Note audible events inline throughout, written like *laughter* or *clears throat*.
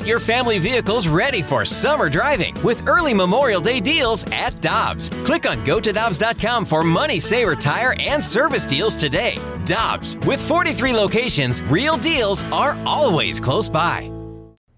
Get your family vehicles ready for summer driving with early Memorial Day deals at Dobbs. Click on gotodobbs.com for money saver tire and service deals today. Dobbs, with 43 locations, real deals are always close by.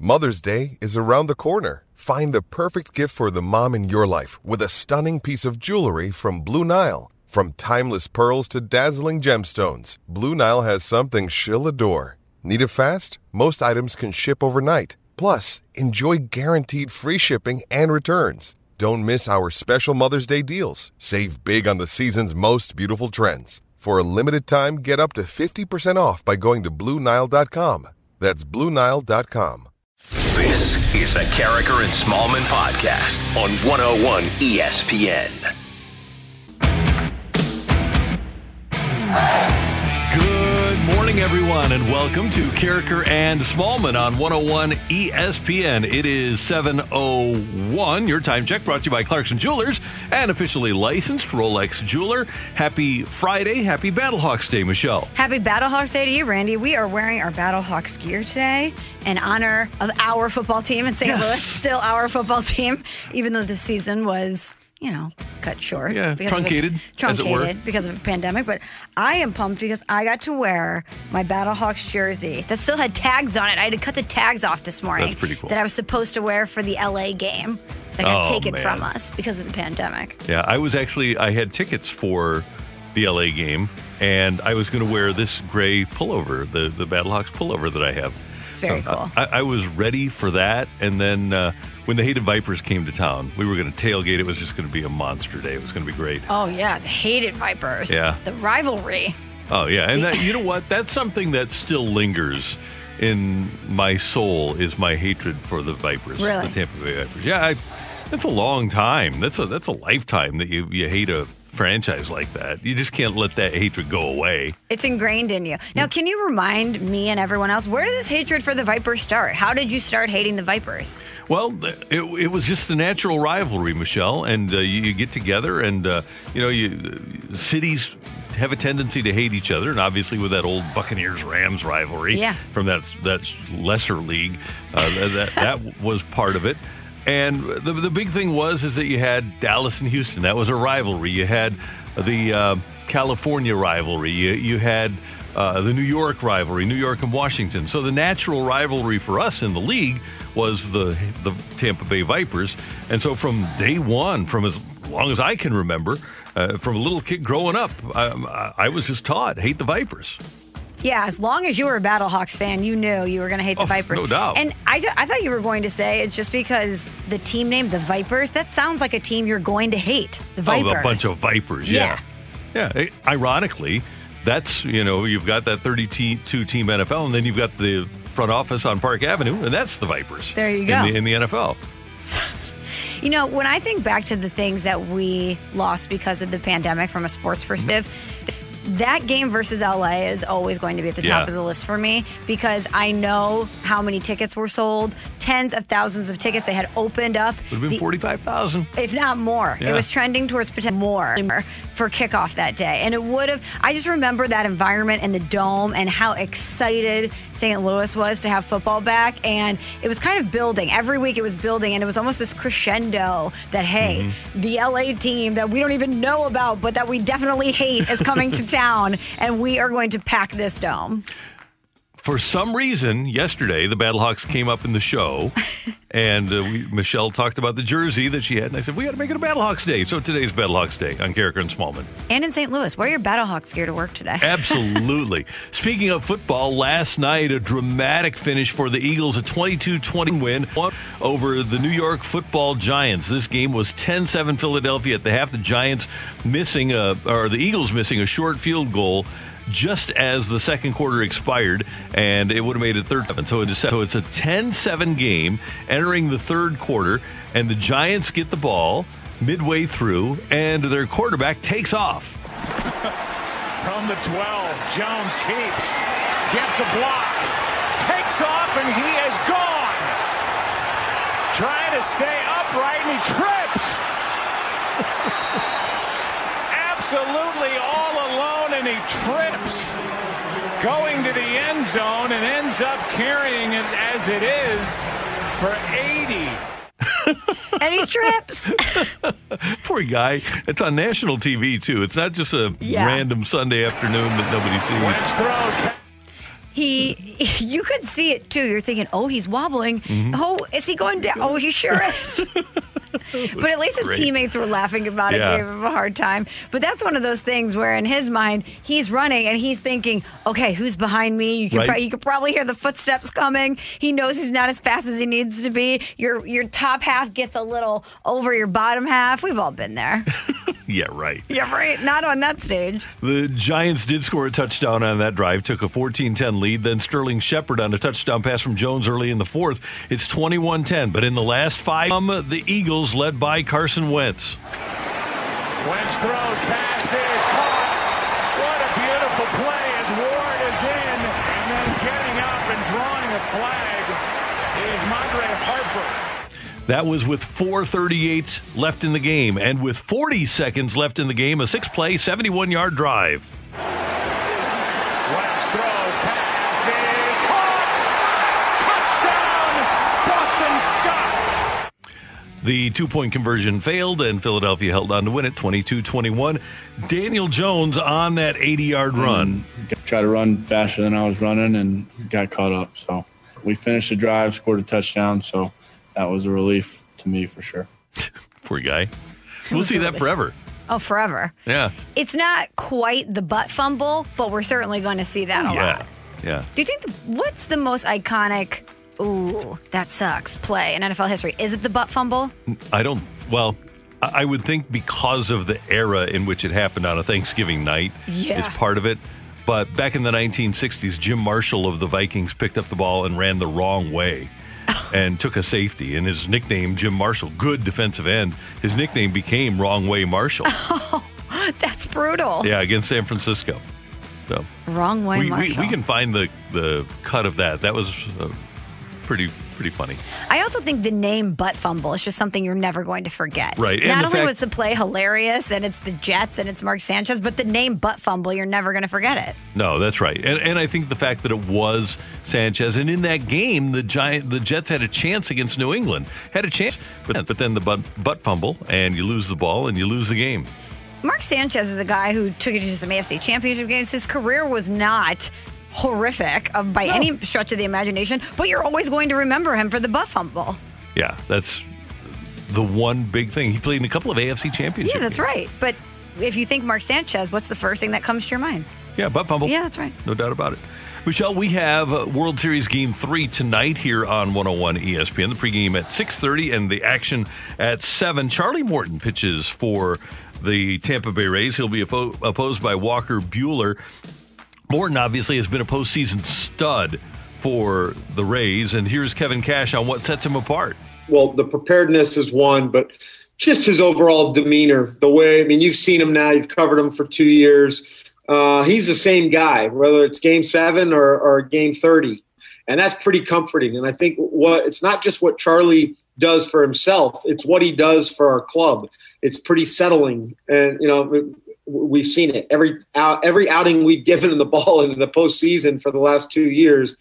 Mother's Day is around the corner. Find the perfect gift for the mom in your life with a stunning piece of jewelry from Blue Nile. From timeless pearls to dazzling gemstones, Blue Nile has something she'll adore. Need it fast? Most items can ship overnight. Plus, enjoy guaranteed free shipping and returns. Don't miss our special Mother's Day deals. Save big on the season's most beautiful trends. For a limited time, get up to 50% off by going to BlueNile.com. That's BlueNile.com. This is the Karraker and Smallman podcast on 101 ESPN. Good morning, everyone, and welcome to Karraker and Smallman on 101 ESPN. It is 7.01. Your time check brought to you by Clarkson Jewelers, an officially licensed Rolex jeweler. Happy Friday. Happy Battlehawks Day, Michelle. Happy Battlehawks Day to you, Randy. We are wearing our Battlehawks gear today in honor of our football team in St. Yes. Louis. Still our football team, even though the season was, you know, cut short. Yeah, of a- truncated, as it were. truncated because of a pandemic. But I am pumped because I got to wear my Battlehawks jersey that still had tags on it. I had to cut the tags off this morning. That's pretty cool. That I was supposed to wear for the LA game that got Oh, taken man. from us because of the pandemic. Yeah, I was actually, I had tickets for the LA game, and I was going to wear this gray pullover, the, the Battlehawks pullover that I have. It's very So, cool. I, I was ready for that, and then uh, when the Hated Vipers came to town, we were going to tailgate. It was just going to be a monster day. It was going to be great. Oh, yeah. The hated Vipers. Yeah. The rivalry. Oh yeah, and that, *laughs* you know what? That's something that still lingers in my soul is my hatred for the Vipers, Really? the Tampa Bay Vipers. Yeah, I, that's a long time. That's a that's a lifetime that you you hate a franchise like that. You just can't let that hatred go away. It's ingrained in you. Now, can you remind me and everyone else where did this hatred for the Vipers start? How did you start hating the Vipers? Well, it, it was just a natural rivalry, Michelle, and uh, you, you get together, and uh, you know, you uh, cities have a tendency to hate each other, and obviously with that old Buccaneers Rams rivalry Yeah. from that that lesser league, uh, that that *laughs* was part of it. And the the big thing was is that you had Dallas and Houston. That was a rivalry. You had the uh, California rivalry. You you had uh, the New York rivalry, New York and Washington. So the natural rivalry for us in the league was the the Tampa Bay Vipers. And so from day one, from as long as I can remember, uh, from a little kid growing up, I, I was just taught hate the Vipers. Yeah, as long as you were a Battlehawks fan, you knew you were going to hate the Oh, Vipers. no doubt. And I, ju- I thought you were going to say it's just because the team name, the Vipers, that sounds like a team you're going to hate. The Vipers. Oh, a bunch of vipers. Yeah. Yeah. Eh, Ironically, that's, you know, you've got that 32 team NFL, and then you've got the front office on Park Avenue, and that's the Vipers. There you in go. the- In the, NFL. You know, when I think back to the things that we lost because of the pandemic from a sports perspective, that game versus LA is always going to be at the top Yeah. of the list for me because I know how many tickets were sold, tens of thousands of tickets they had opened up. Would have been The- 45,000. if not more. It was trending towards potential more for kickoff that day. And it would have, I just remember that environment and the dome and how excited St. Louis was to have football back. And it was kind of building. Every week it was building. And it was almost this crescendo that, hey, Mm-hmm. the LA team that we don't even know about, but that we definitely hate is coming to *laughs* town. And we are going to pack this dome. For some reason, yesterday, the Battlehawks came up in the show, *laughs* and uh, we, Michelle talked about the jersey that she had, and I said, we got to make it a Battlehawks Day. So today's Battlehawks Day on Karraker and Smallman. And in St. Louis, wear your Battlehawks gear to work today. *laughs* Absolutely. Speaking of football, last night a dramatic finish for the Eagles, a 22-20 win over the New York Football Giants. This game was 10-7 Philadelphia at the half. The Giants missing a or the Eagles missing a short field goal just as the second quarter expired, and it would have made it third. So it is, so it's a 10-7 game entering the third quarter, and the Giants get the ball midway through, and their quarterback takes off. From the 12, Jones keeps, gets a block, takes off, and he is gone. Trying to stay upright, and he trips. Absolutely all alone, and he trips. going to the end zone and ends up carrying it as it is for 80. Any trips? *laughs* Poor guy. It's on national TV too. It's not just a Yeah. random Sunday afternoon that nobody sees. Wentz throws. he, *laughs* you could see it too. You're thinking, oh, he's wobbling. Mm-hmm. Oh, is he going down? Oh, he sure *laughs* is. *laughs* but at least his Great. teammates were laughing about it, Yeah. gave him a hard time. But that's one of those things where, in his mind, he's running and he's thinking, okay, who's behind me? You can, Right. pro- you could probably hear the footsteps coming. He knows he's not as fast as he needs to be. Your your top half gets a little over your bottom half. We've all been there. *laughs* Yeah, right. yeah, right. Not on that stage. The Giants did score a touchdown on that drive, took a 14 10 lead. Then Sterling Shepard on a touchdown pass from Jones early in the fourth. It's 21 10. But in the last five, um, the Eagles led by Carson Wentz. Wentz throws, passes, caught. What a beautiful play as Ward is in, and then getting up and drawing a flag is Madre Harper. That was with 4.38 left in the game. And with 40 seconds left in the game, a six play, 71 yard drive. Wentz throws, passes, caught. Touchdown, Boston Scott. The two point conversion failed, and Philadelphia held on to win it 22 21. Daniel Jones on that 80 yard mm. run. Tried to run faster than I was running and got caught up. So we finished the drive, scored a touchdown. So that was a relief to me for sure. *laughs* Poor guy. We'll see that forever. Oh, forever. Yeah. It's not quite the butt fumble, but we're certainly going to see that a Yeah. lot. Yeah. Do you think the, what's the most iconic? Ooh, that sucks. Play in NFL history. Is it the butt fumble? I don't, well, I would think because of the era in which it happened on a Thanksgiving night Yeah. is part of it. But back in the 1960s, Jim Marshall of the Vikings picked up the ball and ran the wrong way *laughs* and took a safety. And his nickname, Jim Marshall, good defensive end, his nickname became Wrong Way Marshall. *laughs* Oh, That's brutal. yeah, against San Francisco. So Wrong way, we, we, Marshall. we can find the, the cut of that. That was uh, pretty pretty funny. I also think the name butt fumble is just something you're never going to forget. Right, and Not only fact- was the play hilarious and it's the Jets and it's Mark Sanchez, but the name butt fumble, you're never going to forget it. No, that's right, and and I think the fact that it was Sanchez, and in that game, the giant the Jets had a chance against New England, had a chance, but, but then the butt, butt fumble, and you lose the ball, and you lose the game. Mark Sanchez is a guy who took it to some AFC championship games. His career was not horrific uh, by any stretch of the imagination, but you're always going to remember him for the butt fumble. Yeah, that's the one big thing. He played in a couple of AFC championship. Yeah, that's games. right. But if you think Mark Sanchez, what's the first thing that comes to your mind? Yeah, butt fumble. Yeah, that's right. No doubt about it. Michelle, we have uh, World Series Game 3 tonight here on 101 ESPN. The pregame at 6.30 and the action at 7. Charlie Morton pitches for the Tampa Bay Rays. He'll be opposed by Walker Buehler. Morton obviously has been a postseason stud for the Rays, and here's Kevin Cash on what sets him apart. well, the preparedness is one, but just his overall demeanor, the way, I mean, you've seen him now, you've covered him for two years. Uh, he's the same guy, whether it's game seven or, or game 30. And that's pretty comforting. And I think what it's not just what Charlie does for himself, it's what he does for our club. It's pretty settling. And, you know, we've seen it every out, every outing we've given him the ball in the postseason for the last two years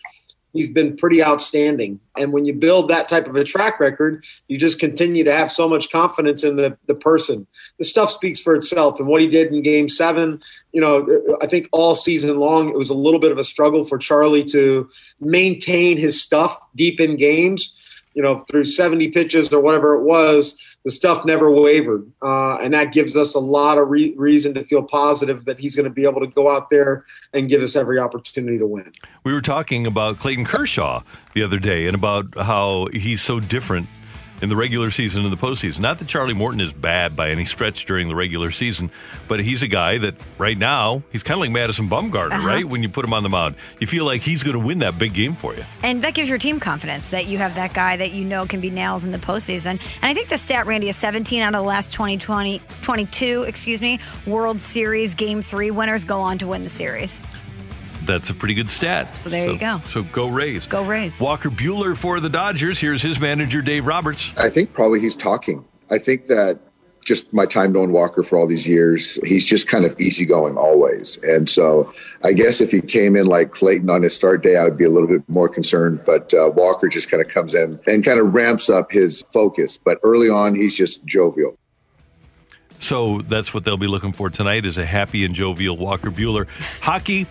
he's been pretty outstanding. And when you build that type of a track record, you just continue to have so much confidence in the, the person. The stuff speaks for itself. And what he did in game seven, you know, I think all season long, it was a little bit of a struggle for Charlie to maintain his stuff deep in games. You know, through 70 pitches or whatever it was, the stuff never wavered. Uh, and that gives us a lot of re- reason to feel positive that he's going to be able to go out there and give us every opportunity to win. We were talking about Clayton Kershaw the other day and about how he's so different in the regular season and the postseason. Not that Charlie Morton is bad by any stretch during the regular season, but he's a guy that right now he's kind of like Madison Bumgarner, Uh-huh. right? When you put him on the mound, you feel like he's going to win that big game for you. And that gives your team confidence that you have that guy that you know can be nails in the postseason. And I think the stat, Randy, is 17 out of the last 20, 20 22, excuse me, World Series Game 3 winners go on to win the series. That's a pretty good stat. So there you go. So go Rays. Go Rays. Walker Buehler for the Dodgers. Here's his manager, Dave Roberts. I think probably he's talking. I think that just my time knowing Walker for all these years, he's just kind of easygoing always. And so I guess if he came in like Clayton on his start day, I would be a little bit more concerned. But uh, Walker just kind of comes in and kind of ramps up his focus. But early on, he's just jovial. So that's what they'll be looking for tonight is a happy and jovial Walker Buehler. Hockey,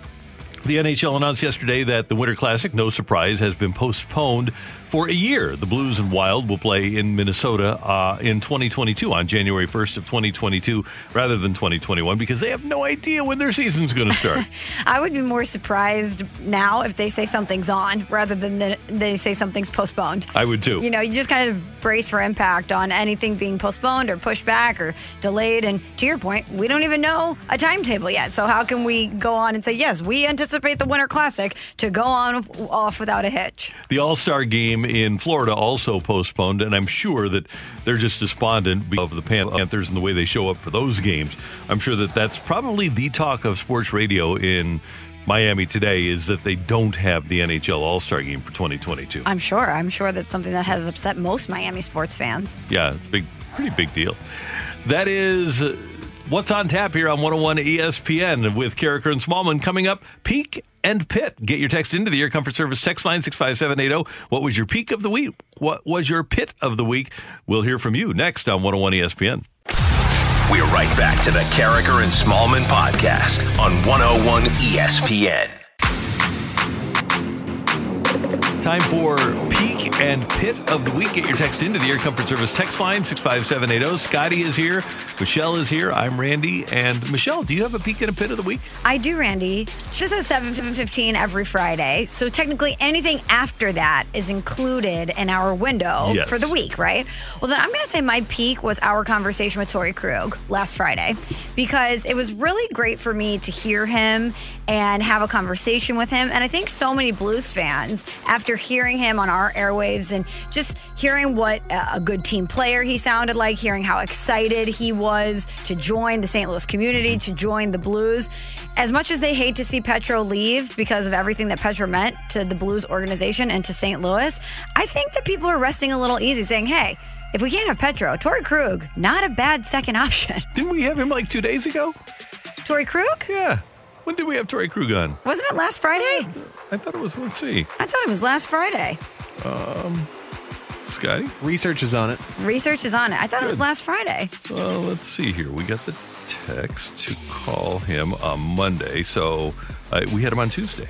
the NHL announced yesterday that the Winter Classic, no surprise, has been postponed for a year. The Blues and Wild will play in Minnesota uh, in 2022 on January 1st of 2022 rather than 2021 because they have no idea when their season's going to start. *laughs* I would be more surprised now if they say something's on rather than the, they say something's postponed. I would too. You know, you just kind of brace for impact on anything being postponed or pushed back or delayed. And to your point, we don't even know a timetable yet. So how can we go on and say, yes, we anticipate the Winter Classic to go on off without a hitch? The All Star game in Florida also postponed, and I'm sure that they're just despondent of the Panthers and the way they show up for those games. I'm sure that that's probably the talk of sports radio in Miami today is that they don't have the NHL All Star game for 2022. I'm sure. I'm sure that's something that has upset most Miami sports fans. Yeah, big, pretty big deal. That is What's on tap here on 101 ESPN with Karraker and Smallman coming up? Peak and Pit. Get your text into the Air Comfort Service text line 65780. What was your peak of the week? What was your pit of the week? We'll hear from you next on 101 ESPN. We're right back to the Karraker and Smallman podcast on 101 ESPN. Time for peak and pit of the week. Get your text into the Air Comfort Service text line 65780. Scotty is here. Michelle is here. I'm Randy. And Michelle, do you have a peak and a pit of the week? I do, Randy. This is 7 15 every Friday. So technically anything after that is included in our window Yes. for the week, right? Well, then I'm going to say my peak was our conversation with Torey Krug last Friday because it was really great for me to hear him and have a conversation with him. And I think so many Blues fans, after hearing him on our airwaves and just hearing what a a good team player he sounded like, hearing how excited he was to join the St. Louis community, to join the Blues, as much as they hate to see Petro leave because of everything that Petro meant to the Blues organization and to St. Louis, I think that people are resting a little easy saying, hey, if we can't have Petro, Torey Krug, not a bad second *laughs* option. Didn't we have him like two days ago? Torey Krug? Yeah. When did we have Torey Krug on? Wasn't it last Friday? I thought it was, let's see. I thought it was last Friday. Um, Scotty? Research is on it. Research is on it. I thought it was Good. last Friday. Well, let's see here. We got the text to call him on Monday. So uh, we had him on Tuesday.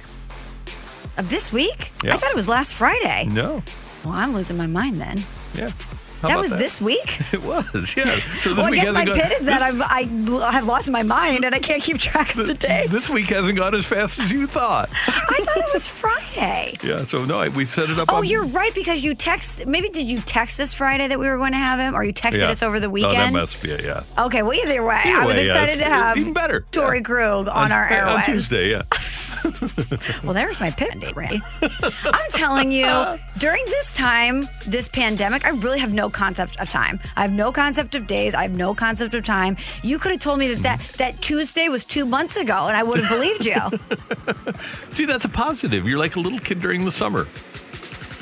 Of this week? Yeah. I thought it was last Friday. No. Well, I'm losing my mind then. Yeah. How that was this week? *laughs* It was, yeah. *laughs* So this well, I week guess my gone. pit is that this, I've, I have lost my mind and I can't keep track of the days. this week hasn't gone as fast as you thought. I thought it was *laughs* Friday. Yeah. So no, we set it up. Oh, on, you're right because you text. Maybe did you text us Friday that we were going to have him, or you texted Yeah. us over the weekend? Oh, that must be it. Yeah. okay, well either way, Either I was way, excited it's to have even better. Tori Yeah. Krug on, our on airwaves. Tuesday. Yeah. Well, there's my pit date, Ray. I'm telling you, during this time, this pandemic, I really have no concept of time. I have no concept of days. I have no concept of time. You could have told me that that, that Tuesday was two months ago, and I would have believed you. *laughs* See, that's a positive. You're like a little kid during the summer.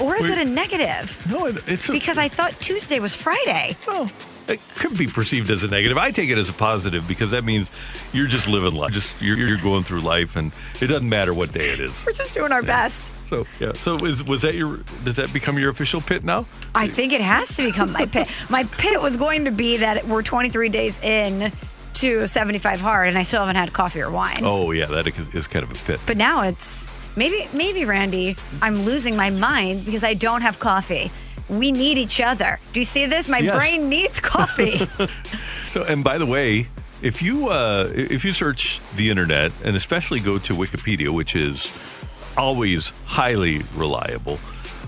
or is Wait. it a negative? No, it- it's a, Because I thought Tuesday was Friday. Well, it could be perceived as a negative. I take it as a positive because that means you're just living life. Just you're, you're going through life, and it doesn't matter what day it is. We're just doing our best. So yeah. So is was that your? Does that become your official pit now? I think it has to become my pit. My pit was going to be that we're 23 days in to 75 hard, and I still haven't had coffee or wine. Oh yeah, that is kind of a pit. But now it's maybe, maybe Randy, I'm losing my mind because I don't have coffee. We need each other. Do you see this? My Yes. brain needs coffee. *laughs* So and by the way, if you uh, if you search the internet and especially go to Wikipedia, which is always highly reliable.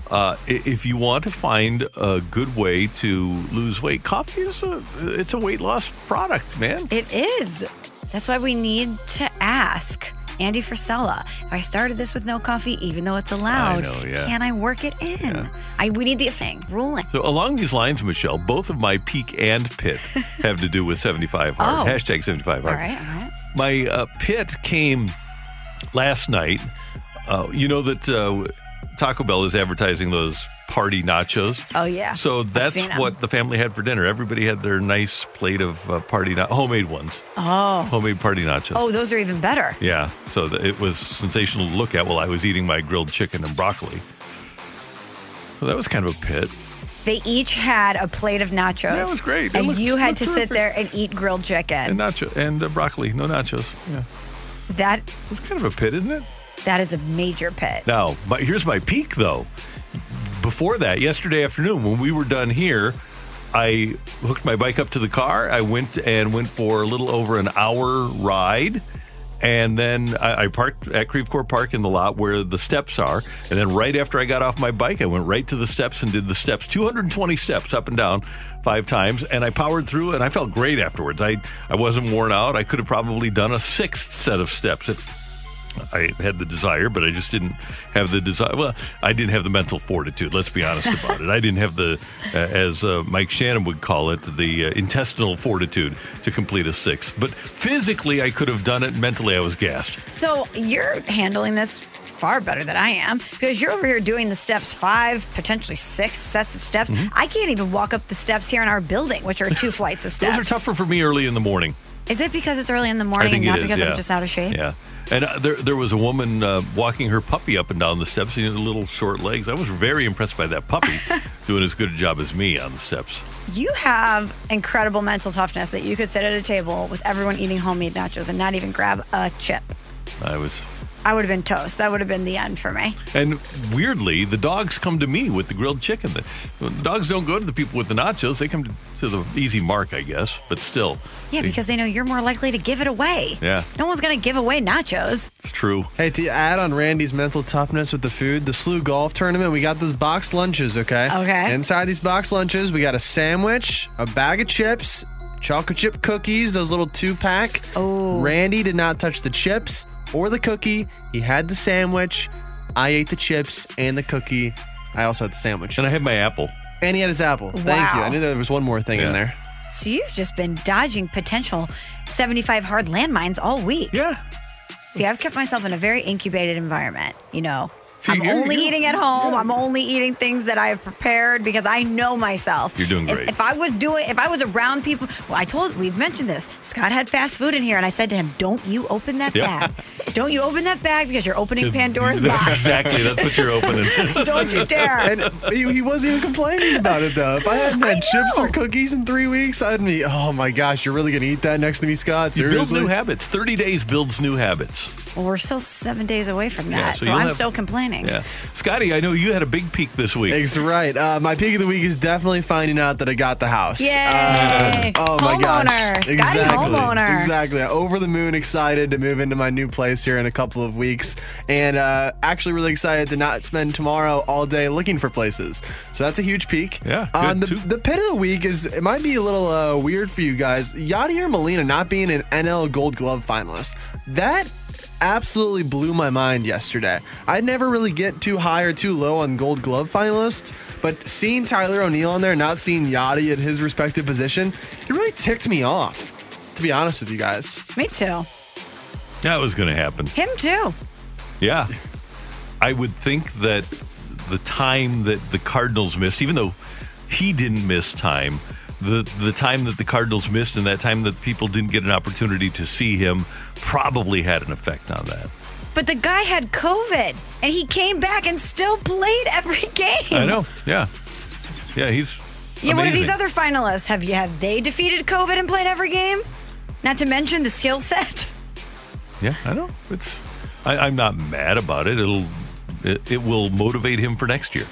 Uh, if you want to find a good way to lose weight, coffee is a, it's a weight loss product, man. it is. That's why we need to ask Andy Frisella. If I started this with no coffee, even though it's allowed, know, yeah. can I work it in? Yeah. I we need the thing ruling. So along these lines, Michelle, both of my peak and pit *laughs* have to do with 75 hard. Oh. Hashtag 75 All hard. right, all right. My uh, pit came last night. Uh, you know that uh, Taco Bell is advertising those party nachos. Oh, yeah. So that's what the family had for dinner. Everybody had their nice plate of uh, party na- homemade ones, Oh. homemade party nachos. Oh, those are even better. Yeah, so th- it was sensational to look at while I was eating my grilled chicken and broccoli. So that was kind of a pit. They each had a plate of nachos. It was great. It And looked- you had to sit there and eat grilled chicken. And nacho and uh, broccoli, no nachos. Yeah, that it's kind of a pit, isn't it? That is a major pit. Now, but here's my peak though. Before that, yesterday afternoon, when we were done here, I hooked my bike up to the car. I went and went for a little over an hour ride. And then I, I parked at Creve Coeur Park in the lot where the steps are. And then right after I got off my bike, I went right to the steps and did the steps, 220 steps up and down five times. And I powered through and I felt great afterwards. I, I wasn't worn out. I could have probably done a sixth set of steps if I had the desire, but I just didn't have the desire. Well, I didn't have the mental fortitude. Let's be honest about it. I didn't have the, uh, as uh, Mike Shannon would call it, the uh, intestinal fortitude to complete a sixth. But physically, I could have done it. Mentally, I was gassed. So you're handling this far better than I am because you're over here doing the steps five, potentially six sets of steps. Mm-hmm. I can't even walk up the steps here in our building, which are two *laughs* flights of steps. Those are tougher for me early in the morning. Is it because it's early in the I morning, think not it is. because yeah. I'm just out of shape? Yeah. And uh, there, there was a woman uh, walking her puppy up and down the steps, you know, the little short legs. I was very impressed by that puppy *laughs* doing as good a job as me on the steps. You have incredible mental toughness that you could sit at a table with everyone eating homemade nachos and not even grab a chip. I was I would have been toast. That would have been the end for me. And weirdly, the dogs come to me with the grilled chicken. The, the dogs don't go to the people with the nachos. They come to, to the easy mark, I guess. But still, Yeah, they- because they know you're more likely to give it away. Yeah. No one's going to give away nachos. it's true. Hey, to add on Randy's mental toughness with the food, the Slough golf tournament, we got those box lunches, okay? Okay. Inside these box lunches, we got a sandwich, a bag of chips, chocolate chip cookies, those little two pack. Oh. Randy did not touch the chips or the cookie. He had the sandwich. I ate the chips and the cookie. I also had the sandwich. And I had my apple. And he had his apple. Thank you. I knew there was one more thing Yeah. in there. So you've just been dodging potential 75 hard landmines all week. Yeah. See, I've kept myself in a very incubated environment. You know, See, I'm only you're- eating at home. yeah. I'm only eating things that I have prepared because I know myself. You're doing great. If, I was doing, if I was around people, well, I told we've mentioned this. Scott had fast food in here, and I said to him, "Don't you open that Yeah. bag? Don't you open that bag because you're opening Pandora's *laughs* box. exactly. That's what you're opening. *laughs* Don't you dare." And he, he wasn't even complaining about it though. If I hadn't had I chips or cookies in three weeks, I'd be, oh my gosh, you're really gonna eat that next to me, Scott? You build new habits. 30 days builds new habits. Well, we're still seven days away from that, Yeah, so, so I'm have- still complaining. Yeah. Scotty, I know you had a big peak this week. That's right. Uh, my peak of the week is definitely finding out that I got the house. Yay! Uh, oh my Homeowner. gosh! Scotty exactly. homeowner. Exactly. Over the moon, excited to move into my new place here in a couple of weeks, and uh, actually really excited to not spend tomorrow all day looking for places. So that's a huge peak. Yeah, good, the, too. the pit of the week is it might be a little uh, weird for you guys. Yadier Molina not being an NL Gold Glove finalist. That absolutely blew my mind yesterday. I never really get too high or too low on Gold Glove finalists, but seeing Tyler O'Neill on there, not seeing Yadi at his respective position, it really ticked me off. To be honest with you guys, Me too. That was going to happen. Him too. Yeah. I would think that the time that the Cardinals missed, even though he didn't miss time, the the time that the Cardinals missed and that time that people didn't get an opportunity to see him probably had an effect on that. But the guy had COVID and he came back and still played every *laughs* game. I know. Yeah. Yeah, he's Yeah, what are these other finalists? Have you have they defeated COVID and played every game? Not to mention the skill set. *laughs* Yeah, I know. It's I, I'm not mad about it. It'll it, it will motivate him for next year.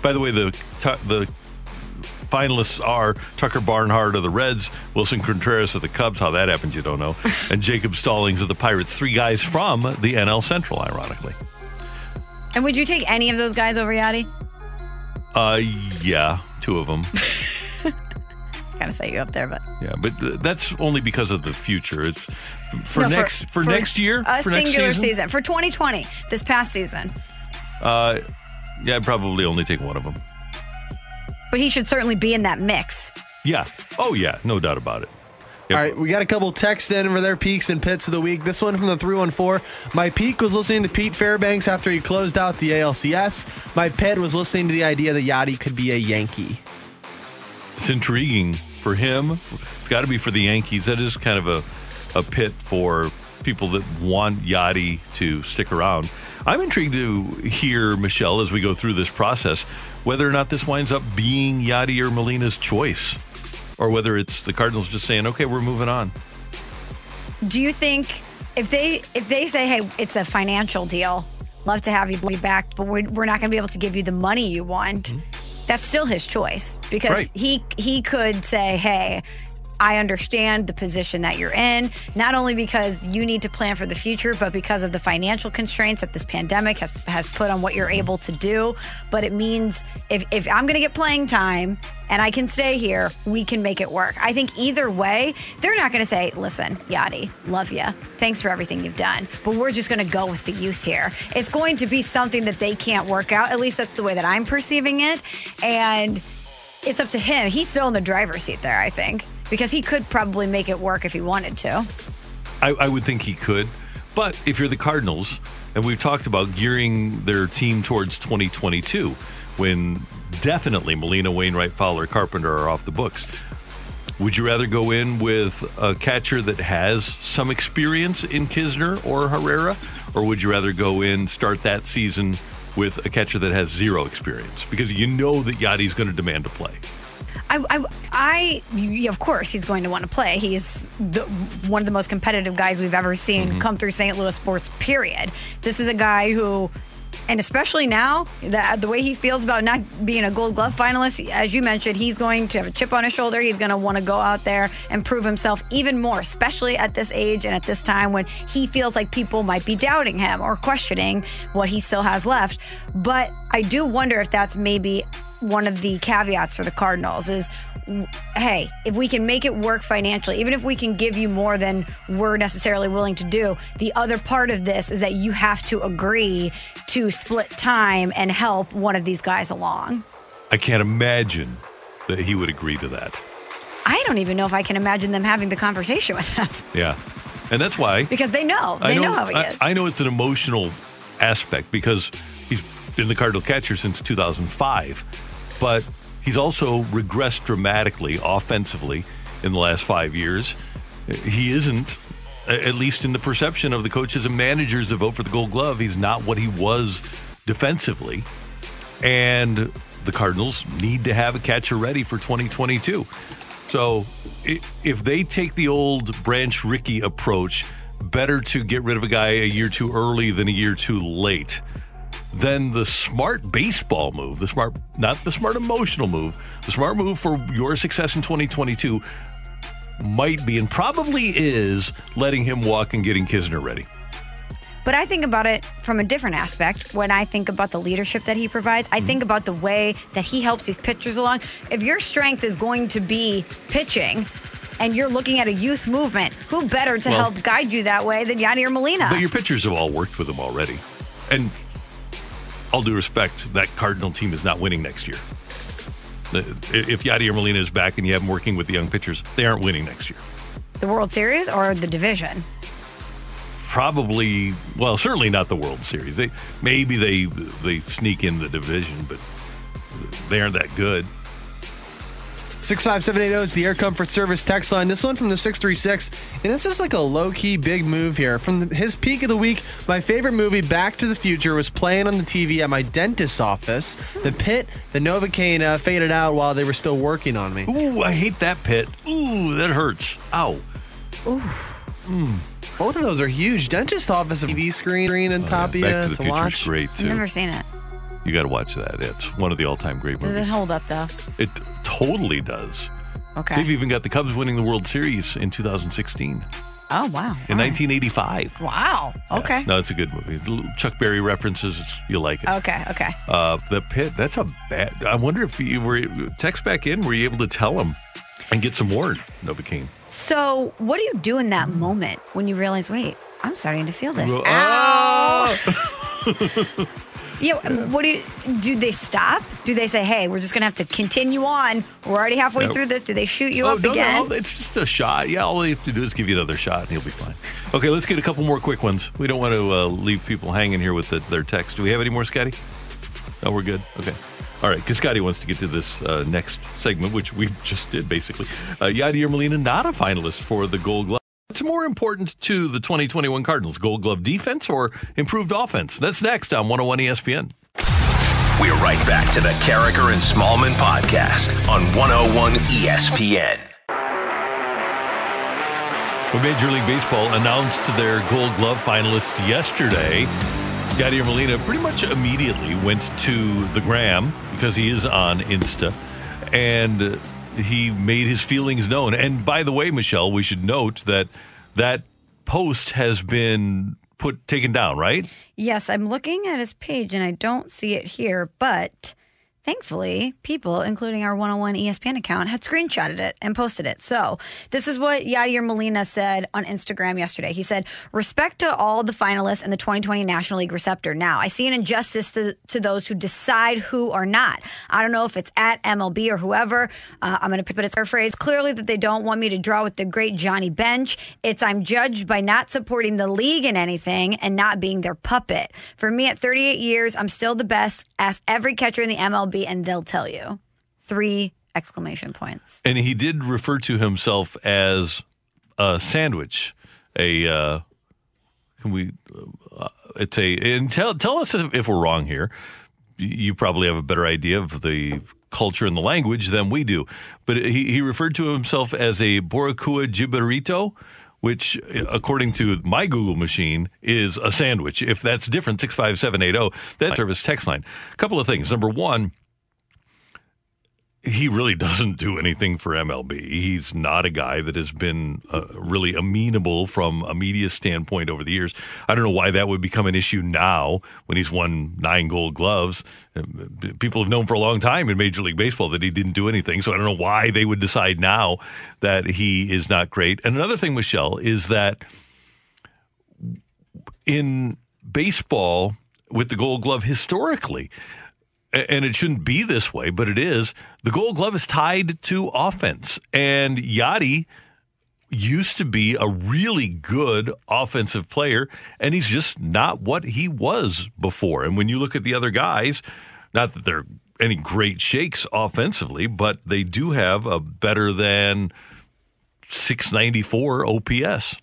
By the way, the the finalists are Tucker Barnhart of the Reds, Willson Contreras of the Cubs. How that happened, you don't know, *laughs* and Jacob Stallings of the Pirates. Three guys from the NL Central, ironically. And would you take any of those guys over Yadi? Uh, yeah, two of them. Kind of set you up there, but Yeah, but th- that's only because of the future. It's for No, next for, next year. a for next singular season. season for 2020, this past season. Uh, yeah, I'd probably only take one of them. But he should certainly be in that mix. Yeah. Oh, yeah. No doubt about it. All right, we got a couple texts in for their peaks and pits of the week. This one from the 314. My peak was listening to Pete Fairbanks after he closed out the ALCS. My pit was listening to the idea that Yadi could be a Yankee. It's intriguing for him. It's got to be for the Yankees. That is kind of a, a pit for people that want Yadi to stick around. I'm intrigued to hear, Michelle, as we go through this process, whether or not this winds up being Yadi or Molina's choice, or whether it's the Cardinals just saying, okay, we're moving on. Do you think if they if they say, hey, it's a financial deal, love to have you back, but we're, we're not going to be able to give you the money you want, mm-hmm. that's still his choice because Right. he he could say, hey. I understand the position that you're in, not only because you need to plan for the future, but because of the financial constraints that this pandemic has has put on what you're able to do. But it means if, if I'm going to get playing time and I can stay here, we can make it work. I think either way, they're not going to say, listen, Yadi, love you. Thanks for everything you've done. But we're just going to go with the youth here. It's going to be something that they can't work out. At least that's the way that I'm perceiving it. And it's up to him. He's still in the driver's seat there, I think, because he could probably make it work if he wanted to. I, I would think he could. But if you're the Cardinals, and we've talked about gearing their team towards 2022, when definitely Molina, Wainwright, Fowler, Carpenter are off the books, would you rather go in with a catcher that has some experience in Knizner or Herrera, or would you rather go in start that season with a catcher that has zero experience because you know that Yadi's going to demand to play? I, I, I of course, he's going to want to play. He's the, one of the most competitive guys we've ever seen mm-hmm. come through St. Louis sports. Period. This is a guy who, and especially now, the, the way he feels about not being a Gold Glove finalist, as you mentioned, he's going to have a chip on his shoulder. He's going to want to go out there and prove himself even more, especially at this age and at this time when he feels like people might be doubting him or questioning what he still has left. But I do wonder if that's maybe one of the caveats for the Cardinals is hey, if we can make it work financially, even if we can give you more than we're necessarily willing to do, the other part of this is that you have to agree to split time and help one of these guys along. I can't imagine that he would agree to that. I don't even know if I can imagine them having the conversation with him *laughs* Yeah. And that's why because they know. They I know, how he I, is. I know it's an emotional aspect because he's been the Cardinal catcher since 2005, but he's also regressed dramatically offensively in the last five years. He isn't, at least in the perception of the coaches and managers that vote for the Gold Glove, he's not what he was defensively. And the Cardinals need to have a catcher ready for 2022. So if they take the old Branch Rickey approach, better to get rid of a guy a year too early than a year too late. Then the smart baseball move, the smart, not the smart emotional move, the smart move for your success in 2022 might be and probably is letting him walk and getting Knizner ready. But I think about it from a different aspect. When I think about the leadership that he provides, I mm-hmm. think about the way that he helps these pitchers along. If your strength is going to be pitching and you're looking at a youth movement, who better to Well- help guide you that way than Yadier Molina? But your pitchers have all worked with him already. And all due respect, that Cardinal team is not winning next year. If Yadier Molina is back and you have him working with the young pitchers, they aren't winning next year. the World Series or the division? Probably, well, certainly not the World Series. They maybe they they sneak in the division, but they aren't that good. 65780 is the Air Comfort Service text line. This one from the 636. And it's just like a low key big move here. From the, his peak of the week, my favorite movie, Back to the Future, was playing on the TV at my dentist's office. The pit, the Novocaine uh, faded out while they were still working on me. Ooh, I hate that pit. Ooh, that hurts. Ow. Ooh. Mm. Both of those are huge. Dentist office, a TV screen, screen on top of you Oh, Back to the to Future's watch. great too. I've too. never seen it. You got to watch that. It's one of the all-time great movies. Does it hold up though? It totally does. Okay. They've even got the Cubs winning the World Series in 2016. Oh wow. In 1985. Wow. Okay. No, it's a good movie. Chuck Berry references, you'll like it. Okay. Okay. Uh, the pit, that's a bad. I wonder if you were text back in, were you able to tell him and get some more Novocaine? So, what do you do in that moment when you realize, wait, I'm starting to feel this? Well, Ow! *laughs* Yeah, what do you do? They stop? Do they say, "Hey, we're just going to have to continue on. We're already halfway through this." Do they shoot you oh, up no, again? no, it's just a shot. Yeah, all they have to do is give you another shot, and he'll be fine. Okay, let's get a couple more quick ones. We don't want to uh, leave people hanging here with the, their text. Do we have any more, Scotty? No, we're good. Okay. All right, because Scotty wants to get to this uh, next segment, which we just did basically. Uh, Yadier Molina not a finalist for the Gold Glove. What's more important to the 2021 Cardinals, Gold Glove defense or improved offense? That's next on 101 ESPN. We're right back to the Karraker and Smallman podcast on 101 ESPN. When Major League Baseball announced their Gold Glove finalists yesterday, Yadier Molina pretty much immediately went to the gram because he is on Insta, and he made his feelings known. And by the way, Michelle, we should note that that post has been put taken down, right? Yes, I'm looking at his page and I don't see it here, but thankfully, people, including our 101 ESPN account, had screenshotted it and posted it. So, this is what Yadier Molina said on Instagram yesterday. He said, Respect to all the finalists in the 2020 National League receptor. Now, I see an injustice to, to those who decide who or not. I don't know if it's at MLB or whoever. Uh, I'm going to put it paraphrase. Clearly, that they don't want me to draw with the great Johnny Bench. It's I'm judged by not supporting the league in anything and not being their puppet. For me, at 38 years, I'm still the best. Ask every catcher in the MLB, and they'll tell you. Three exclamation points. And he did refer to himself as a sandwich. A uh, can we? Uh, it's a and tell tell us if, if we're wrong here. You probably have a better idea of the culture and the language than we do. But he, he referred to himself as a Boricua Jibarito, which, according to my Google machine, is a sandwich. If that's different, 65780, that service text line. A couple of things. Number one, he really doesn't do anything for MLB. He's not a guy that has been uh, really amenable from a media standpoint over the years. I don't know why that would become an issue now when he's won nine gold gloves. Uh, People have known for a long time in Major League Baseball that he didn't do anything. So I don't know why they would decide now that he is not great. And another thing, Michelle, is that in baseball with the gold glove historically, and it shouldn't be this way, but it is. The Gold Glove is tied to offense, and Yadi used to be a really good offensive player, and he's just not what he was before. And when you look at the other guys, not that they're any great shakes offensively, but they do have a better than 694 OPS.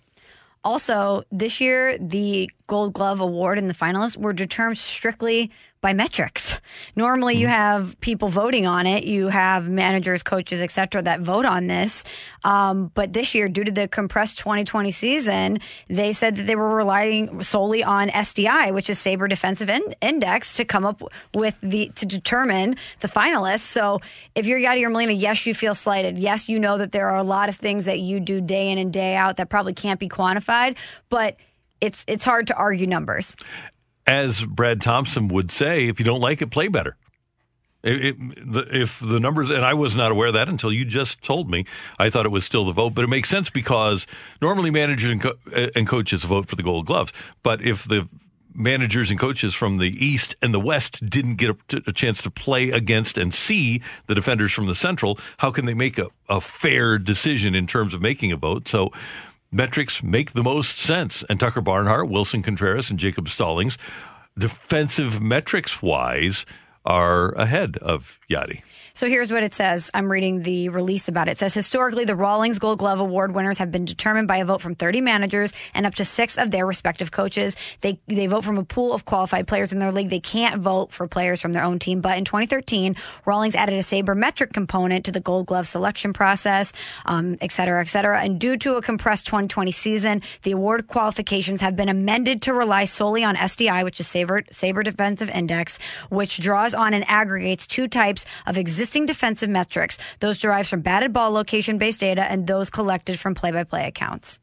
Also, this year, the Gold Glove Award and the finalists were determined strictly by metrics. Normally, you have people voting on it. You have managers, coaches, etc., that vote on this. Um, but this year, due to the compressed 2020 season, they said that they were relying solely on SDI, which is Saber Defensive in- Index, to come up with the to determine the finalists. So, if you're Yadier Molina, yes, you feel slighted. Yes, you know that there are a lot of things that you do day in and day out that probably can't be quantified, but it's it's hard to argue numbers. As Brad Thompson would say, if you don't like it, play better. It, it, the, if the numbers, and I was not aware of that until you just told me, I thought it was still the vote, but it makes sense because normally managers and, co- uh, and coaches vote for the gold gloves. But if the managers and coaches from the East and the West didn't get a, a chance to play against and see the defenders from the Central, how can they make a, a fair decision in terms of making a vote? So metrics make the most sense. And Tucker Barnhart, Willson Contreras, and Jacob Stallings, defensive metrics wise, are ahead of Yadi. So here's what it says. I'm reading the release about it. It says historically, the Rawlings Gold Glove Award winners have been determined by a vote from 30 managers and up to six of their respective coaches. They they vote from a pool of qualified players in their league. They can't vote for players from their own team. But in 2013, Rawlings added a sabermetric component to the Gold Glove selection process, um, et cetera, et cetera. And due to a compressed 2020 season, the award qualifications have been amended to rely solely on SDI, which is Saber Saber Defensive Index, which draws on and aggregates two types of existing defensive metrics. Those derived from batted ball location based data and those collected from play by play accounts.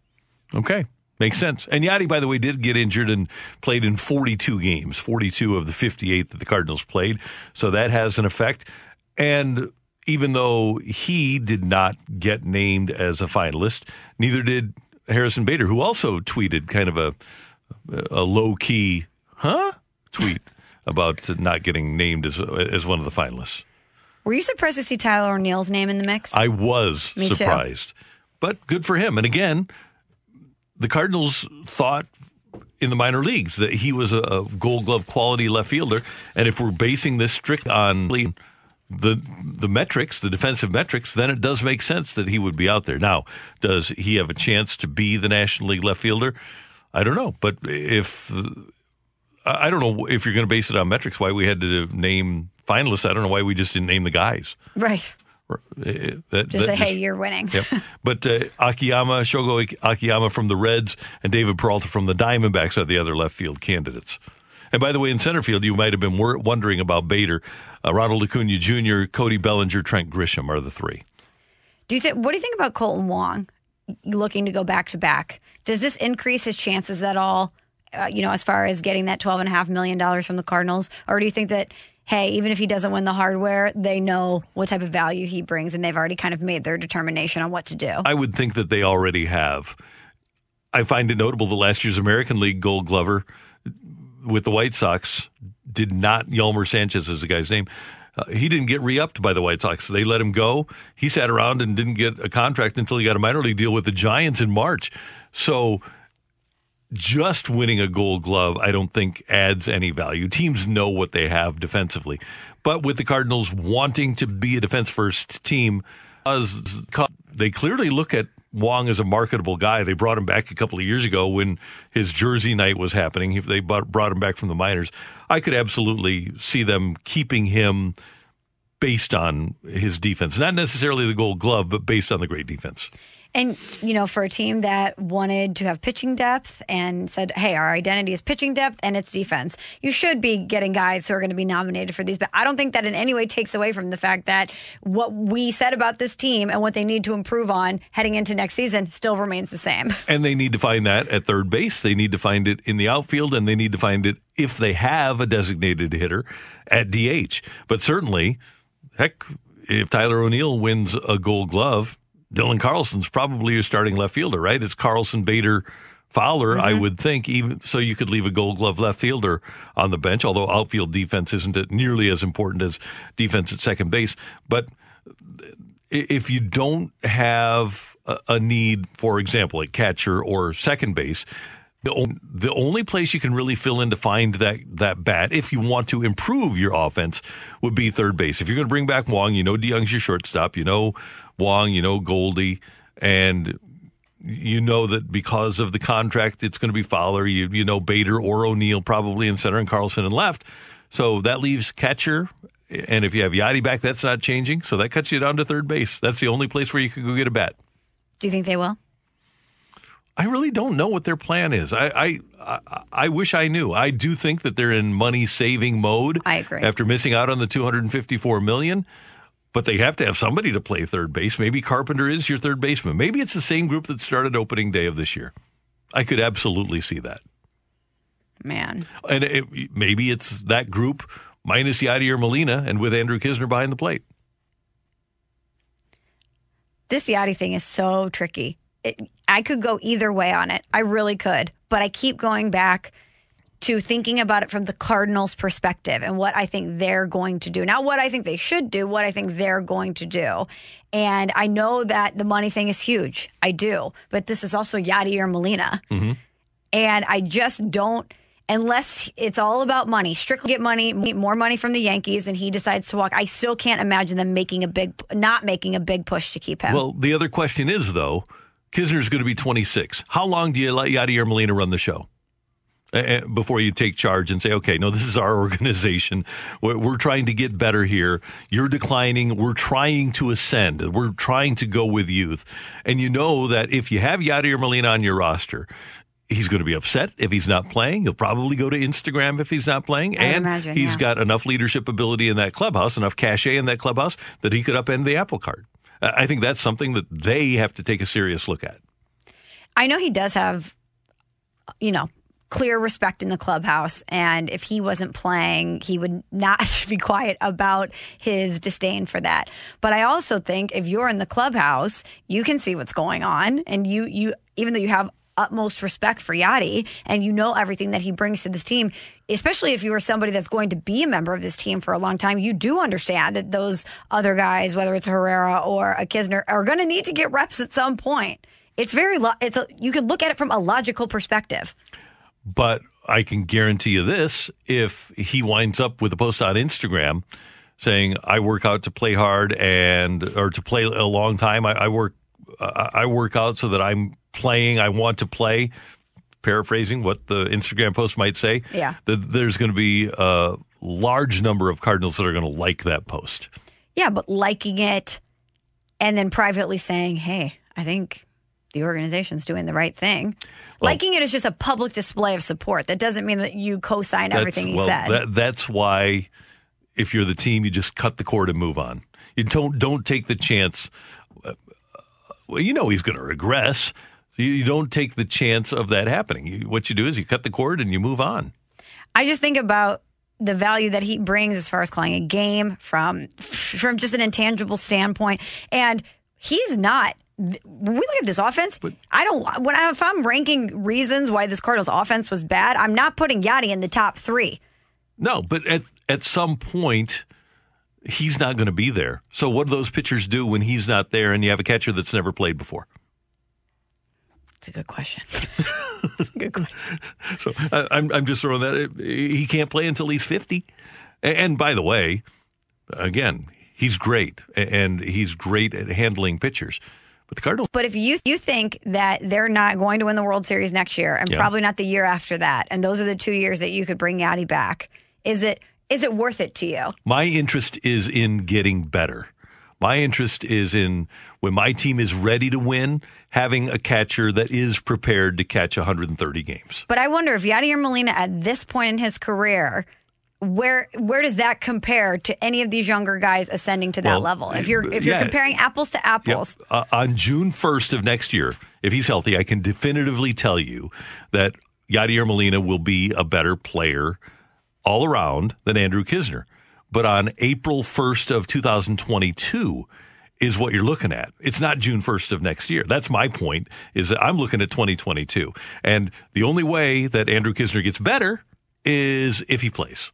Okay. Makes sense. And Yadi, by the way, did get injured and played in 42 games, 42 of the 58 that the Cardinals played. So that has an effect. And even though he did not get named as a finalist, neither did Harrison Bader, who also tweeted kind of a, a low key, huh? tweet about not getting named as as one of the finalists. Were you surprised to see Tyler O'Neill's name in the mix? I was Me too. surprised, but good for him. And again, the Cardinals thought in the minor leagues that he was a, a Gold Glove quality left fielder, and if we're basing this strict on the the metrics, the defensive metrics, then it does make sense that he would be out there. Now, does he have a chance to be the National League left fielder? I don't know, but if I don't know if you're going to base it on metrics, why we had to name finalists. I don't know why we just didn't name the guys. right. That- Just that say, hey, you're winning. Yep. *laughs* But uh, Akiyama, Shogo Akiyama from the Reds, and David Peralta from the Diamondbacks are the other left field candidates. And by the way, in center field, you might have been wondering about Bader. Uh, Ronald Acuna Jr., Cody Bellinger, Trent Grisham are the three. Do you think? What do you think about Kolten Wong looking to go back to back? Does this increase his chances at all? Uh, you know, as far as getting that twelve and a half million dollars from the Cardinals, or do you think that? Hey, even if he doesn't win the hardware, they know what type of value he brings, and they've already kind of made their determination on what to do. I would think that they already have. I find it notable that last year's American League Gold Glover with the White Sox did not Yolmer Sanchez is the guy's name. Uh, he didn't get re-upped by the White Sox. They let him go. He sat around and didn't get a contract until he got a minor league deal with the Giants in March. So just winning a gold glove, I don't think adds any value. Teams know what they have defensively. But with the Cardinals wanting to be a defense first team, as they clearly look at Wong as a marketable guy. They brought him back a couple of years ago when his jersey night was happening. They brought him back from the minors. I could absolutely see them keeping him based on his defense. Not necessarily the gold glove, but based on the great defense. And, you know, for a team that wanted to have pitching depth and said, hey, our identity is pitching depth and it's defense, you should be getting guys who are going to be nominated for these. But I don't think that in any way takes away from the fact that what we said about this team and what they need to improve on heading into next season still remains the same. *laughs* And they need to find that at third base. They need to find it in the outfield, and they need to find it if they have a designated hitter at DH. But certainly, heck, if Tyler O'Neill wins a gold glove, Dylan Carlson's probably your starting left fielder, right? It's Carlson, Bader, Fowler, I mm-hmm. would think. Even so, you could leave a Gold Glove left fielder on the bench. Although outfield defense isn't nearly as important as defense at second base. But if you don't have a, need, for example, at catcher or second base. The, on- the only place you can really fill in to find that, that bat, if you want to improve your offense, would be third base. If you're going to bring back Wong, you know DeJong's your shortstop, you know Wong, you know Goldie, and you know that because of the contract, it's going to be Fowler. You you know Bader or O'Neill probably in center and Carlson in left. So that leaves catcher. And if you have Yadi back, that's not changing. So that cuts you down to third base. That's the only place where you could go get a bat. Do you think they will? I really don't know what their plan is. I, I I I wish I knew. I do think that they're in money saving mode. I agree. After missing out on the 254 million, but they have to have somebody to play third base. Maybe Carpenter is your third baseman. Maybe it's the same group that started opening day of this year. I could absolutely see that. Man. And it, maybe it's that group minus Yadier Molina and with Andrew Knizner behind the plate. This Yachty thing is so tricky. It, I could go either way on it. I really could. But I keep going back to thinking about it from the Cardinals' perspective and what I think they're going to do. Not what I think they should do, what I think they're going to do. And I know that the money thing is huge. I do. But this is also Yadier Molina. Mm-hmm. And I just don't, unless it's all about money, strictly get money, more money from the Yankees, and he decides to walk. I still can't imagine them making a big, not making a big push to keep him. Well, the other question is though, Knizner's going to be 26. How long do you let Yadier Molina run the show? Before you take charge and say, okay, no, this is our *laughs* organization. We're, we're trying to get better here. You're declining. We're trying to ascend. We're trying to go with youth. And you know that if you have Yadier Molina on your roster, he's going to be upset if he's not playing. He'll probably go to Instagram if he's not playing. I'd and imagine, he's yeah. got enough leadership ability in that clubhouse, enough cachet in that clubhouse that he could upend the apple cart. I think that's something that they have to take a serious look at. I know he does have, you know, clear respect in the clubhouse. And if he wasn't playing, he would not *laughs* be quiet about his disdain for that. But I also think if you're in the clubhouse, you can see what's going on. And you, you, even though you have utmost respect for Yadi and you know everything that he brings to this team, especially if you are somebody that's going to be a member of this team for a long time, you do understand that those other guys, whether it's Herrera or a Knizner, are going to need to get reps at some point. It's very, lo- it's a, you can look at it from a logical perspective. But I can guarantee you this: if he winds up with a post on Instagram saying, "I work out to play hard and or to play a long time. I, I work, uh, I work out so that I'm playing. I want to play." Paraphrasing what the Instagram post might say, Yeah. that there's going to be a large number of Cardinals that are going to like that post. Yeah, but liking it and then privately saying, hey, I think the organization's doing the right thing. liking it is just a public display of support. That doesn't mean that you co sign everything he well, said. That, that's why, if you're the team, you just cut the cord and move on. You don't don't take the chance. uh, Well, you know he's going to regress. You, you don't take the chance of that happening. You, what you do is you cut the cord and you move on. I just think about the value that he brings as far as calling a game from from just an intangible standpoint, and he's not. When we look at this offense, I don't. When I, if I'm ranking reasons why this Cardinals offense was bad, I'm not putting Yadi in the top three. No, but at at some point. He's not going to be there. So, what do those pitchers do when he's not there and you have a catcher that's never played before? It's a good question. *laughs* It's a good question. *laughs* So I, I'm I'm just throwing that. He can't play until he's 50. And, and by the way, again, he's great and he's great at handling pitchers. But the Cardinals, But if you you think that they're not going to win the World Series next year, and Yeah. probably not the year after that, and those are the two years that you could bring Yadi back, is it is it worth it to you? my interest is in getting better. My interest is in when my team is ready to win, having a catcher that is prepared to catch 130 games. But I wonder if Yadier Molina at this point in his career, where where does that compare to any of these younger guys ascending to that Well, level? If you're if you're yeah. comparing apples to apples, Uh, on June 1st of next year, if he's healthy, I can definitively tell you that Yadier Molina will be a better player all around than Andrew Knizner. But on April 1st of 2022 is what you're looking at. It's not June 1st of next year. That's my point is that I'm looking at 2022. And the only way that Andrew Knizner gets better is if he plays.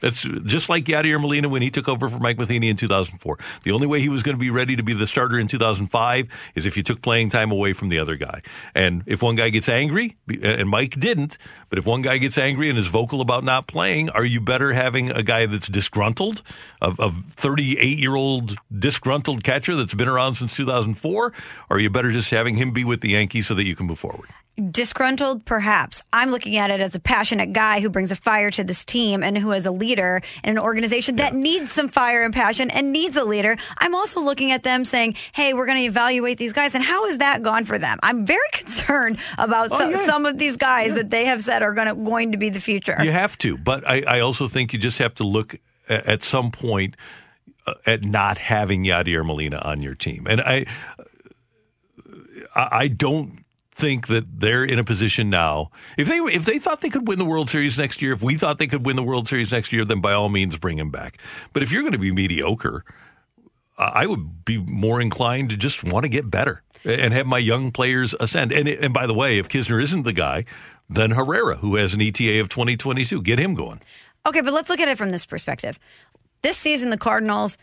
That's just like Yadier Molina when he took over for Mike Matheny in 2004. The only way he was going to be ready to be the starter in 2005 is if you took playing time away from the other guy. And if one guy gets angry, and Mike didn't, but if one guy gets angry and is vocal about not playing, are you better having a guy that's disgruntled, a 38 year old disgruntled catcher that's been around since 2004? Or are you better just having him be with the Yankees so that you can move forward? Disgruntled perhaps. I'm looking at it as a passionate guy who brings a fire to this team and who is a leader in an organization that needs some fire and passion and needs a leader. I'm also looking at them saying, "Hey, we're going to evaluate these guys." And how has that gone for them? I'm very *laughs* concerned about Oh, some, yeah. some of these guys that they have said are going to going to be the future. You have to, but I, I also think you just have to look at, at some point uh, at not having Yadier Molina on your team, and I, I I don't think that they're in a position now. If they if they thought they could win the World Series next year, if we thought they could win the World Series next year, then by all means bring him back. But if you're going to be mediocre, I would be more inclined to just want to get better and have my young players ascend. And and by the way, if Knizner isn't the guy, then Herrera, who has an ETA of 2022, get him going. Okay, but let's look at it from this perspective. This season, the Cardinals,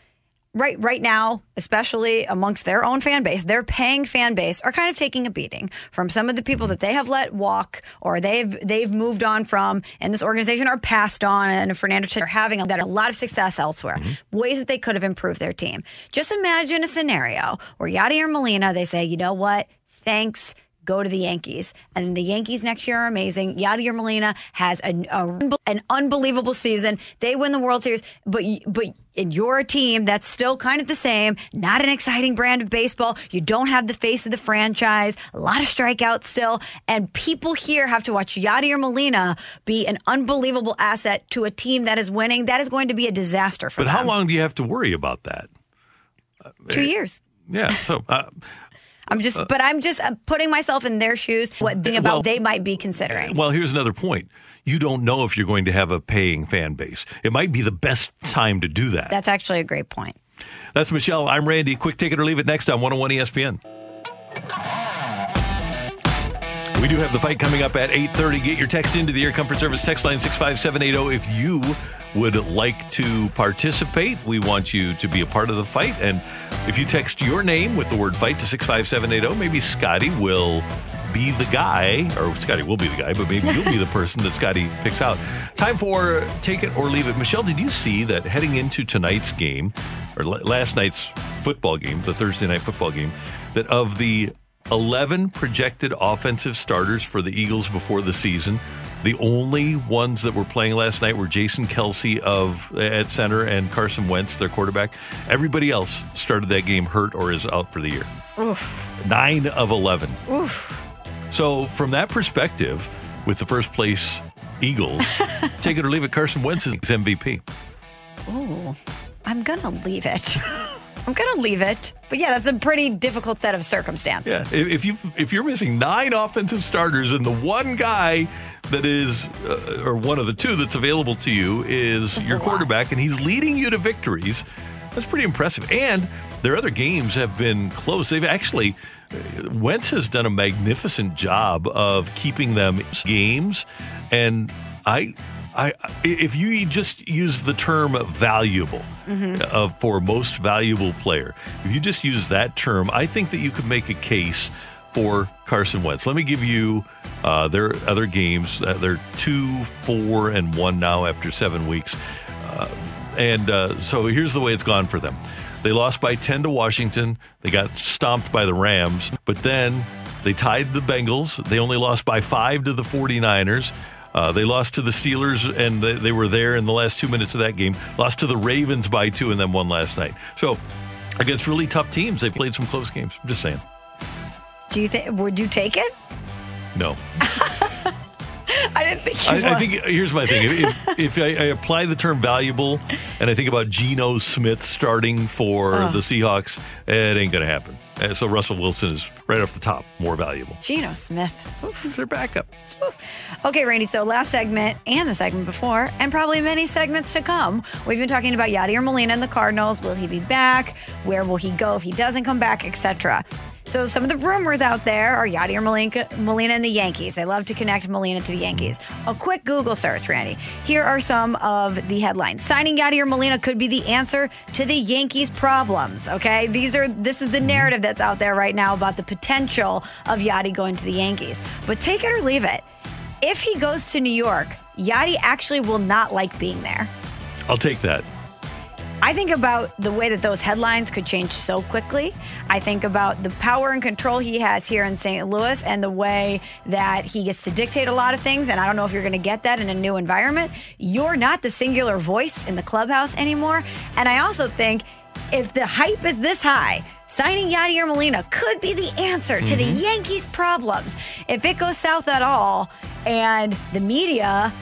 right right now, especially amongst their own fan base, their paying fan base, are kind of taking a beating from some of the people that they have let walk or they've they've moved on from, and this organization are passed on, and Fernando are having that a lot of success elsewhere, mm-hmm. ways that they could have improved their team. Just imagine a scenario where Yadier Molina, they say, you know what, thanks go to the Yankees. And the Yankees next year are amazing. Yadier Molina has an, a, an unbelievable season. They win the World Series, but but in your team that's still kind of the same, not an exciting brand of baseball. You don't have the face of the franchise, a lot of strikeouts still, and people here have to watch Yadier Molina be an unbelievable asset to a team that is winning. That is going to be a disaster for But them. how long do you have to worry about that? Two years. Yeah. So uh, I'm just, but I'm just uh, putting myself in their shoes. What think about Well- they might be considering. Well, here's another point. You don't know if you're going to have a paying fan base. It might be the best time to do that. That's actually a great point. That's Michelle. I'm Randy. Quick take it or leave it next on 101 ESPN. We do have the fight coming up at 8.30. Get your text into the Air Comfort Service text line 65780 if you would like to participate. We want you to be a part of the fight. And if you text your name with the word fight to 65780, maybe Scotty will be the guy, or Scotty will be the guy, but maybe you'll be the *laughs* person that Scotty picks out. Time for take it or leave it. Michelle, did you see that heading into tonight's game, or l- last night's football game, the Thursday night football game, that of the 11 projected offensive starters for the Eagles before the season. The only ones that were playing last night were Jason Kelce of at center and Carson Wentz, their quarterback. Everybody else started that game hurt or is out for the year. Oof. Nine of 11. Oof. So, from that perspective, with the first place Eagles, *laughs* take it or leave it, Carson Wentz is MVP. Oh, I'm gonna leave it. *laughs* I'm gonna leave it. But yeah, that's a pretty difficult set of circumstances. Yeah, if you if you're missing nine offensive starters and the one guy that is uh, or one of the two that's available to you is That's your quarterback and he's leading you to victories, that's pretty impressive. And their other games have been close. They've actually uh, Wentz has done a magnificent job of keeping them games and I I, if you just use the term valuable uh, for most valuable player, if you just use that term, I think that you could make a case for Carson Wentz. Let me give you uh, their other games. Uh, they're two, four, and one now after seven weeks. Uh, and uh, so here's the way it's gone for them. They lost by 10 to Washington. They got stomped by the Rams, but then they tied the Bengals. They only lost by five to the 49ers. Uh, they lost to the Steelers, and they, they were there in the last two minutes of that game. Lost to the Ravens by two, and then won last night. So, against really tough teams, they played some close games. I'm just saying. Do you think? Would you take it? No. *laughs* I didn't think you I, I think here's my thing. If, *laughs* if I, I apply the term valuable and I think about Geno Smith starting for Ugh. the Seahawks, it ain't going to happen. Uh, so Russell Wilson is right off the top more valuable. Geno Smith. It's their backup. Okay, Randy. So last segment and the segment before, and probably many segments to come, we've been talking about Yadier Molina and the Cardinals. Will he be back? Where will he go if he doesn't come back, etc. So some of the rumors out there are Yadier Molina, Molina and the Yankees. They love to connect Molina to the Yankees. A quick Google search, Randy. Here are some of the headlines. Signing Yadier Molina could be the answer to the Yankees' problems. Okay, these are this is the narrative that's out there right now about the potential of Yadi going to the Yankees. But take it or leave it. If he goes to New York, Yadi actually will not like being there. I'll take that. I think about the way that those headlines could change so quickly. I think about the power and control he has here in St. Louis and the way that he gets to dictate a lot of things. And I don't know if you're going to get that in a new environment. You're not the singular voice in the clubhouse anymore. And I also think if the hype is this high, signing Yadier Molina could be the answer to the mm-hmm. Yankees' problems. If it goes south at all and the media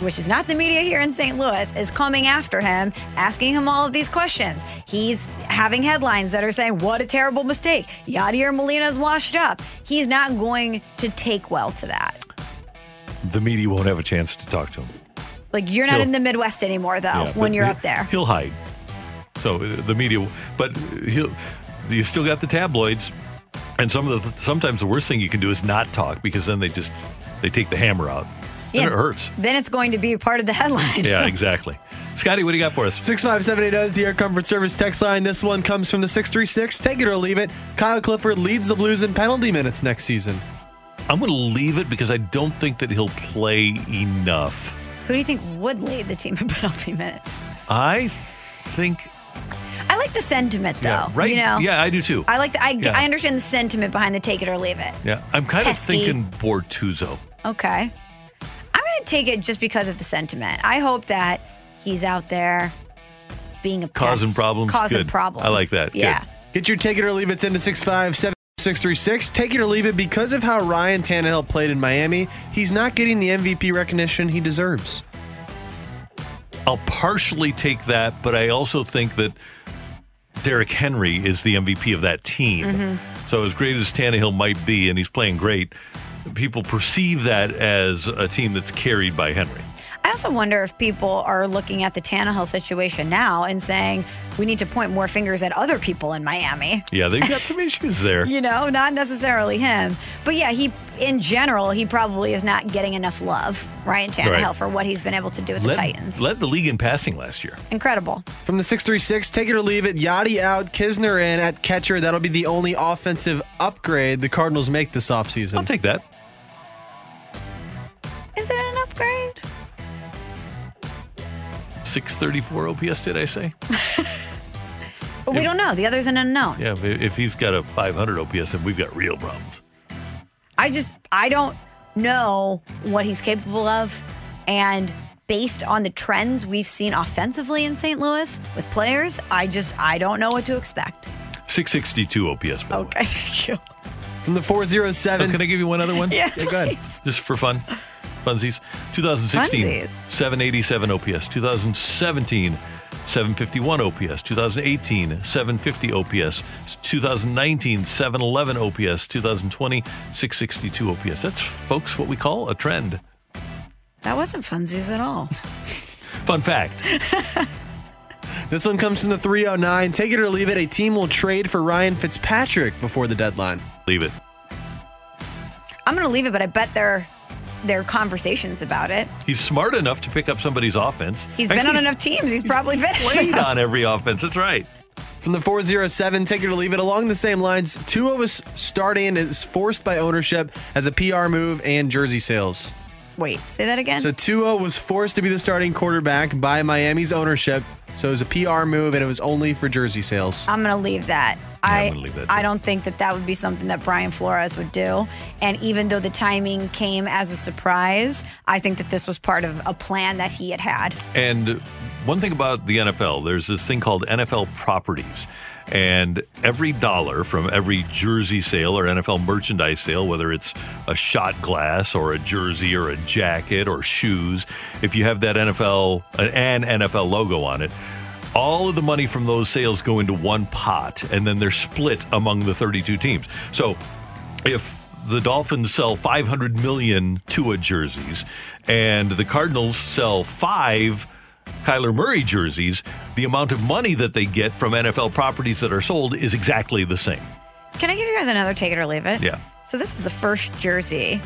which is not the media here in St. Louis, is coming after him, asking him all of these questions. He's having headlines that are saying, What a terrible mistake. Yadier Molina's washed up. He's not going to take well to that. The media won't have a chance to talk to him. Like, you're not He'll- in the Midwest anymore, though, Yeah, when you're he- up there. He'll hide. So uh, the media, but he'll. You still got the tabloids, and some of the sometimes the worst thing you can do is not talk because then they just they take the hammer out. Then it hurts. Then it's going to be a part of the headline. Yeah, *laughs* exactly. Scotty, what do you got for us? 65780 is the Air Comfort Service text line. This one comes from the 636. Take it or leave it. Kyle Clifford leads the Blues in penalty minutes next season. I'm going to leave it because I don't think that he'll play enough. Who do you think would lead the team *laughs* in penalty minutes? I think. I like the sentiment, though. Yeah, right. You know? Yeah, I do too. I like the, I, Yeah. I understand the sentiment behind the take it or leave it. yeah, I'm kind of thinking Bortuzzo. Okay. I'm going to take it just because of the sentiment. I hope that he's out there being a Causing pest, problems? Causing Good. problems. I like that. Good. Yeah. Get your take it or leave it into 657 Take it or leave it because of how Ryan Tannehill played in Miami. He's not getting the MVP recognition he deserves. I'll partially take that, but I also think that Derrick Henry is the MVP of that team. Mm-hmm. So as great as Tannehill might be, and he's playing great, people perceive that as a team that's carried by Henry. I I also wonder if people are looking at the Tannehill situation now and saying we need to point more fingers at other people in Miami. Yeah, they've got *laughs* some issues there. You know, not necessarily him. But yeah, he in general, he probably is not getting enough love, Ryan Tannehill, Right. for what he's been able to do with the Titans. led the league in passing last year. Incredible. From the 636, take it or leave it. Yadi out, Knizner in at catcher. That'll be the only offensive upgrade the Cardinals make this offseason. I'll take that. Is it an upgrade? 634 OPS, did I say? *laughs* But we don't know. The other's an unknown. Yeah, if if he's got a 500 OPS, then we've got real problems. I just I don't know what he's capable of, and based on the trends we've seen offensively in St. Louis with players, I just I don't know what to expect. 662 OPS. By Okay, thank you. From the 407. Oh, can I give you one other one? *laughs* Yeah, go ahead. Just for fun. Funsies. 2016, Funsies. 787 OPS. 2017, 751 OPS. 2018, 750 OPS. 2019, 711 OPS. 2020, 662 OPS. That's, folks, what we call a trend. That wasn't funsies at all. Fun fact. *laughs* This one comes from the 309. Take it or leave it. A team will trade for Ryan Fitzpatrick before the deadline. Leave it. I'm going to leave it, but I bet there there are conversations about it. He's smart enough to pick up somebody's offense. He's been Actually, on enough teams. He's probably been played *laughs* on every offense. That's right. From the 407, take it or leave it. Along the same lines, Tua was starting is forced by ownership as a PR move and jersey sales. Wait, say that again. So Tua oh was forced to be the starting quarterback by Miami's ownership. So it was a PR move and it was only for jersey sales. I'm going to leave that. I gonna leave that, I don't think that that would be something that Brian Flores would do. And even though the timing came as a surprise, I think that this was part of a plan that he had had. And one thing about the NFL, there's this thing called NFL properties. And every dollar from every jersey sale or NFL merchandise sale, whether it's a shot glass or a jersey or a jacket or shoes, if you have that NFL, an NFL logo on it, all of the money from those sales go into one pot and then they're split among the 32 teams. So if the Dolphins sell 500 million Tua jerseys and the Cardinals sell five Kyler Murray jerseys, the amount of money that they get from NFL properties that are sold is exactly the same. Can I give you guys another take it or leave it? Yeah. So this is the first jersey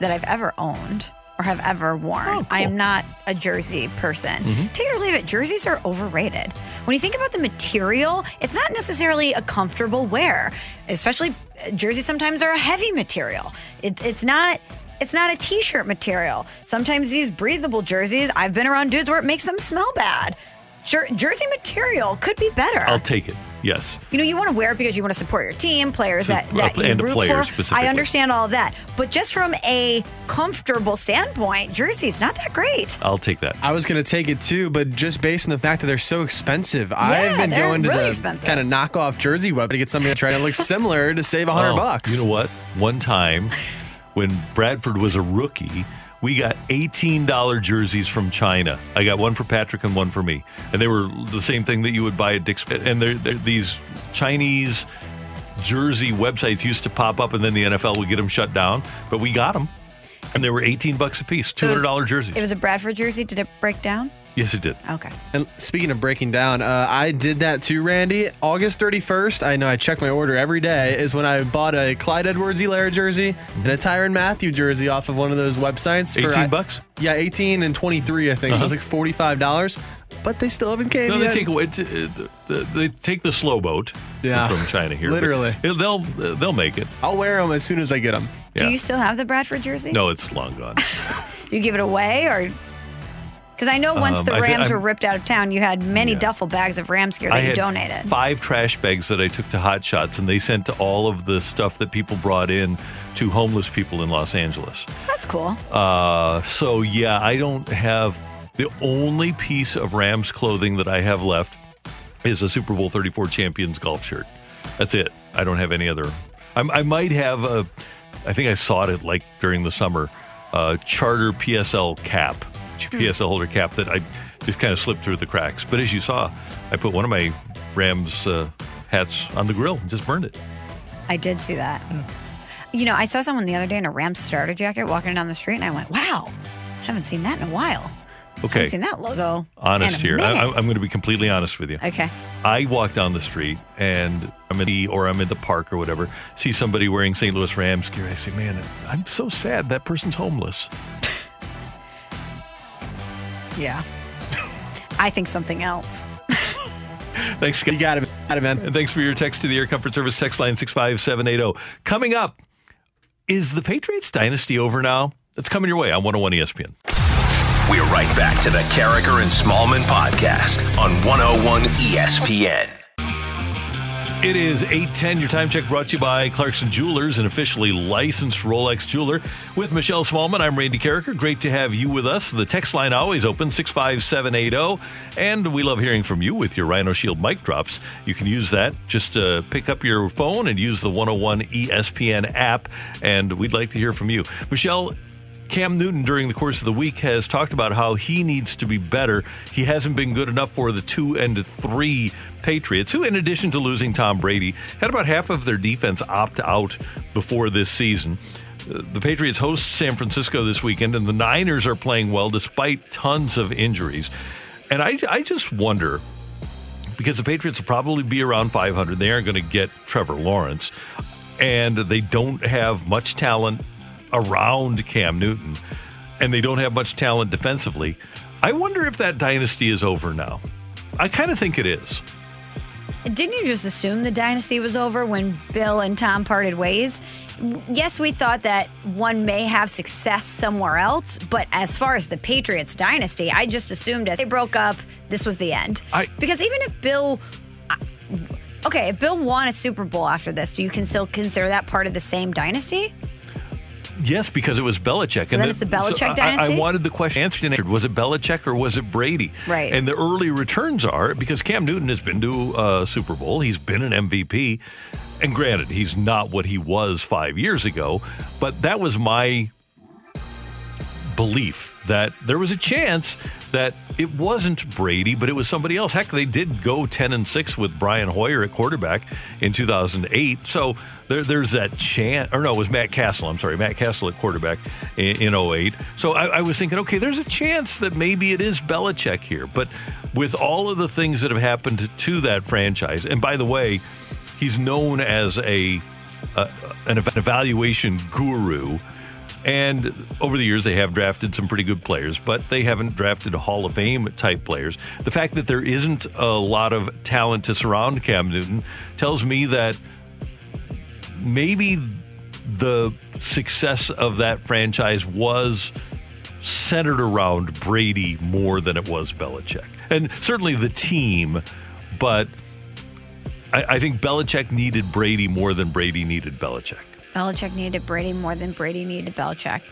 that I've ever owned or have ever worn. Oh, cool. I am not a jersey person. Take it or leave it, jerseys are overrated. When you think about the material, it's not necessarily a comfortable wear. Especially uh, jerseys sometimes are a heavy material. It, it's not it's not a t-shirt material. Sometimes these breathable jerseys, I've been around dudes where it makes them smell bad. Jer- jersey material could be better. I'll take it. Yes. You know, you want to wear it because you want to support your team, players To- that, that uh, you and a root player for. specifically. I understand all of that, but just from a comfortable standpoint, jersey's not that great. I'll take that. I was going to take it too, but just based on the fact that they're so expensive, I've been they're going to the expensive. kind of knockoff jersey web to get something that try to look *laughs* similar to save a hundred Oh, bucks. You know what? One time *laughs* when Bradford was a rookie, we got $18 jerseys from China. I got one for Patrick and one for me. And they were the same thing that you would buy at Dick's. And they're, they're- these Chinese jersey websites used to pop up and then the NFL would get them shut down. But we got them. And they were 18 bucks a piece, So was- $200 jerseys. It was a Bradford jersey. Did it break down? Yes, it did. Okay. And speaking of breaking down, uh, I did that too, Randy. August 31st, I know I check my order every day, is when I bought a Clyde Edwards Helaire jersey and a Tyrann Mathieu jersey off of one of those websites. for- 18 bucks? Yeah, 18 and 23, I think. So it was Uh-huh. like $45. But they still haven't came No, they take away. t- uh, the- They take the slow boat Yeah. from China here. but Literally. they'll they'll make it. I'll wear them as soon as I get them. Do you still have the Bradford jersey? No, it's long gone. *laughs* You give it away or? Because I know once Um, the Rams I'm- were ripped out of town, you had many Yeah. duffel bags of Rams gear I that you had donated. five trash bags that I took to Hot Shots, and they sent all of the stuff that people brought in to homeless people in Los Angeles. That's cool. Uh, so yeah, I don't have the only piece of Rams clothing that I have left is a Super Bowl 34 champions golf shirt. That's it. I don't have any other. I'm, I might have a. I think I saw it like during the summer. Uh, charter PSL cap, *laughs* PSL holder cap that I just kind of slipped through the cracks. But as you saw, I put one of my Rams uh, hats on the grill and just burned it. I did see that. You know, I saw someone the other day in a Rams starter jacket walking down the street, and I went, "Wow, I haven't seen that in a while." Okay, haven't seen that logo. honest here. I- I'm going to be completely honest with you. okay. I walk down the street and I'm in the or I'm in the park or whatever, see somebody wearing St. Louis Rams gear. I say, man, I'm so sad that person's homeless. *laughs* Yeah. I think something else. *laughs* Thanks, You got it, got it, man. And thanks for your text to the Air Comfort Service text line 65780. Coming up, is the Patriots dynasty over now? That's coming your way on 101 ESPN. We're right back to the Karraker and Smallman podcast on 101 ESPN. It is 810. Your time check brought to you by Clarkson Jewelers, an officially licensed Rolex jeweler. With Michelle Smallman, I'm Randy Karraker. Great to have you with us. The text line always open, 65780. And we love hearing from you with your Rhino Shield mic drops. You can use that. Just uh, pick up your phone and use the 101 ESPN app. And we'd like to hear from you. Michelle, Cam Newton, during the course of the week, has talked about how he needs to be better. He hasn't been good enough for the two and three Patriots, who, in addition to losing Tom Brady, had about half of their defense opt out before this season. Uh, The Patriots host San Francisco this weekend, and the Niners are playing well despite tons of injuries. And I, I just wonder because the Patriots will probably be around 500. They aren't going to get Trevor Lawrence, and they don't have much talent around Cam Newton, and they don't have much talent defensively. I wonder if that dynasty is over now. I kind of think it is. Didn't you just assume the dynasty was over when Bill and Tom parted ways? Yes, we thought that one may have success somewhere else, but as far as the Patriots dynasty, I just assumed as they broke up, this was the end. I- because even if Bill, okay, if Bill won a Super Bowl after this, do you can still consider that part of the same dynasty? Yes, because it was Belichick. So then it's the Belichick I- I, wanted the question answered and answered. Was it Belichick or was it Brady? Right. And the early returns are because Cam Newton has been to a Super Bowl. He's been an MVP. And granted, he's not what he was five years ago, but that was my belief that there was a chance that it wasn't Brady, but it was somebody else. Heck, they did go 10 and 6 with Brian Hoyer at quarterback in 2008. So there, there's that chance, or no, it was Matt Cassel. I'm sorry, Matt Cassel at quarterback in, in 08. So I, I was thinking, okay, there's a chance that maybe it is Belichick here. But with all of the things that have happened to that franchise, and by the way, he's known as a, a an evaluation guru. And over the years, they have drafted some pretty good players, but they haven't drafted Hall of Fame type players. The fact that there isn't a lot of talent to surround Cam Newton tells me that maybe the success of that franchise was centered around Brady more than it was Belichick. And certainly the team, but I, I think Belichick needed Brady more than Brady needed Belichick. Belichick needed Brady more than Brady needed Belichick.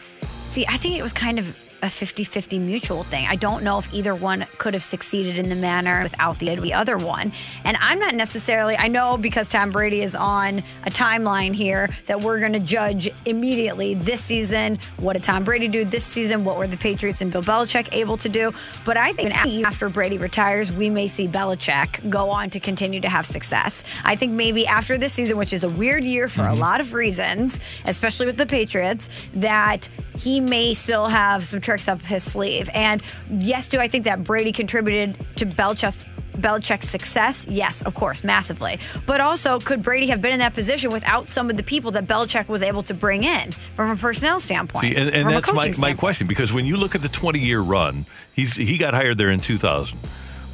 See, I think it was kind of a 50 50 mutual thing. I don't know if either one could have succeeded in the manner without the, the other one. And I'm not necessarily, I know because Tom Brady is on a timeline here that we're going to judge immediately this season. What did Tom Brady do this season? What were the Patriots and Bill Belichick able to do? But I think after Brady retires, we may see Belichick go on to continue to have success. I think maybe after this season, which is a weird year for a mm-hmm. lot of reasons, especially with the Patriots, that he may still have some tricks up his sleeve. And yes, do I think that Brady contributed to Belichick's Belichick's success? Yes, of course, massively. But also, could Brady have been in that position without some of the people that Belichick was able to bring in from a personnel standpoint? See, and, and that's my, my question because when you look at the 20 year run, he's he got hired there in 2000.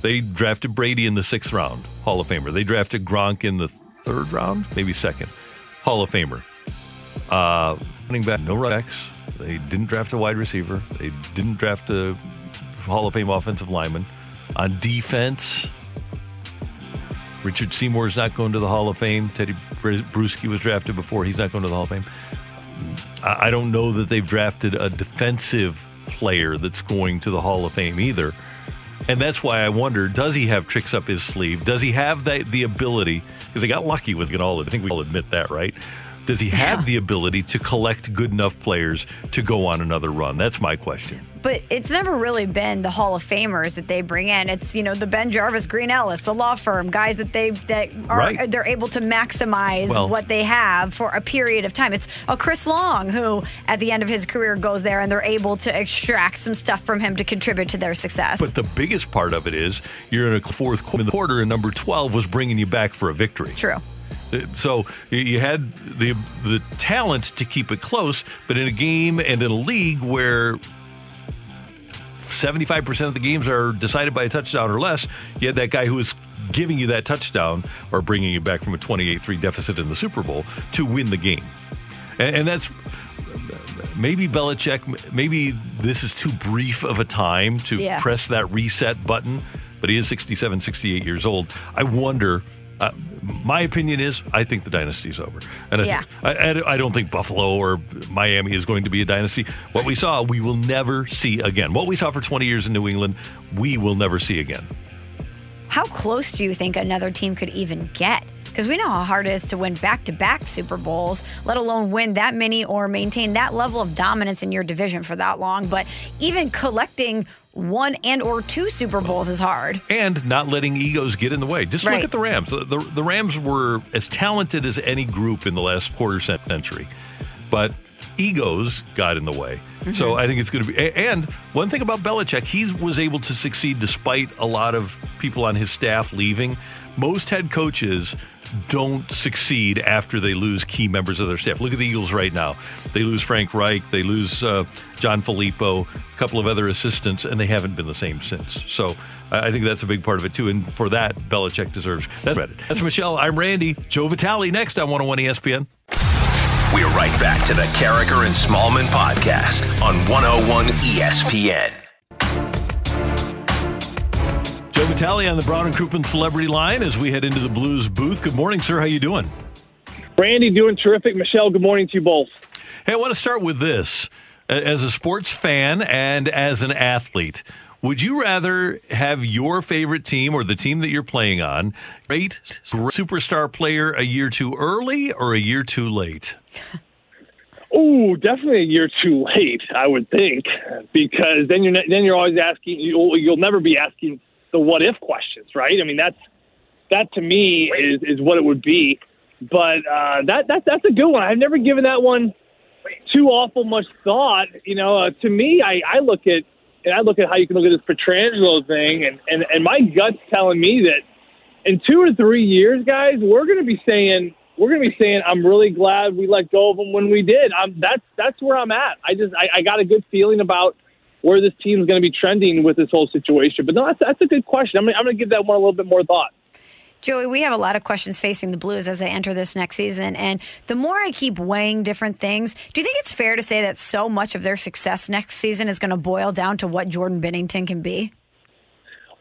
They drafted Brady in the sixth round, Hall of Famer. They drafted Gronk in the third round, maybe second, Hall of Famer. Uh, running back, no running backs. They didn't draft a wide receiver. They didn't draft a Hall of Fame offensive lineman. On defense, Richard Seymour is not going to the Hall of Fame. Teddy Br- Bruschi was drafted before. He's not going to the Hall of Fame. I don't know that they've drafted a defensive player that's going to the Hall of Fame either. And that's why I wonder does he have tricks up his sleeve? Does he have the ability? Because they got lucky with Gonzalez. I think we all admit that, right? Does he have the ability to collect good enough players to go on another run? That's my question. But it's never really been the Hall of Famers that they bring in. It's you know the BenJarvus, Green Ellis, the law firm guys that they that are Right. they're able to maximize Well- what they have for a period of time. It's a Chris Long who at the end of his career goes there and they're able to extract some stuff from him to contribute to their success. But the biggest part of it is you're in a fourth qu- in the quarter, and number 12 was bringing you back for a victory. True. So you- had the the talent to keep it close, but in a game and in a league where 75% of the games are decided by a touchdown or less, you had that guy who was giving you that touchdown or bringing you back from a 28-3 deficit in the Super Bowl to win the game. And, and that's maybe Belichick, maybe this is too brief of a time to Yeah. press that reset button, but he is 67, 68 years old. I wonder. Uh, my opinion is, I think the dynasty's over, and I, Yeah. I, I- I don't think Buffalo or Miami is going to be a dynasty. What we saw, we will never see again. What we saw for 20 years in New England, we will never see again. How close do you think another team could even get? Because we know how hard it is to win back to back Super Bowls, let alone win that many or maintain that level of dominance in your division for that long. But even collecting one and or two Super Bowls is hard. and not letting egos get in the way. Just Right. look at the Rams. The, the, the Rams were as talented as any group in the last quarter century, but egos got in the way. So mm-hmm. I think it's going to be. And one thing about Belichick, he was able to succeed despite a lot of people on his staff leaving. Most head coaches don't succeed after they lose key members of their staff. Look at the Eagles right now. They lose Frank Reich, they lose uh, John Filippo, a couple of other assistants, and they haven't been the same since. So I think that's a big part of it too. And for that, Belichick deserves that's credit. That's Michelle. I'm Randy. Joe Vitale next on 101 ESPN. We're right back to the Karraker and Smallman podcast on 101 ESPN. Joe Vitale on the Brown and Crouppen Celebrity Line as we head into the Blues booth. Good morning, sir. How you doing? Randy, doing terrific. Michelle, good morning to you both. Hey, I want to start with this. As a sports fan and as an athlete, would you rather have your favorite team or the team that you're playing on great superstar player a year too early or a year too late? Ooh, definitely a year too late, I would think, because then you're ne- then you're always asking. You'll, you'll never be asking the what if questions, right? I mean, that's that to me is is what it would be. But uh, that that that's a good one. I've never given that one too awful much thought. You know, uh, to me, I, I look at and I look at how you can look at this Pietrangelo thing, and and and my gut's telling me that in two or three years, guys, we're going to be saying we're going to be saying I'm really glad we let go of him when we did. I'm that's that's where I'm at. I just I, I got a good feeling about where this team's going to be trending with this whole situation. But no, that's that's a good question. I'm going to give that one a little bit more thought. Joey, we have a lot of questions facing the Blues as they enter this next season. And the more I keep weighing different things, do you think it's fair to say that so much of their success next season is going to boil down to what Jordan Binnington can be?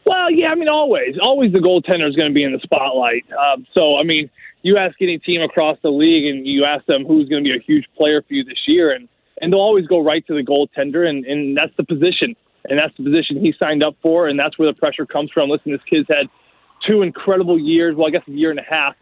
Well, yeah, I mean, always, always the goaltender is going to be in the spotlight. Um, so, I mean, you ask any team across the league, and you ask them who's going to be a huge player for you this year, and and they'll always go right to the goaltender, and and that's the position, and that's the position he signed up for, and that's where the pressure comes from. Listen, this kid's had two incredible years, well, I guess a year and a half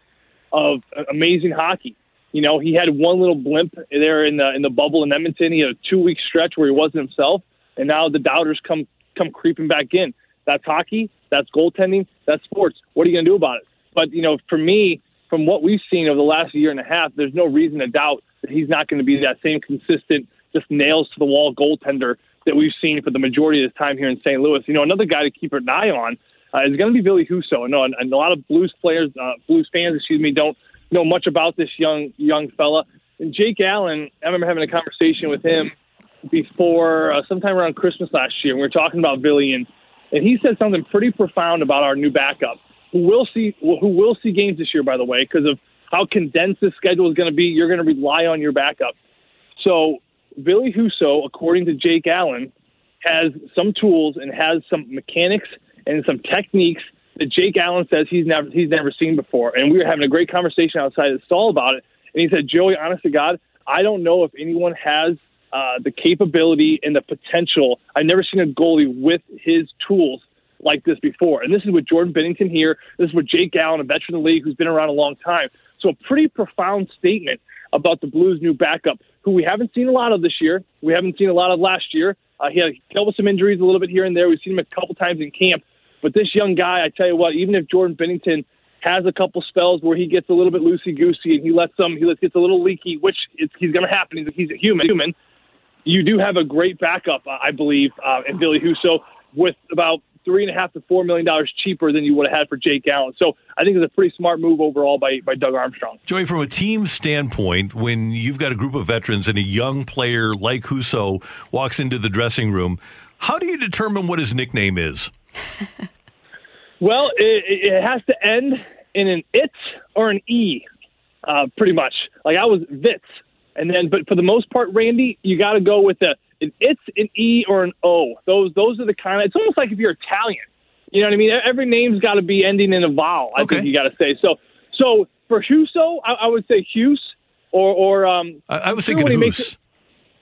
of amazing hockey. You know, he had one little blimp there in the in the bubble in Edmonton. He had a two week stretch where he wasn't himself, and now the doubters come come creeping back in. That's hockey. That's goaltending. That's sports. What are you going to do about it? But you know, for me, from what we've seen over the last year and a half, there's no reason to doubt that he's not going to be that same consistent, just nails to the wall goaltender that we've seen for the majority of his time here in St. Louis. You know, another guy to keep an eye on uh, is going to be Ville Husso. And, and a lot of Blues players, uh, Blues fans, excuse me, don't know much about this young young fella. And Jake Allen, I remember having a conversation with him before uh, sometime around Christmas last year. And we were talking about Ville, and and he said something pretty profound about our new backup, who will see who will see games this year, by the way, because of how condensed this schedule is going to be. You're going to rely on your backup. So Ville Husso, according to Jake Allen, has some tools and has some mechanics and some techniques that Jake Allen says he's never he's never seen before. And we were having a great conversation outside the stall about it. And he said, Joey, honest to God, I don't know if anyone has uh, the capability and the potential. I've never seen a goalie with his tools like this before. And this is with Jordan Binnington here. This is with Jake Allen, a veteran of the league who's been around a long time. So a pretty profound statement about the Blues' new backup, who we haven't seen a lot of this year. We haven't seen a lot of last year. Uh, he had dealt with some injuries a little bit here and there. We've seen him a couple times in camp. But this young guy, I tell you what, even if Jordan Binnington has a couple spells where he gets a little bit loosey goosey and he lets some, he gets a little leaky, which he's going to happen. He's, he's a human. Human. You do have a great backup, I believe, uh, in Ville Husso with about three and a half to four million dollars cheaper than you would have had for Jake Allen. So I think it's a pretty smart move overall by by Doug Armstrong. Joey, from a team standpoint, when you've got a group of veterans and a young player like Husso walks into the dressing room, how do you determine what his nickname is? *laughs* well, it, it, has to end in an it or an e, uh, pretty much. Like I was Vitz, and then but for the most part, Randy, you got to go with the an it's, an E, or an O. Those those are the kind of. It's almost like if you're Italian. You know what I mean? Every name's got to be ending in a vowel. I okay. think you got to say so. So for Husso, I, I would say Hughes or or um. I, I was thinking Hughes.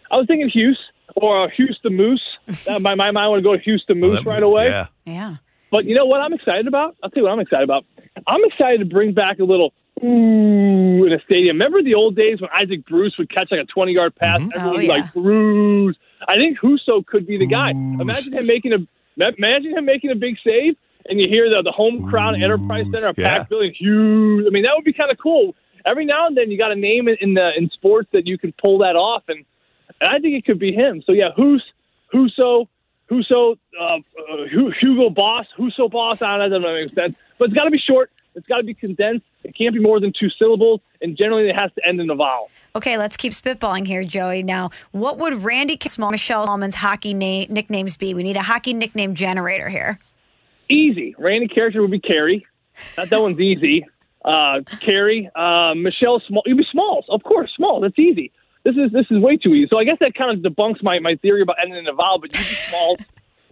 I was thinking Hughes or uh, Hughes the Moose. uh, my my mind would go to Hughes the Moose oh, that, right away. Yeah. Yeah. But you know what I'm excited about? I'll tell you what I'm excited about. I'm excited to bring back a little ooh in a stadium. Remember the old days when Isaac Bruce would catch like a 20 yard pass? Mm-hmm. Everyone oh, yeah. like Bruce. I think Husso could be the guy. Imagine him making a imagine him making a big save, and you hear the the home crowd at Enterprise Center, a yeah. packed building, huge. I mean, that would be kind of cool. Every now and then, you got a name in, the in sports that you can pull that off, and and I think it could be him. So yeah, Hus, Husso, Husso, uh, uh, Hugo Boss, Husso Boss. I don't know, that doesn't make sense, but it's got to be short. It's got to be condensed. It can't be more than two syllables, and generally it has to end in a vowel. Okay, let's keep spitballing here, Joey. Now, what would Randy Small, Michelle Smallman's hockey na- nicknames be? We need a hockey nickname generator here. Easy. Randy Karraker would be Carrie. That, that one's easy. Uh, Carrie, uh, Michelle Small. You'd be Smalls, of course. Small. That's easy. This is this is way too easy. So I guess that kind of debunks my, my theory about ending in a vowel. But you'd be Smalls,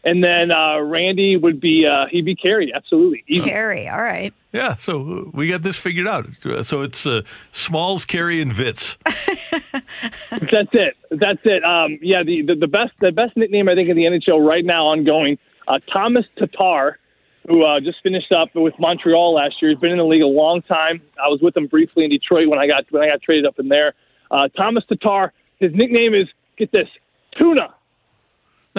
and then uh, Randy would be uh, he'd be Carrie. Absolutely. Easy. Carrie. All right. Yeah, so we got this figured out. So it's uh, Smalls, Carey, and Vitz. *laughs* That's it. That's it. Um, yeah, the, the, the best the best nickname I think in the NHL right now ongoing. Uh, Thomas Tatar, who uh, just finished up with Montreal last year. He's been in the league a long time. I was with him briefly in Detroit when I got when I got traded up in there. Uh, Thomas Tatar. His nickname is get this tuna.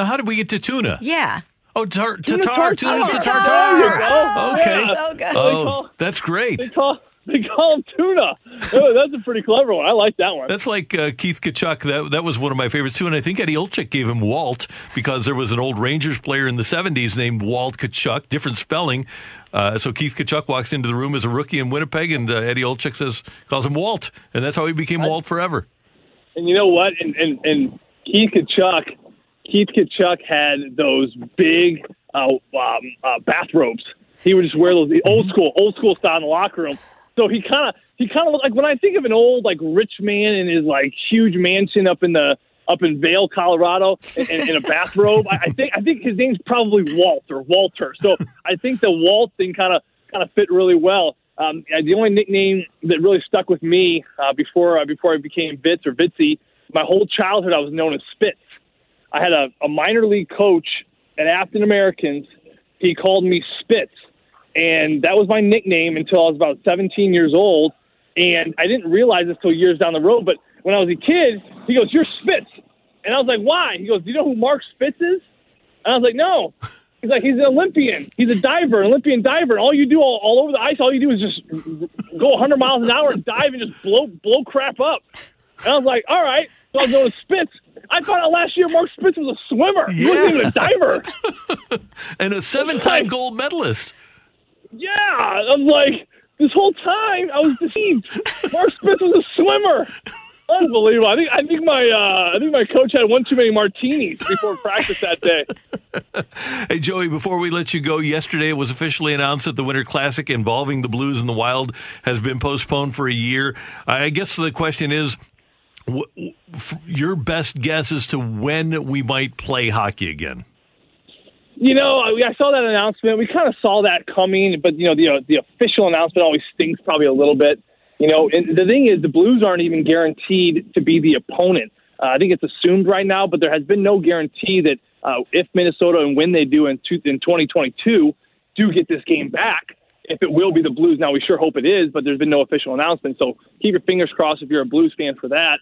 Now, how did we get to tuna? Yeah. Oh, tar- Tuna Tatar, tartar. tuna Oh, tartar. tartar. Okay. Yeah, so good. Oh, that's great. They call they call him tuna. Oh, that's a pretty clever one. I like that one. That's like uh, Keith Tkachuk. That that was one of my favorites too, and I think Eddie Olczyk gave him Walt because there was an old Rangers player in the '70s named Walt Tkaczuk, different spelling. Uh, so Keith Tkachuk walks into the room as a rookie in Winnipeg, and uh, Eddie Olczyk says calls him Walt, and that's how he became Walt forever. And you know what? And and, and Keith Tkachuk, Keith Tkachuk had those big uh, um, uh, bathrobes. He would just wear those the old school, old school style in the locker room. So he kind of he kind of looked like when I think of an old like rich man in his like huge mansion up in the up in Vail, Colorado, in, in, a bathrobe. I, I think I think his name's probably Walt or Walter. So I think the Walt thing kind of kind of fit really well. Um, the only nickname that really stuck with me uh, before uh, before I became Vitz or Vitzy, my whole childhood I was known as Spitz. I had a, a minor league coach at Affton Americans. He called me Spitz, and that was my nickname until I was about 17 years old. And I didn't realize this till years down the road. But when I was a kid, he goes, "You're Spitz," and I was like, "Why?" He goes, "Do you know who Mark Spitz is?" And I was like, "No." He's like, he's an Olympian. He's a diver, an Olympian diver. And all you do all, all over the ice, all you do is just go 100 miles an hour and dive and just blow blow crap up. And I was like, all right. So I was going to Spitz. I found out last year Mark Spitz was a swimmer. He wasn't even a diver. *laughs* and a seven-time gold medalist. Yeah, I'm like this whole time I was deceived. Mark Spitz was a swimmer. Unbelievable. I think I think my uh, I think my coach had one too many martinis before practice that day. *laughs* Hey, Joey, before we let you go, yesterday it was officially announced that the Winter Classic involving the Blues and the Wild has been postponed for a year. I guess the question is your best guess as to when we might play hockey again. You know, I I saw that announcement. We kind of saw that coming, but you know, the uh, the official announcement always stinks probably a little bit. You know, and the thing is, the Blues aren't even guaranteed to be the opponent. Uh, I think it's assumed right now, but there has been no guarantee that uh, if Minnesota and when they do in, two, in 2022 do get this game back, if it will be the Blues. Now we sure hope it is, but there's been no official announcement. So keep your fingers crossed if you're a Blues fan for that.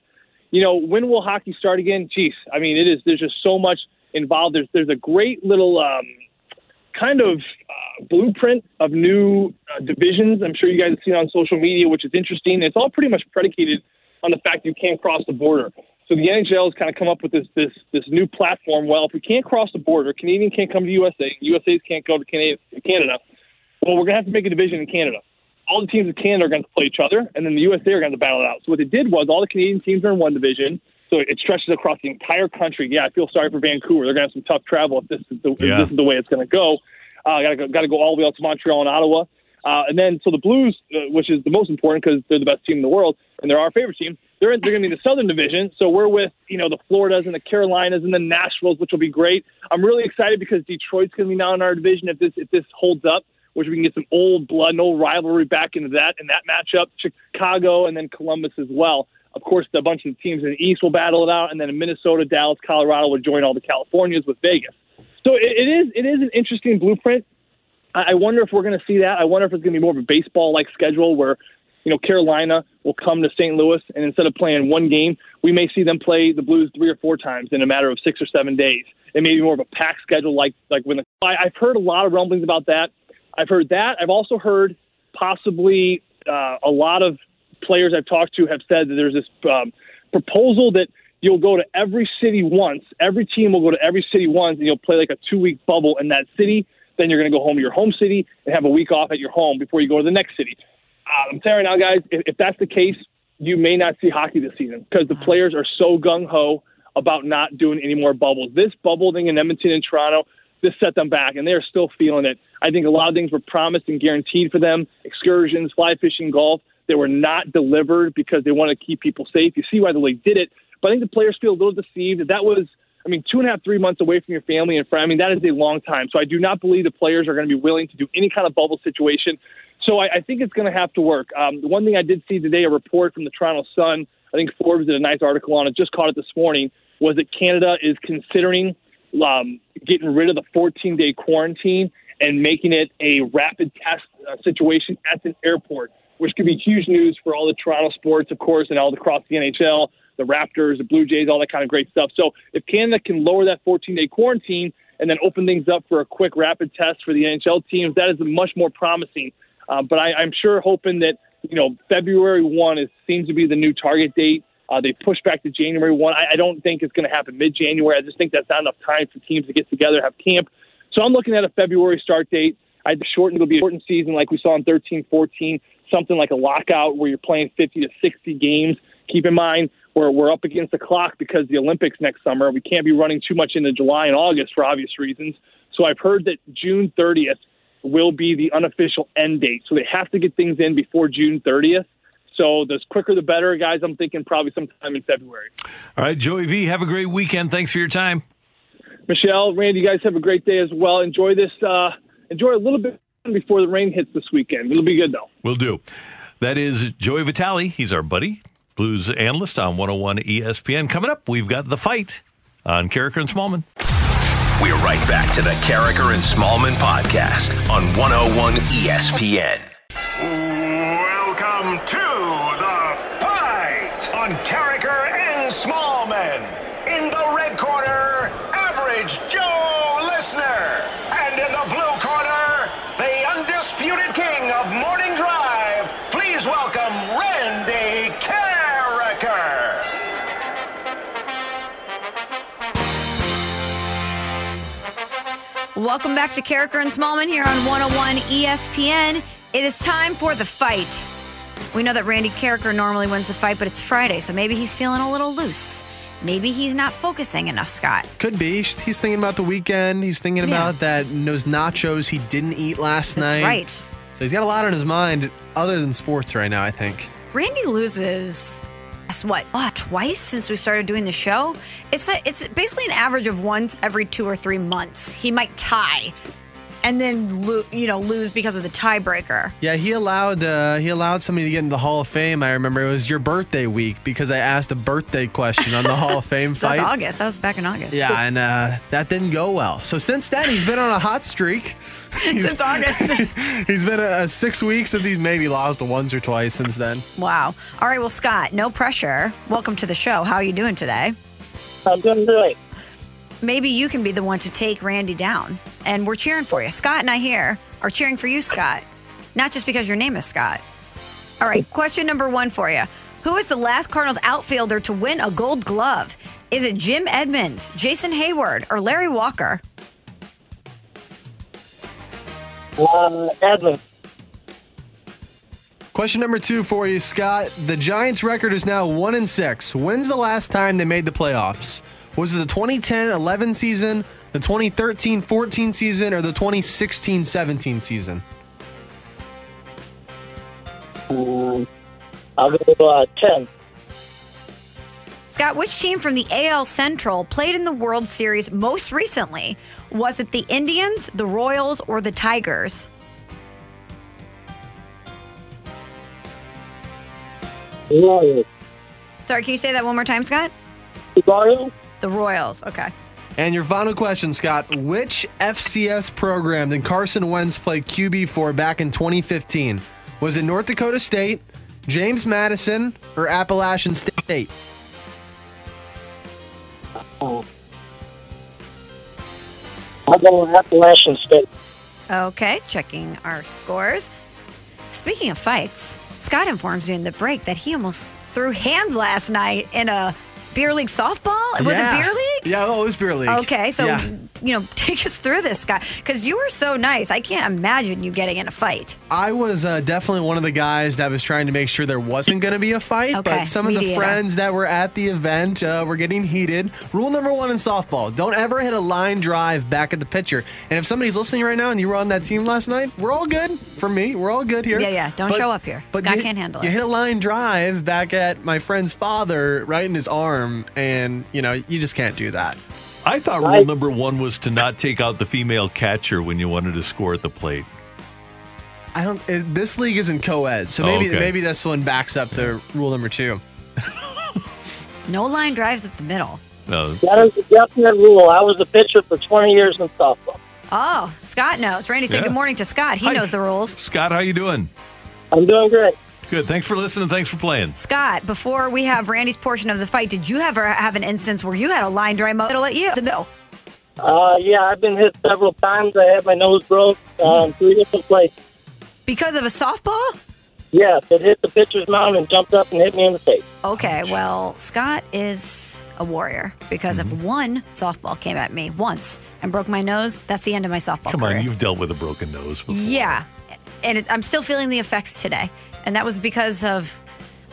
You know, when will hockey start again? Jeez, I mean, it is. There's just so much involved. There's there's a great little um, kind of uh, blueprint of new uh, divisions. I'm sure you guys have seen on social media, which is interesting. It's all pretty much predicated on the fact you can't cross the border. So the NHL has kind of come up with this this this new platform. Well, if we can't cross the border, Canadian can't come to USA, USA's can't go to Canada. Well, we're gonna have to make a division in Canada. All the teams in Canada are going to play each other, and then the USA are going to battle it out. So what they did was all the Canadian teams are in one division. So it stretches across the entire country. Yeah, I feel sorry for Vancouver. They're going to have some tough travel if this is the, yeah. if this is the way it's going to go. Uh, got to go, got to go all the way out to Montreal and Ottawa. Uh, and then, so the Blues, uh, which is the most important because they're the best team in the world and they're our favorite team, they're, they're going to be in the Southern Division. So we're with, you know, the Floridas and the Carolinas and the Nashvilles, which will be great. I'm really excited because Detroit's going to be now in our division if this if this holds up, which we can get some old blood and old rivalry back into that in that matchup. Chicago and then Columbus as well. Of course, a bunch of teams in the East will battle it out, and then in Minnesota, Dallas, Colorado will join all the Californias with Vegas. So it, it is it is an interesting blueprint. I wonder if we're going to see that. I wonder if it's going to be more of a baseball like schedule where, you know, Carolina will come to St. Louis and instead of playing one game, we may see them play the Blues three or four times in a matter of six or seven days. It may be more of a packed schedule like like when the. I, I've heard a lot of rumblings about that. I've heard that. I've also heard possibly uh, a lot of players I've talked to have said that there's this um, proposal that you'll go to every city once. Every team will go to every city once, and you'll play like a two week bubble in that city then you're going to go home to your home city and have a week off at your home before you go to the next city. Uh, I'm telling you now, guys, if, if that's the case, you may not see hockey this season because the players are so gung ho about not doing any more bubbles. This bubble thing in Edmonton and Toronto, this set them back, and they are still feeling it. I think a lot of things were promised and guaranteed for them excursions, fly fishing, golf. They were not delivered because they want to keep people safe. You see why the league did it. But I think the players feel a little deceived. That was I mean, two and a half, three months away from your family and friends. I mean, that is a long time. So I do not believe the players are going to be willing to do any kind of bubble situation. So I, I think it's going to have to work. Um, the one thing I did see today, a report from the Toronto Sun, I think Forbes did a nice article on it, just caught it this morning, was that Canada is considering um, getting rid of the 14 day quarantine and making it a rapid test uh, situation at the airport, which could be huge news for all the Toronto sports, of course, and all across the NHL the Raptors, the Blue Jays, all that kind of great stuff. So if Canada can lower that 14 day quarantine and then open things up for a quick rapid test for the NHL teams, that is much more promising. Uh, but I, I'm sure hoping that you know February one is seems to be the new target date. Uh, they pushed back to January one. I, I don't think it's going to happen mid January. I just think that's not enough time for teams to get together, have camp. So I'm looking at a February start date. I'd shorten it'll be a shortened season like we saw in 13, 14, something like a lockout where you're playing 50 to 60 games. Keep in mind, we're, we're up against the clock because the Olympics next summer. We can't be running too much into July and August for obvious reasons. So I've heard that June 30th will be the unofficial end date. So they have to get things in before June 30th. So the quicker the better, guys. I'm thinking probably sometime in February. All right, Joey V, have a great weekend. Thanks for your time. Michelle, Randy, you guys have a great day as well. Enjoy this. Uh, enjoy a little bit before the rain hits this weekend. It'll be good though. We'll do. That is Joey Vitale. He's our buddy. Blues analyst on 101 ESPN. Coming up, we've got the fight on Karraker and Smallman. We're right back to the Karraker and Smallman podcast on 101 ESPN. On Karraker and Smallman. In the red corner, average Joe Listener. And in the blue corner, the undisputed king of morning drive. Please welcome Randy Karraker. Welcome back to Karraker and Smallman here on 101 ESPN. It is time for the fight. We know that Randy Karraker normally wins the fight, but it's Friday, so maybe he's feeling a little loose. Maybe he's not focusing enough, Scott. Could be. He's thinking about the weekend. He's thinking Yeah. about that those nachos he didn't eat last That's night. right. So he's got a lot on his mind other than sports right now, I think. Randy loses. Guess what? Oh, twice since we started doing the show. It's a, it's basically an average of once every two or three months. He might tie and then lo- you know lose because of the tiebreaker. Yeah, he allowed uh, he allowed somebody to get into the Hall of Fame. I remember it was your birthday week because I asked a birthday question on the Hall of Fame *laughs* That was. August. That was back in August. Yeah, and uh, that didn't go well. So since then, he's been on a hot streak. *laughs* Since August. *laughs* he's been uh, six weeks, and he's maybe lost once or twice since then. wow. All right. Well, Scott, no pressure. Welcome to the show. How are you doing today? I'm doing great. Maybe you can be the one to take Randy down, and we're cheering for you. Scott and I here are cheering for you, Scott. Not just because your name is Scott. All right. Question number one for you. Who is the last Cardinals outfielder to win a Gold Glove? Is it Jim Edmonds, Jason Heyward, or Larry Walker? Uh, Edmund. Question number two for you, Scott. The Giants' record is now one and six. When's the last time they made the playoffs? Was it the 2010-11 season, the 2013-14 season, or the 2016-17 season? Um, I'll go uh, 10. Scott, which team from the AL Central played in the World Series most recently? Was it the Indians, the Royals, or the Tigers? Royals. Sorry, can you say that one more time, Scott? Royals? The Royals. Okay. And your final question, Scott. Which FCS program did Carson Wentz play QB for back in 2015? Was it North Dakota State, James Madison, or Appalachian State? Uh, I'll go with Appalachian State. Okay, checking our scores. Speaking of fights, Scott informs me in the break that he almost threw hands last night in a beer league softball. Was Yeah. it beer league? Yeah, oh, it was beer league. Okay, so Yeah. you know, *laughs* take us through this, guy because you were so nice. I can't imagine you getting in a fight. I was uh, definitely one of the guys that was trying to make sure there wasn't going to be a fight, Okay, but some of the friends that were at the event uh, were getting heated. Rule number one in softball don't ever hit a line drive back at the pitcher. And if somebody's listening right now and you were on that team last night, we're all good. For me, we're all good here. Yeah, yeah. Don't show up here. Scott you- can't handle it. You hit a line drive back at my friend's father right in his arm, and, you know, you just can't do that. I thought rule number one was to not take out the female catcher when you wanted to score at the plate. I don't. It, this league isn't co-ed, so oh, maybe Oh, okay. maybe this one backs up to rule number two. *laughs* No line drives up the middle. No. That is a definite rule. I was a pitcher for 20 years in softball. Oh, Scott knows. Randy said Yeah. good morning to Scott. He Hi. knows the rules. Scott, how you doing? I'm doing great. Good. Thanks for listening. Thanks for playing. Scott, before we have Randy's portion of the fight, did you ever have an instance where you had a line drive middle at you? The middle. Uh, yeah, I've been hit several times. I had my nose broke um, three different places. Because of a softball? Yes, it hit the pitcher's mound and jumped up and hit me in the face. Okay, well, Scott is a warrior because Mm-hmm. if one softball came at me once and broke my nose, that's the end of my softball Come career. on, you've dealt with a broken nose before. Yeah, and it, I'm still feeling the effects today, and that was because of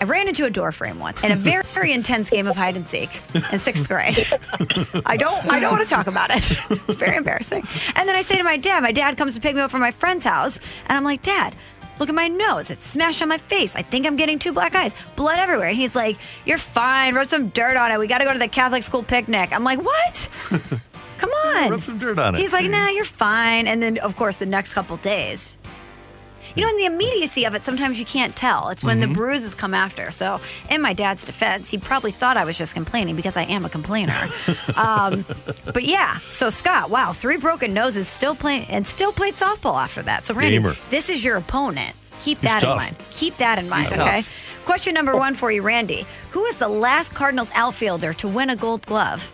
I ran into a door frame once in a very, very intense game of hide and seek in sixth grade. *laughs* I don't I don't want to talk about it. It's very embarrassing. And then I say to my dad, my dad comes to pick me up from my friend's house, and I'm like, Dad. Look at my nose. It's smashed on my face. I think I'm getting two black eyes. Blood everywhere. And he's like, You're fine. Rub some dirt on it. We got to go to the Catholic school picnic. I'm like, What? *laughs* Come on. Rub some dirt on it. He's like, nah, you're fine. And then, of course, the next couple days, you know, in the immediacy of it, sometimes you can't tell. It's when Mm-hmm. the bruises come after. So, in my dad's defense, he probably thought I was just complaining because I am a complainer. *laughs* um, but yeah, so Scott, wow, three broken noses, still playing, and still played softball after that. So, Randy, Gamer. this is your opponent. Keep that in mind. Keep that in mind, He's okay? tough. Question number one for you, Randy. Who is the last Cardinals outfielder to win a gold glove?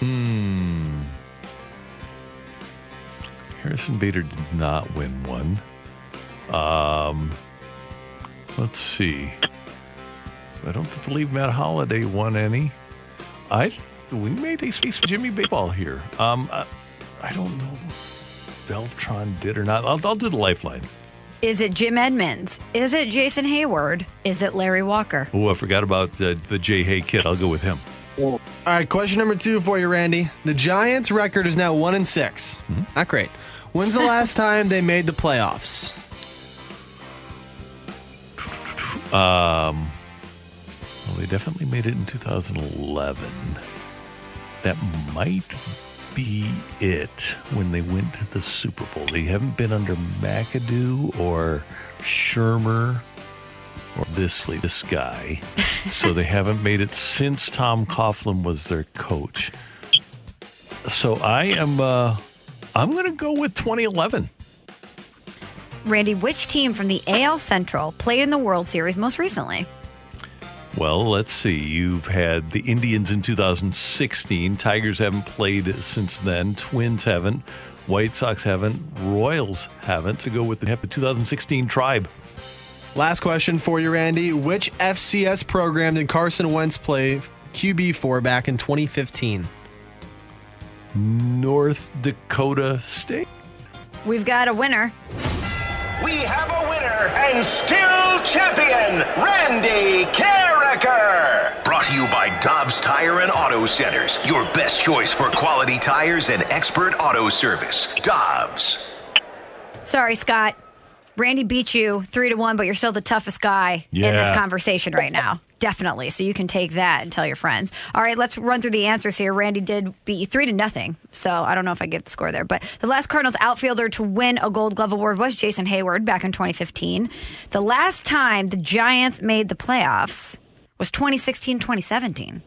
Hmm. Harrison Bader did not win one. Um, let's see. I don't believe Matt Holliday won any. I we made a space for Jimmy Baseball here. Um, I, I don't know if Beltran did or not. I'll, I'll do the lifeline. Is it Jim Edmonds? Is it Jason Heyward? Is it Larry Walker? Oh, I forgot about uh, the Jay Hay kid. I'll go with him. All right, question number two for you, Randy. The Giants' record is now one and 6 Not great. When's the last time they made the playoffs? Um, well, they definitely made it in 2011. That might be it when they went to the Super Bowl. They haven't been under McAdoo or Shurmur or this this guy, *laughs* so they haven't made it since Tom Coughlin was their coach. So I am. Uh, I'm going to go with 2011. Randy, which team from the AL Central played in the World Series most recently? Well, let's see. You've had the Indians in 2016. Tigers haven't played since then. Twins haven't. White Sox haven't. Royals haven't. To go with the, the 2016 Tribe. Last question for you, Randy. Which FCS program did Carson Wentz play QB for back in 2015? North Dakota State. We've got a winner. We have a winner and still champion, Randy Karraker. Brought to you by Dobbs Tire and Auto Centers, your best choice for quality tires and expert auto service. Dobbs. Sorry, Scott. Randy beat you three to one, but you're still the toughest guy in this conversation right now. Definitely. So you can take that and tell your friends. All right, let's run through the answers here. Randy did beat you three to nothing. So I don't know if I give the score there. But the last Cardinals outfielder to win a gold glove award was Jason Heyward back in 2015. The last time the Giants made the playoffs was 2016 2017.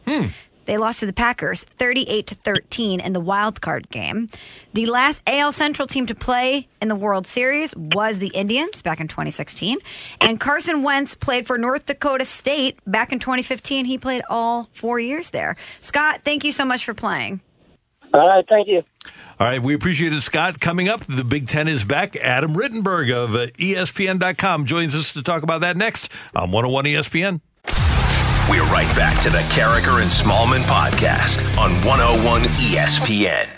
They lost to the Packers 38 to 13 in the wild card game. The last AL Central team to play in the World Series was the Indians back in 2016. And Carson Wentz played for North Dakota State back in 2015. He played all four years there. Scott, thank you so much for playing. All right, thank you. All right, we appreciate it, Scott. Coming up, the Big Ten is back. Adam Rittenberg of uh, ESPN.com joins us to talk about that next on 101 ESPN. We're right back to the Karraker and Smallman podcast on 101 ESPN.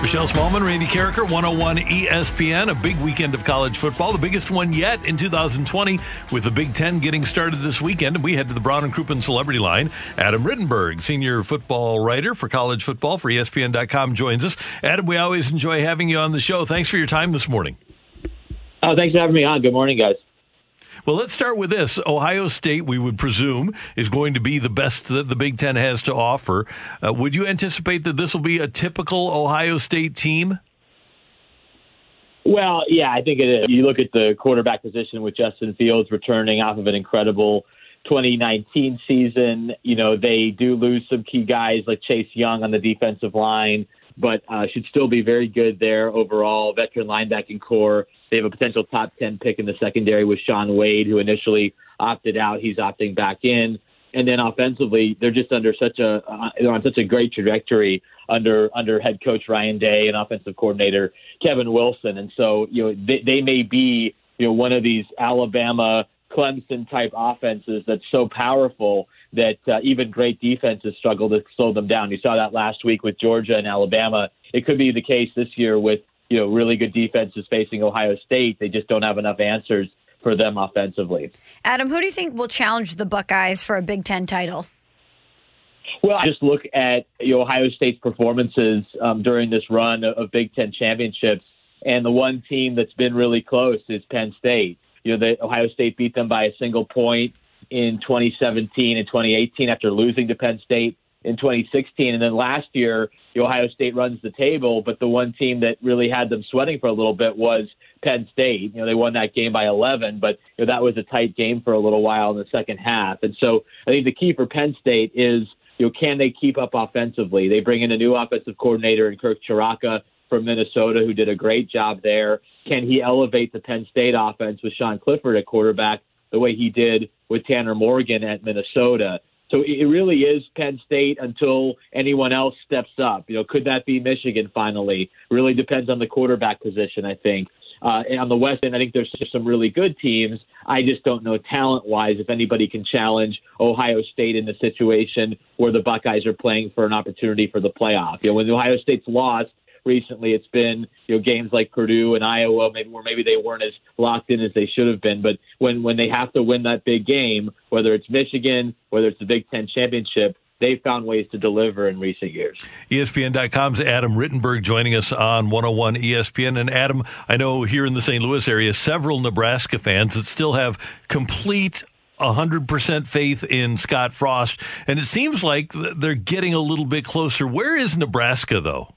Michelle Smallman, Randy Karraker, 101 ESPN, a big weekend of college football, the biggest one yet in 2020, with the Big Ten getting started this weekend. And we head to the Brown and Crouppen Celebrity Line. Adam Rittenberg, senior football writer for college football for ESPN.com, joins us. Adam, we always enjoy having you on the show. Thanks for your time this morning. Oh, thanks for having me on. Good morning, guys. Well, let's start with this. Ohio State, we would presume, is going to be the best that the Big Ten has to offer. Uh, would you anticipate that this will be a typical Ohio State team? Well, yeah, I think it is. You look at the quarterback position with Justin Fields returning off of an incredible 2019 season. You know, they do lose some key guys like Chase Young on the defensive line, but uh, should still be very good there overall. Veteran linebacking core. They have a potential top 10 pick in the secondary with Shaun Wade, who initially opted out. He's opting back in. And then offensively, they're just under such a uh, they're on such a great trajectory under under head coach Ryan Day and offensive coordinator Kevin Wilson. And so you know they, they may be you know one of these Alabama Clemson type offenses that's so powerful that uh, even great defenses struggle to slow them down. You saw that last week with Georgia and Alabama. It could be the case this year with you know really good defenses facing Ohio State. They just don't have enough answers for them offensively. Adam, who do you think will challenge the Buckeyes for a Big Ten title? Well, I just look at you know, Ohio State's performances um, during this run of, of Big Ten championships, and the one team that's been really close is Penn State. You know, the, Ohio State beat them by a single point in 2017 and 2018 after losing to Penn State in 2016, and then last year, the Ohio State runs the table, but the one team that really had them sweating for a little bit was Penn State. You know, they won that game by 11, but you know, that was a tight game for a little while in the second half, and so I think the key for Penn State is you know, can they keep up offensively? They bring in a new offensive coordinator in Kirk Ciarrocca from Minnesota, who did a great job there. Can he elevate the Penn State offense with Sean Clifford at quarterback the way he did with Tanner Morgan at Minnesota? So it really is Penn State until anyone else steps up. You know, could that be Michigan finally? Really depends on the quarterback position, I think. Uh, and on the West End, I think there's some really good teams. I just don't know talent wise if anybody can challenge Ohio State in the situation where the Buckeyes are playing for an opportunity for the playoff. You know, when Ohio State's lost recently, it's been you know games like Purdue and Iowa, maybe where maybe they weren't as locked in as they should have been. But when when they have to win that big game, whether it's Michigan, whether it's the Big Ten championship, they've found ways to deliver in recent years. ESPN.com's Adam Rittenberg joining us on 101 ESPN. And Adam, I know here in the St. Louis area, several Nebraska fans that still have complete 100% faith in Scott Frost, and it seems like they're getting a little bit closer. Where is Nebraska, though?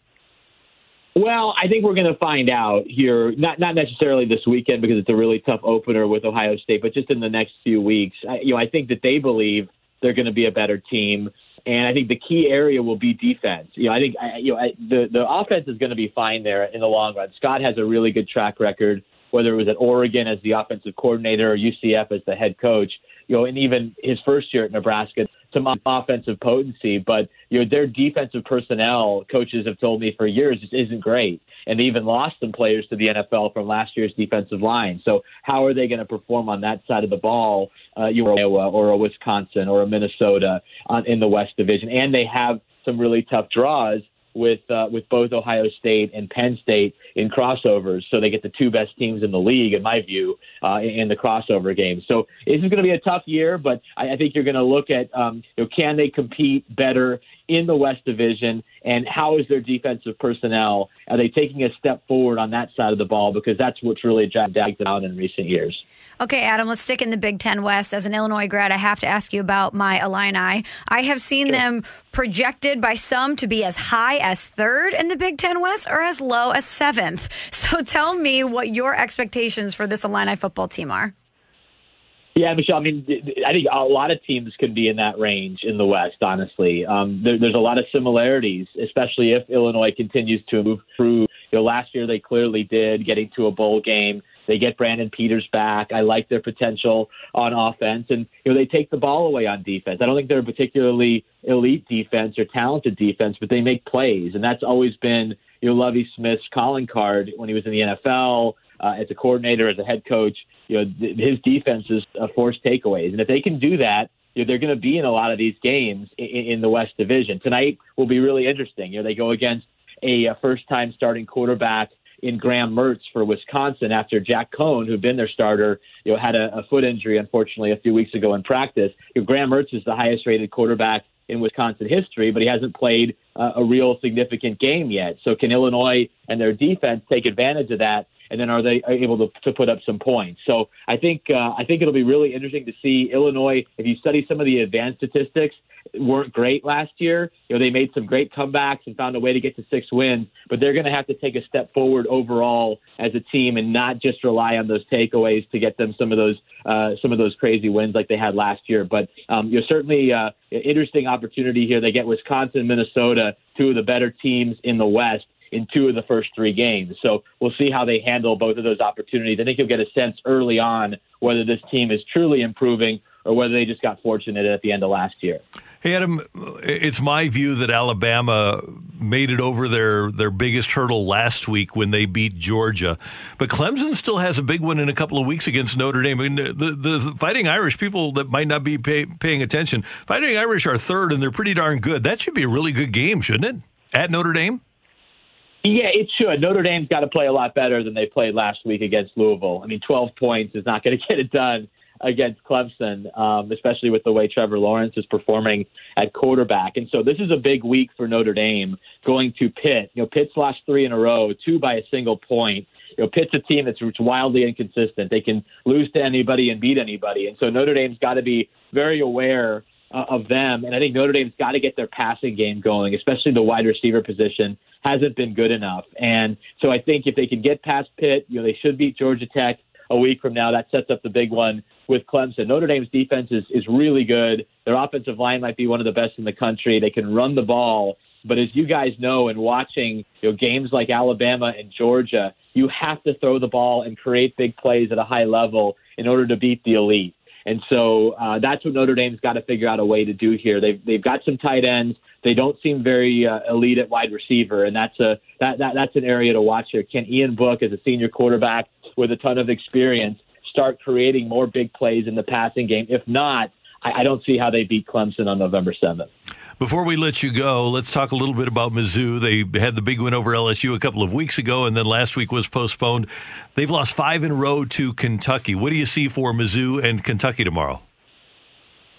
Well, I think we're going to find out here, not not necessarily this weekend because it's a really tough opener with Ohio State, but just in the next few weeks. I, you know, I think that they believe they're going to be a better team, and I think the key area will be defense. You know, I think you know the the offense is going to be fine there in the long run. Scott has a really good track record, whether it was at Oregon as the offensive coordinator or UCF as the head coach. You know, and even his first year at Nebraska, some offensive potency, but you know their defensive personnel, coaches have told me for years, just isn't great, and they even lost some players to the NFL from last year's defensive line. So how are they going to perform on that side of the ball? Uh, you Iowa or a Wisconsin or a Minnesota on, in the West Division, and they have some really tough draws with uh, with both Ohio State and Penn State in crossovers, so they get the two best teams in the league, in my view, uh, in, the crossover games. So this is going to be a tough year, but I, I think you're going to look at um, you know, can they compete better in the West Division, and how is their defensive personnel? Are they taking a step forward on that side of the ball? Because that's what's really dragged down in recent years. Okay, Adam, let's stick in the Big Ten West. As an Illinois grad, I have to ask you about my Illini. I have seen sure. them projected by some to be as high as third in the Big Ten West or as low as seventh. *laughs* So tell me what your expectations for this Illini football team are. Yeah, Michelle. I mean, I think a lot of teams can be in that range in the West. Honestly, um, there, there's a lot of similarities, especially if Illinois continues to move through. You know, last year they clearly did, getting to a bowl game. They get Brandon Peters back. I like their potential on offense, and you know they take the ball away on defense. I don't think they're a particularly elite defense or talented defense, but they make plays, and that's always been you know Lovie Smith's calling card when he was in the NFL uh, as a coordinator, as a head coach, you know, th- his defense is forced takeaways. And if they can do that, they're going to be in a lot of these games in, the West Division. Tonight will be really interesting. You know, they go against a, a first-time starting quarterback in Graham Mertz for Wisconsin after Jack Coan, who'd been their starter, you know, had a, a foot injury, unfortunately, a few weeks ago in practice. You know, Graham Mertz is the highest-rated quarterback in Wisconsin history, but he hasn't played uh, a real significant game yet. So can Illinois and their defense take advantage of that and then are they able to, to put up some points? So I think uh, I think it'll be really interesting to see Illinois. If you study some of the advanced statistics, weren't great last year. You know, they made some great comebacks and found a way to get to six wins, but they're going to have to take a step forward overall as a team and not just rely on those takeaways to get them some of those uh, some of those crazy wins like they had last year. But um, you know, certainly uh, interesting opportunity here. They get Wisconsin, Minnesota, two of the better teams in the West in two of the first three games. So we'll see how they handle both of those opportunities. I think you'll get a sense early on whether this team is truly improving or whether they just got fortunate at the end of last year. Hey Adam, it's my view that Alabama made it over their their biggest hurdle last week when they beat Georgia, but Clemson still has a big one in a couple of weeks against Notre Dame. I mean, the the Fighting Irish people that might not be pay, paying attention, Fighting Irish are third and they're pretty darn good. That should be a really good game, shouldn't it? At Notre Dame. Yeah, it should. Notre Dame's got to play a lot better than they played last week against Louisville. I mean, 12 points is not *laughs* going to get it done against Clemson, um, especially with the way Trevor Lawrence is performing at quarterback. And so this is a big week for Notre Dame going to Pitt. You know, Pitt's lost three in a row, two by a single point. You know, Pitt's a team that's wildly inconsistent. They can lose to anybody and beat anybody. And so Notre Dame's got to be very aware uh, of them. And I think Notre Dame's got to get their passing game going, especially the wide receiver position hasn't been good enough. And so I think if they can get past Pitt, you know, they should beat Georgia Tech a week from now. That sets up the big one with Clemson. Notre Dame's defense is, is really good. Their offensive line might be one of the best in the country. They can run the ball. But as you guys know, in watching you know, games like Alabama and Georgia, you have to throw the ball and create big plays at a high level in order to beat the elite. And so uh, that's what Notre Dame's got to figure out a way to do here. They've they've got some tight ends. They don't seem very uh, elite at wide receiver, and that's a that, that that's an area to watch here. Can Ian Book, as a senior quarterback with a ton of experience, start creating more big plays in the passing game? If not, I, I don't see how they beat Clemson on November seventh. Before we let you go, let's talk a little bit about Mizzou. They had the big win over LSU a couple of weeks ago, and then last week was postponed. They've lost five in a row to Kentucky. What do you see for Mizzou and Kentucky tomorrow?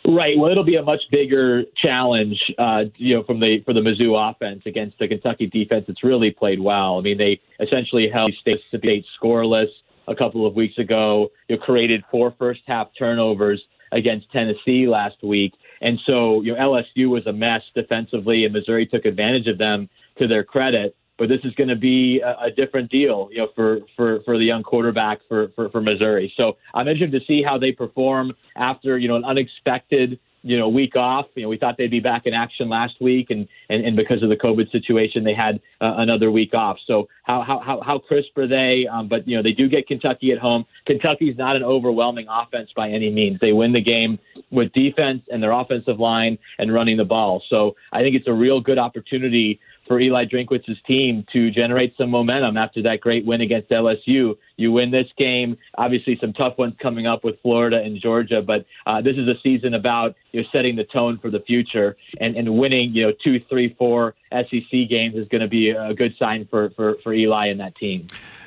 Right. Well, it'll be a much bigger challenge, uh, you know, from the for the Mizzou offense against the Kentucky defense. It's really played well. I mean, they essentially held State, State scoreless a couple of weeks ago. You created four first half turnovers against Tennessee last week. And so, you know, LSU was a mess defensively, and Missouri took advantage of them to their credit. But this is going to be a, a different deal, you know, for, for, for the young quarterback for, for, for Missouri. So I'm interested to see how they perform after, you know, an unexpected you know, week off. You know, we thought they'd be back in action last week, and and, and because of the COVID situation, they had uh, another week off. So how how how, crisp are they? Um, but you know, they do get Kentucky at home. Kentucky's not an overwhelming offense by any means. They win the game with defense and their offensive line and running the ball. So I think it's a real good opportunity for Eli Drinkwitz's team to generate some momentum after that great win against LSU. You win this game. Obviously, some tough ones coming up with Florida and Georgia, but uh, this is a season about you know setting the tone for the future and, and winning you know two, three, four SEC games is going to be a good sign for, for for Eli and that team.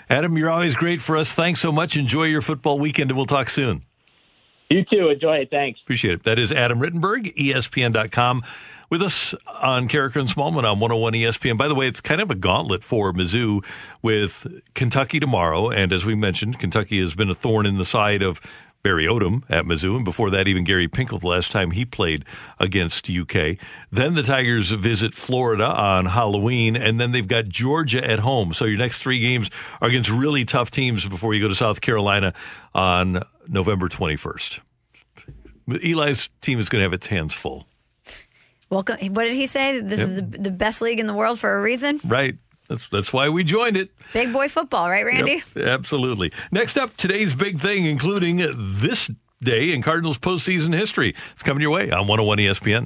Adam, you're always great for us. Thanks so much. Enjoy your football weekend, and we'll talk soon. You too. Enjoy it. Thanks. Appreciate it. That is Adam Rittenberg, ESPN.com with us on and Smallman on 101 ESPN. By the way, it's kind of a gauntlet for Mizzou with Kentucky tomorrow. And as we mentioned, Kentucky has been a thorn in the side of Barry Odom at Mizzou, and before that, even Gary Pinkel the last time he played against UK. Then the Tigers visit Florida on Halloween, and then they've got Georgia at home. So your next three games are against really tough teams before you go to South Carolina on November 21st. Eli's team is going to have its hands full. Welcome. What did he say? This Yep. is the, the best league in the world for a reason. Right. That's that's why we joined it. Big boy football, right, Randy? Yep, absolutely. Next up, today's big thing, including this day in Cardinals postseason history. It's coming your way on 101 ESPN.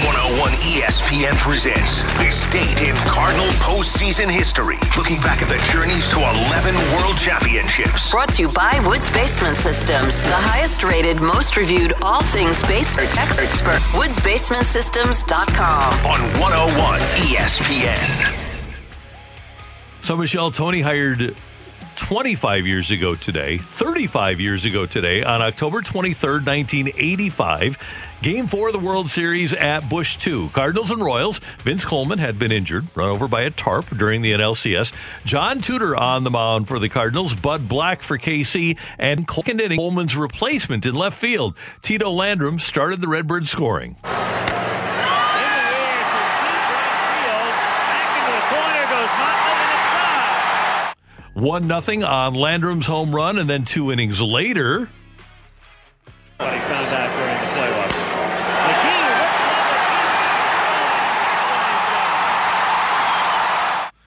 101 ESPN presents This Date in Cardinal Postseason History. Looking back at the journeys to 11 World Championships. Brought to you by Woods Basement Systems, the highest rated, most reviewed, all things basement expert. WoodsBasementSystems.com. On 101 ESPN. So, Michelle, Tony hired 25 years ago today, 35 years ago today, on October 23rd, 1985. Game four of the World Series at Busch 2. Cardinals and Royals. Vince Coleman had been injured, run over by a tarp during the NLCS. John Tudor on the mound for the Cardinals. Bud Black for KC. And Coleman's replacement in left field. Tito Landrum started the Redbird scoring. One nothing on Landrum's home run, and then two innings later, What he found during the playoffs.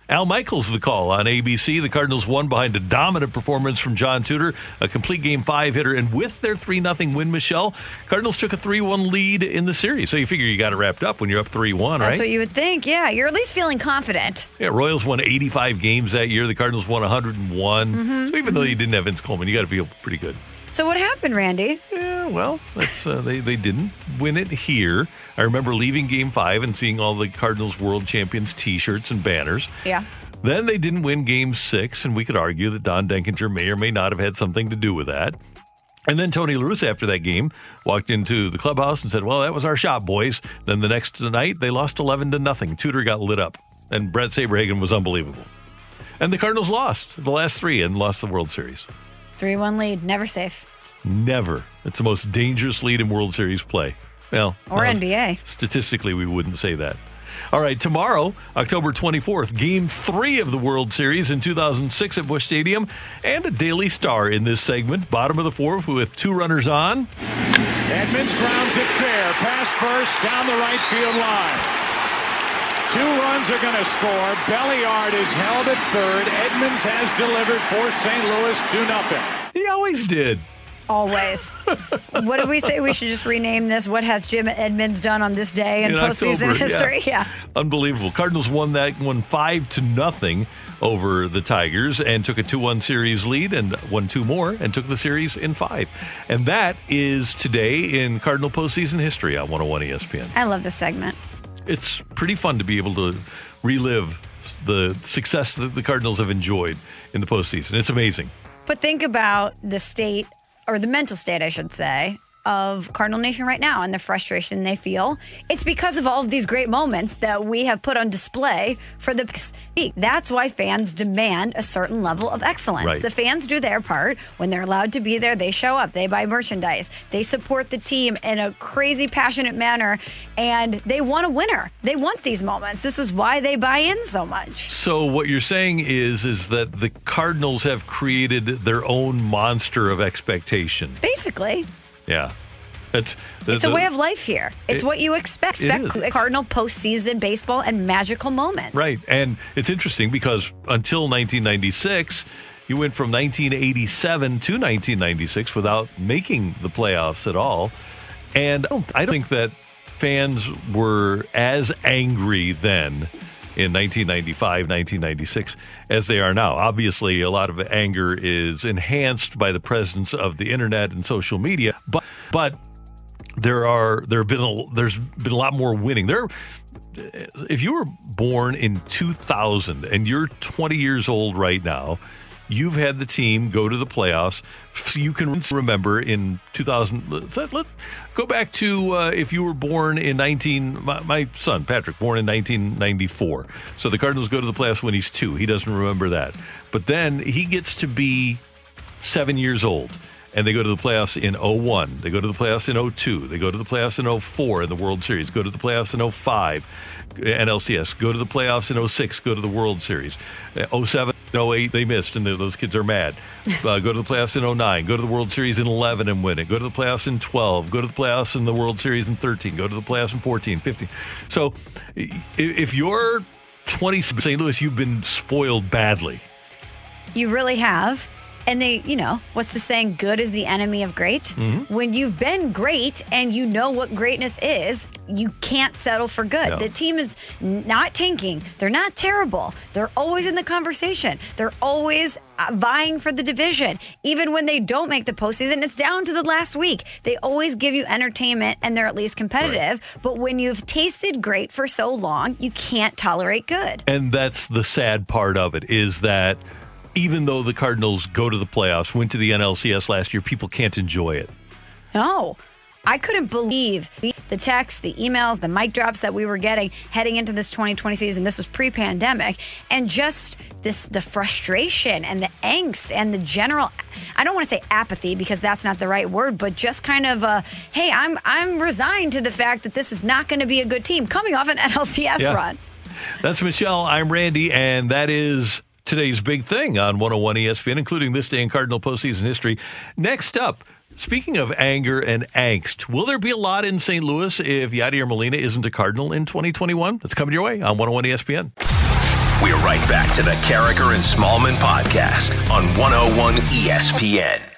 Al Michaels the call on ABC. The Cardinals won behind a dominant performance from John Tudor, a complete game five hitter, and with their three 0 win, Michelle, Cardinals took a three one lead in the series. So you figure you got it wrapped up when you're up three one, right? That's what you would think. Yeah, you're at least feeling confident. yeah, Royals won 85 games that year. The Cardinals won 101. Mhm. So even though you didn't have Vince Coleman, you got to feel pretty good. So what happened, Randy? Yeah, well, that's uh, they they didn't win it here. I remember leaving Game Five and seeing all the Cardinals World Champions T-shirts and banners. Yeah. Then they didn't win Game Six, and we could argue that Don Denkinger may or may not have had something to do with that. And then Tony La Russa, after that game, walked into the clubhouse and said, "Well, that was our shot, boys." Then the next night, they lost eleven to nothing. Tudor got lit up, and Bret Saberhagen was unbelievable. And the Cardinals lost the last three and lost the World Series. 3 1 lead. Never safe. Never. It's the most dangerous lead in World Series play. Well, Or uh, no, NBA. Statistically, we wouldn't say that. All right, tomorrow, October 24th, game three of the World Series in 2006 at Busch Stadium, and a daily star in this segment, bottom of the fourth, with two runners on. Edmonds grounds it fair. Pass first down the right field line. Two runs are going to score. Belliard is held at third. Edmonds has delivered for St. Louis 2 0. He always did. Always. *laughs* what did we say? We should just rename this. What has Jim Edmonds done on this day in, In postseason October, history? *laughs* yeah. Unbelievable. Cardinals won that one five to nothing over the Tigers and took a 2-1 series lead and won two more and took the series in five. And that is today in Cardinal postseason history on 101 ESPN. I love this segment. It's pretty fun to be able to relive the success that the Cardinals have enjoyed in the postseason. It's amazing. But think about the state, or the mental state, I should say, of Cardinal Nation right now and the frustration they feel. It's because of all of these great moments that we have put on display for the. That's why fans demand a certain level of excellence. Right. The fans do their part. When they're allowed to be there, they show up, they buy merchandise, they support the team in a crazy, passionate manner, and they want a winner. They want these moments. This is why they buy in so much. So what you're saying is is that the Cardinals have created their own monster of expectation. Basically. Yeah. It's, the, It's a the- way of life here. It's It- what you expect. Expect. Cardinal postseason baseball and magical moments. Right. And it's interesting because until 1996, you went from 1987 to 1996 without making the playoffs at all. And I don't think that fans were as angry then in 1995, 1996 as they are now. Obviously, a lot of anger is enhanced by the presence of the internet and social media, but but there are there have been a, there's been a lot more winning. There if you were born in 2000 and you're 20 years old right now, you've had the team go to the playoffs. You can remember in 2000. Let's, let, go back to uh, if you were born in 19. My, my son Patrick, born in 1994. So the Cardinals go to the playoffs when he's two. He doesn't remember that, but then he gets to be seven years old. And they go to the playoffs in 01. They go to the playoffs in 02. They go to the playoffs in 04 in the World Series. Go to the playoffs in 05 NLCS. Go to the playoffs in 06. Go to the World Series. Uh, 07, 08, they missed, and those kids are mad. *laughs* Uh, go to the playoffs in 09. Go to the World Series in 11 and win it. Go to the playoffs in 12. Go to the playoffs in the World Series in 13. Go to the playoffs in 14, 15. So if you're 20 St. Louis, you've been spoiled badly. You really have. And they, you know, what's the saying? Good is the enemy of great. Mhm. When you've been great and you know what greatness is, you can't settle for good. No. The team is not tanking. They're not terrible. They're always in the conversation. They're always uh, vying for the division. Even when they don't make the postseason, it's down to the last week. They always give you entertainment and they're at least competitive. But when you've tasted great for so long, you can't tolerate good. And that's the sad part of it is that even though the Cardinals go to the playoffs, went to the NLCS last year, people can't enjoy it. No. I couldn't believe the, texts, the emails, the mic drops that we were getting heading into this 2020 season. This was pre-pandemic, and just this the frustration and the angst and the general I don't want to say apathy because that's not the right word, but just kind of a hey, I'm I'm resigned to the fact that this is not going to be a good team coming off an NLCS Yeah. run. That's Michelle. I'm Randy, and that is today's big thing on 101 ESPN, including this day in Cardinal postseason history. Next up, speaking of anger and angst, will there be a lot in St. Louis if Yadier Molina isn't a Cardinal in 2021? That's coming your way on 101 ESPN. We're right back to the Karraker and Smallman podcast on 101 ESPN.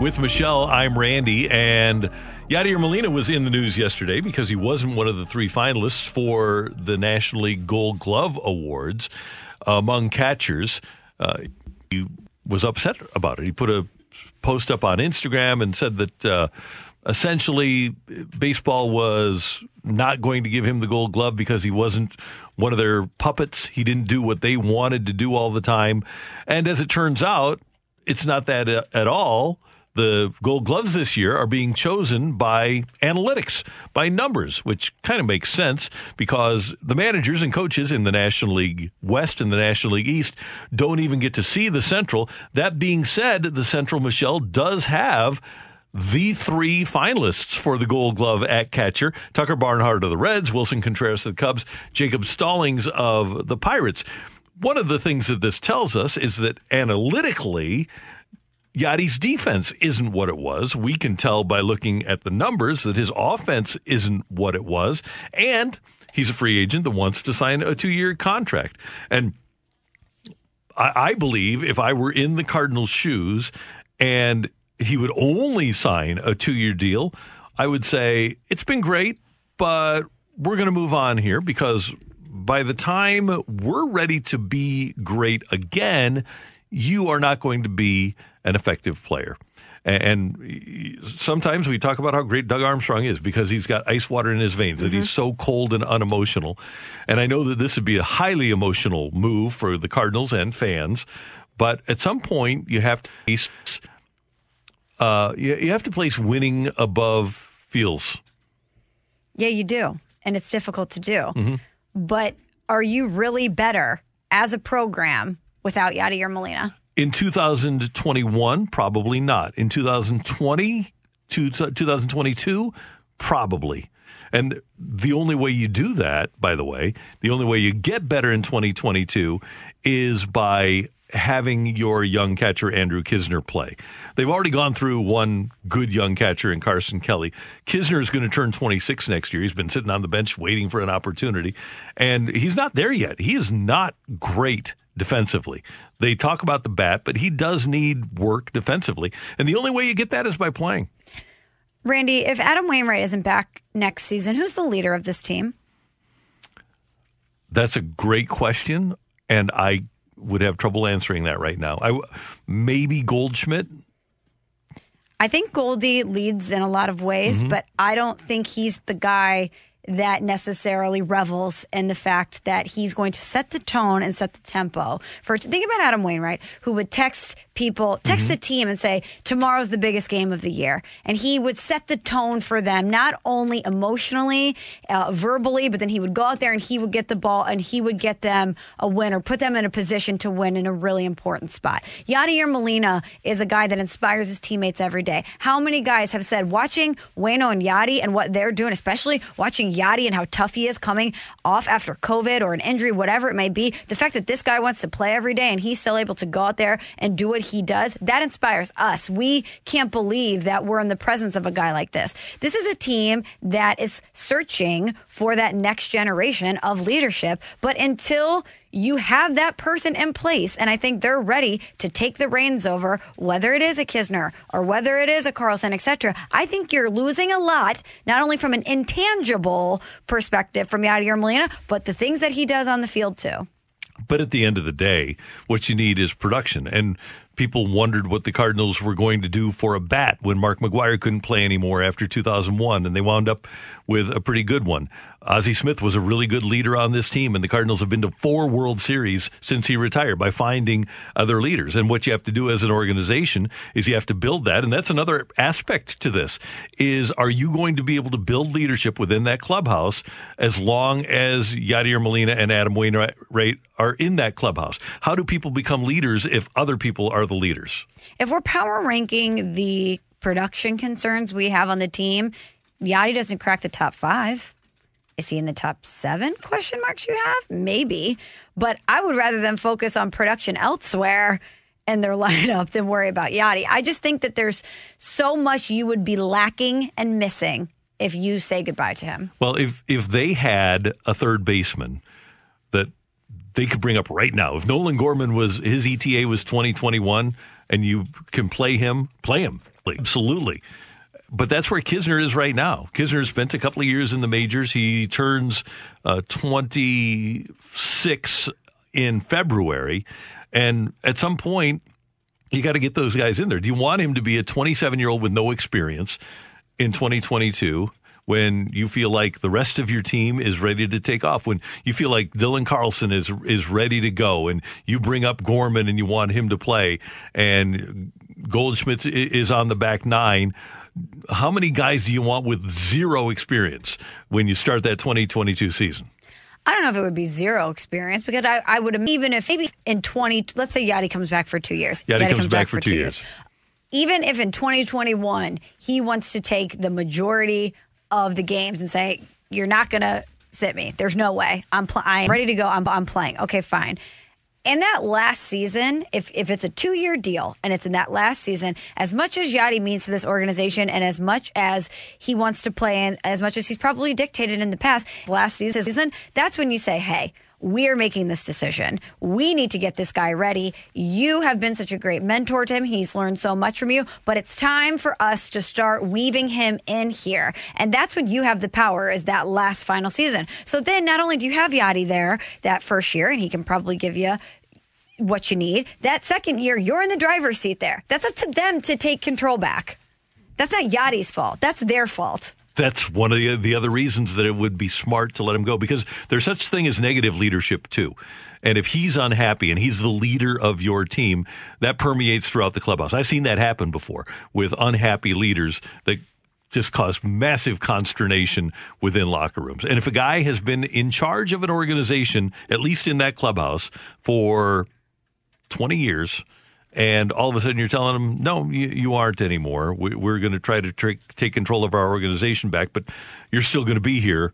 With Michelle, I'm Randy, and Yadier Molina was in the news yesterday because he wasn't one of the three finalists for the National League Gold Glove Awards among catchers. Uh, he was upset about it. He put a post up on Instagram and said that uh, essentially baseball was not going to give him the Gold Glove because he wasn't one of their puppets. He didn't do what they wanted to do all the time, and as it turns out, it's not that uh, at all. The gold gloves this year are being chosen by analytics, by numbers, which kind of makes sense because the managers and coaches in the National League West and the National League East don't even get to see the Central. That being said, the Central, Michelle, does have the three finalists for the gold glove at catcher Tucker Barnhart of the Reds, Willson Contreras of the Cubs, Jacob Stallings of the Pirates. One of the things that this tells us is that analytically, Yadi's defense isn't what it was. We can tell by looking at the numbers that his offense isn't what it was. And he's a free agent that wants to sign a two year contract. And I, I believe if I were in the Cardinals' shoes and he would only sign a two year deal, I would say it's been great, but we're going to move on here because by the time we're ready to be great again, you are not going to be an effective player. And sometimes we talk about how great Doug Armstrong is because he's got ice water in his veins, that he's so cold and unemotional. And I know that this would be a highly emotional move for the Cardinals and fans. But at some point, you have to face uh, you, have to place winning above feels. Yeah, you do. And it's difficult to do. Mhm. But are you really better as a program without Yadier Molina? In 2021, probably not. In 2020, to 2022, probably. And the only way you do that, by the way, the only way you get better in 2022 is by having your young catcher Andrew Knizner play. They've already gone through one good young catcher in Carson Kelly. Knizner is going to turn 26 next year. He's been sitting on the bench waiting for an opportunity, and he's not there yet. He is not great defensively. They talk about the bat, but he does need work defensively. And the only way you get that is by playing. Randy, if Adam Wainwright isn't back next season, who's the leader of this team? That's a great question, and I would have trouble answering that right now. I maybe Goldschmidt. I think Goldie leads in a lot of ways, Mhm. but I don't think he's the guy that necessarily revels in the fact that he's going to set the tone and set the tempo. For think about Adam Wainwright, who would text people, text the team and say, "Tomorrow's the biggest game of the year," and he would set the tone for them, not only emotionally, uh, verbally, but then he would go out there and he would get the ball and he would get them a win or put them in a position to win in a really important spot. Yadier Molina is a guy that inspires his teammates every day. How many guys have said watching Wayno and Yadi and what they're doing, especially watching Yadi and how tough he is coming off after COVID or an injury, whatever it may be, the fact that this guy wants to play every day and he's still able to go out there and do what he does, that inspires us. We can't believe that we're in the presence of a guy like this. This is a team that is searching for that next generation of leadership, but until you have that person in place, and I think they're ready to take the reins over, whether it is a Knizner or whether it is a Carlson, etc. I think you're losing a lot, not only from an intangible perspective from Yadier Molina, but the things that he does on the field too. But at the end of the day, what you need is production. And people wondered what the Cardinals were going to do for a bat when Mark McGwire couldn't play anymore after 2001, and they wound up with a pretty good one. Ozzie Smith was a really good leader on this team, and the Cardinals have been to four World Series since he retired by finding other leaders. And what you have to do as an organization is you have to build that, and that's another aspect to this: is are you going to be able to build leadership within that clubhouse as long as Yadier Molina and Adam Wainwright are in that clubhouse? How do people become leaders if other people are the leaders? If we're power ranking the production concerns we have on the team, Yadi doesn't crack the top five. Is he in the top seven? Question marks you have? Maybe. But I would rather them focus on production elsewhere in their *laughs* lineup than worry about Yadi. I just think that there's so much you would be lacking and missing if you say goodbye to him. Well, if if they had a third baseman that they could bring up right now, if Nolan Gorman was his ETA was twenty twenty one, and you can play him, play him absolutely. But that's where Knizner is right now. Knizner spent a couple of years in the majors. He turns uh, twenty six in February, and at some point. You got to get those guys in there. Do you want him to be a 27 year old with no experience in 2022 when you feel like the rest of your team is ready to take off, when you feel like Dylan Carlson is is ready to go, and you bring up Gorman and you want him to play, and Goldschmidt is on the back nine. How many guys do you want with zero experience when you start that 2022 season? I don't know if it would be zero experience because I, I would have, even if maybe in 20, let's say Yadi comes back for two years. Yadi, comes, back, for two years. Even if in 2021 he wants to take the majority of the games and say, you're not going to sit me. There's no way. I'm, pl- I'm ready to go. I'm, I'm playing. Okay, fine. In that last season, if, if it's a two year deal and it's in that last season, as much as Yadi means to this organization and as much as he wants to play and as much as he's probably dictated in the past, last season, that's when you say, hey, we're making this decision. We need to get this guy ready. You have been such a great mentor to him. He's learned so much from you, but it's time for us to start weaving him in here. And that's when you have the power is that last final season. So then not only do you have Yadi there that first year and he can probably give you what you need. That second year, you're in the driver's seat there. That's up to them to take control back. That's not Yadi's fault. That's their fault that's one of the, the other reasons that it would be smart to let him go because there's such thing as negative leadership too. And if he's unhappy and he's the leader of your team, that permeates throughout the clubhouse. I've seen that happen before with unhappy leaders that just cause massive consternation within locker rooms. And if a guy has been in charge of an organization, at least in that clubhouse, for 20 years, and all of a sudden you're telling them, no, you, you aren't anymore. We, are going to try to take control of our organization back, but you're still going to be here.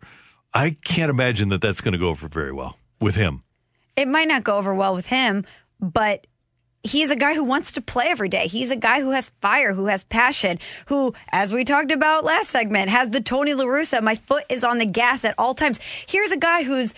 I can't imagine that that's going to go over very well with him. It might not go over well with him, but he's a guy who wants to play every day. He's a guy who has fire, who has passion, who, as we talked about last segment, has the Tony LaRussa, my foot is on the gas at all times. Here's a guy who's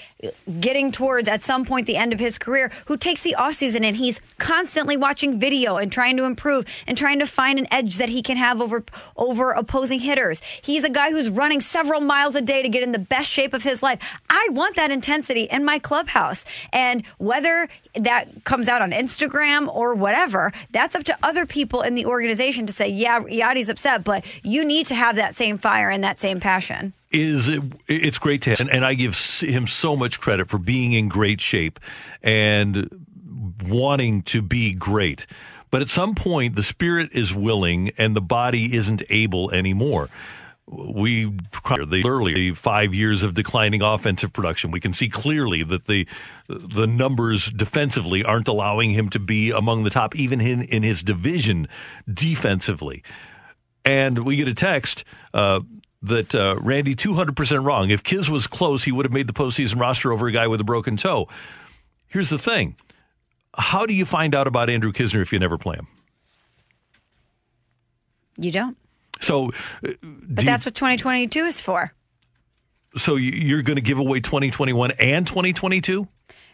getting towards, at some point, the end of his career, who takes the offseason and he's constantly watching video and trying to improve and trying to find an edge that he can have over, over opposing hitters. He's a guy who's running several miles a day to get in the best shape of his life. I want that intensity in my clubhouse. And whether that comes out on Instagram or whatever, that's up to other people in the organization to say, yeah, Yadi's upset, but you need to have that same fire and that same passion. Is it, it's great to have, and, and I give him so much credit for being in great shape and wanting to be great. But at some point, the spirit is willing and the body isn't able anymore we the early five years of declining offensive production. We can see clearly that the the numbers defensively aren't allowing him to be among the top, even in, in his division defensively. And we get a text uh, that uh, Randy 200% wrong. If Kiz was close, he would have made the postseason roster over a guy with a broken toe. Here's the thing: How do you find out about Andrew Knizner if you never play him? You don't. So, uh, but that's you, what 2022 is for. So you're going to give away 2021 and 2022?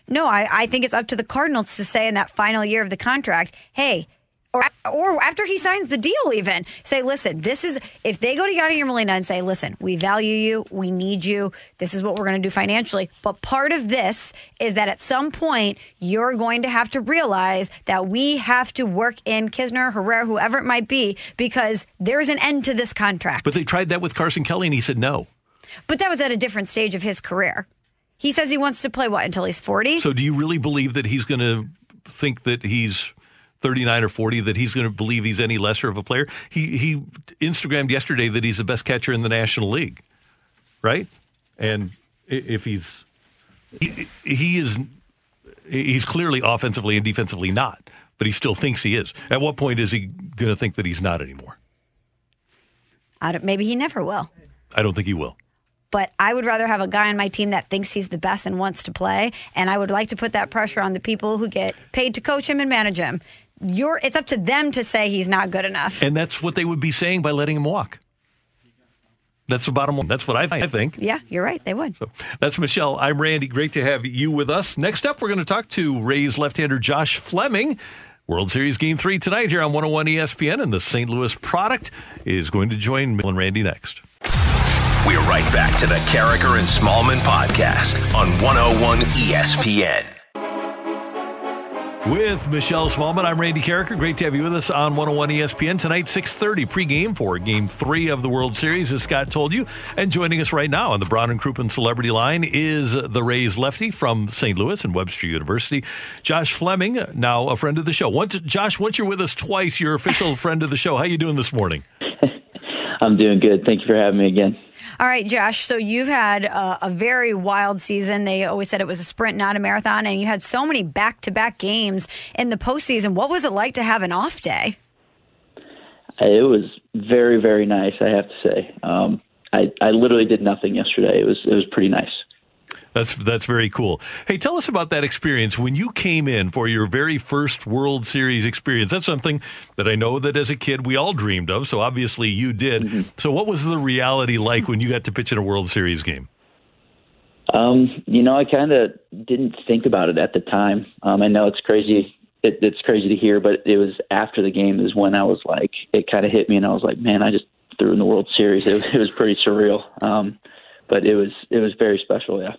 No, I, I think it's up to the Cardinals to say in that final year of the contract, hey, or or after he signs the deal, even say, listen, this is if they go to Yadier Molina and say, listen, we value you, we need you, this is what we're going to do financially. But part of this is that at some point you're going to have to realize that we have to work in Knizner Herrera, whoever it might be, because there's an end to this contract. But they tried that with Carson Kelly, and he said no. But that was at a different stage of his career. He says he wants to play what until he's forty. So do you really believe that he's going to think that he's 39 or 40 that he's going to believe he's any lesser of a player. He he Instagrammed yesterday that he's the best catcher in the National League, right? And if he's he, he is he's clearly offensively and defensively not, but he still thinks he is. At what point is he going to think that he's not anymore? maybe he never will. I don't think he will but I would rather have a guy on my team that thinks he's the best and wants to play. And I would like to put that pressure on the people who get paid to coach him and manage him you're it's up to them to say he's not good enough. And that's what they would be saying by letting him walk. That's the bottom line. That's what I think. Yeah, you're right. They would. So that's Michelle. I'm Randy. Great to have you with us. Next up, we're going to talk to Rays left-hander Josh Fleming. World Series Game 3 tonight here on 101 ESPN, and the St. Louis product is going to join Mill and Randy next. We're right back to the Karraker and Smallman podcast on 101 ESPN. With Michelle Smallman, I'm Randy Karraker. Great to have you with us on 101 ESPN tonight, 6:30 pregame for Game Three of the World Series, as Scott told you. And joining us right now on the Brown and Crouppen Celebrity Line is the Rays lefty from St. Louis and Webster University, Josh Fleming, now a friend of the show. Once, Josh, once you're with us twice, you're official *laughs* friend of the show. How you doing this morning? I'm doing good. Thank you for having me again. All right, Josh. So you've had a, a, very wild season. They always said it was a sprint, not a marathon, and you had so many back-to-back games in the postseason. What was it like to have an off day? It was very, very nice. I have to say. Um, I, I literally did nothing yesterday. It was it was pretty nice. That's that's very cool. Hey, tell us about that experience when you came in for your very first World Series experience. That's something that I know that as a kid we all dreamed of. So obviously you did. Mm-hmm. So what was the reality like when you got to pitch in a World Series game? Um, you know, I kind of didn't think about it at the time. Um, I know it's crazy. It, it's crazy to hear, but it was after the game is when I was like, it kind of hit me, and I was like, man, I just threw in the World Series. *laughs* It, it was pretty surreal. Um, but it was it was very special. Yeah.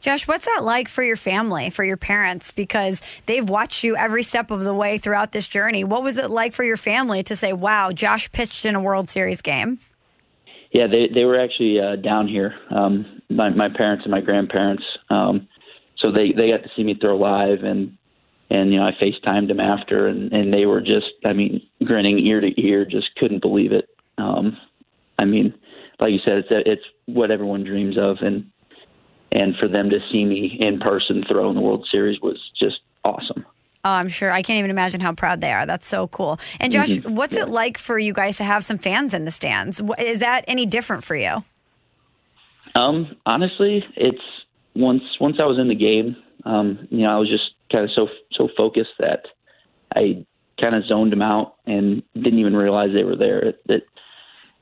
Josh, what's that like for your family, for your parents? Because they've watched you every step of the way throughout this journey. What was it like for your family to say, wow, Josh pitched in a World Series game? Yeah, they, they were actually uh, down here, um, my, my parents and my grandparents. Um, so they they got to see me throw live, and and you know I FaceTimed them after, and and they were just, I mean, grinning ear to ear, just couldn't believe it. Um, I mean, like you said, it's it's what everyone dreams of, and and for them to see me in person throw in the World Series was just awesome. Oh, I'm sure. I can't even imagine how proud they are. That's so cool. And Josh, Mhm. what's it like for you guys to have some fans in the stands? Is that any different for you? Um, honestly, it's once once I was in the game, um, you know, I was just kind of so so focused that I kind of zoned them out and didn't even realize they were there. It, it,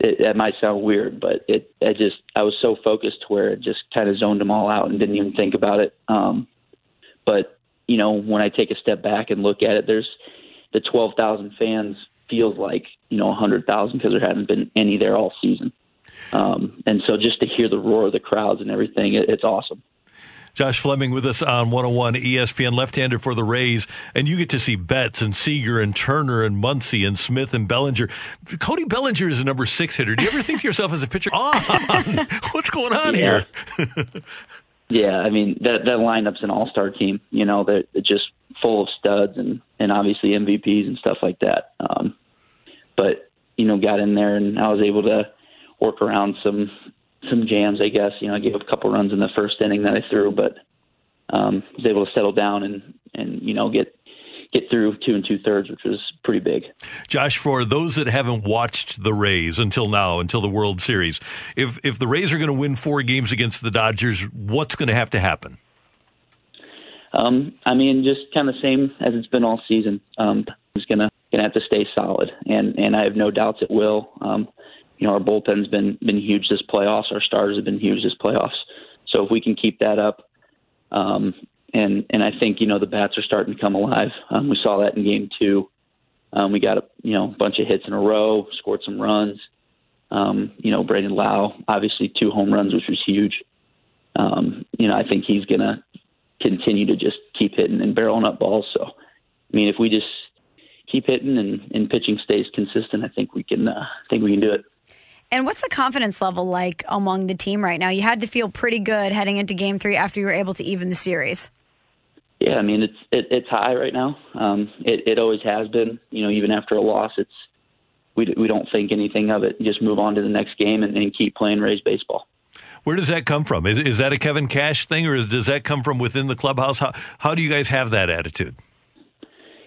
it that might sound weird, but it I just I was so focused to where it just kind of zoned them all out and didn't even think about it. Um, but you know, when I take a step back and look at it, there's the twelve thousand fans feels like you know a hundred thousand because there hasn't been any there all season. Um, and so just to hear the roar of the crowds and everything, it, it's awesome. Josh Fleming with us on 101 ESPN, left-hander for the Rays, and you get to see Betts and Seager and Turner and Muncy and Smith and Bellinger. Cody Bellinger is a number six hitter. Do you ever think to yourself as a pitcher, on, *laughs* what's going on Yeah. here? Yeah, I mean that that lineup's an all star team. You know, they're they're just full of studs and and obviously MVPs and stuff like that. Um, but you know, got in there and I was able to work around some some jams. I guess you know, I gave up a couple runs in the first inning that I threw, but um, was able to settle down and and you know get get through two and two thirds, which was pretty big. Josh, for those that haven't watched the Rays until now, until the World Series, if if the Rays are going to win four games against the Dodgers, what's going to have to happen? Um, I mean, just kind of same as it's been all season. Um, it's gonna gonna have to stay solid, and and I have no doubts it will. Um, you know, our bullpen's been been huge this playoffs. Our stars have been huge this playoffs. So if we can keep that up, um, and and I think you know the bats are starting to come alive. Um, we saw that in game two. Um, we got a you know a bunch of hits in a row, scored some runs. Um, you know, Brandon Lowe, obviously two home runs, which was huge. Um, you know, I think he's gonna continue to just keep hitting and barreling up balls. So, I mean, if we just keep hitting and, and pitching stays consistent, I think we can. Uh, I think we can do it. And what's the confidence level like among the team right now? You had to feel pretty good heading into game three after you were able to even the series. Yeah, I mean it's it, it's high right now. Um, it it always has been. You know, even after a loss, it's we we don't think anything of it. Just move on to the next game and, and keep playing Rays baseball. Where does that come from? Is is that a Kevin Cash thing, or is, does that come from within the clubhouse? How how do you guys have that attitude?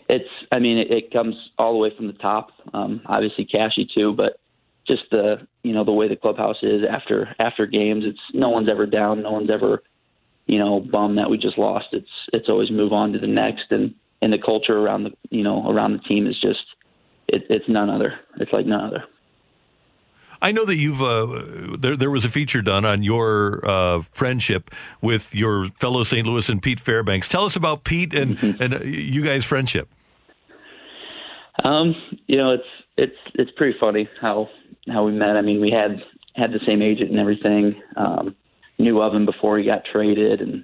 It's I mean it, it comes all the way from the top. Um, obviously Cashy too, but just the you know the way the clubhouse is after after games. It's no one's ever down. No one's ever you know bummed that we just lost. It's it's always move on to the next and and the culture around the you know around the team is just it, it's none other. It's like none other. I know that you've uh, there. There was a feature done on your uh, friendship with your fellow St. Louis and Pete Fairbanks. Tell us about Pete and and uh, you guys' friendship. Um, you know, it's it's it's pretty funny how how we met. I mean, we had had the same agent and everything. Um, knew of him before he got traded, and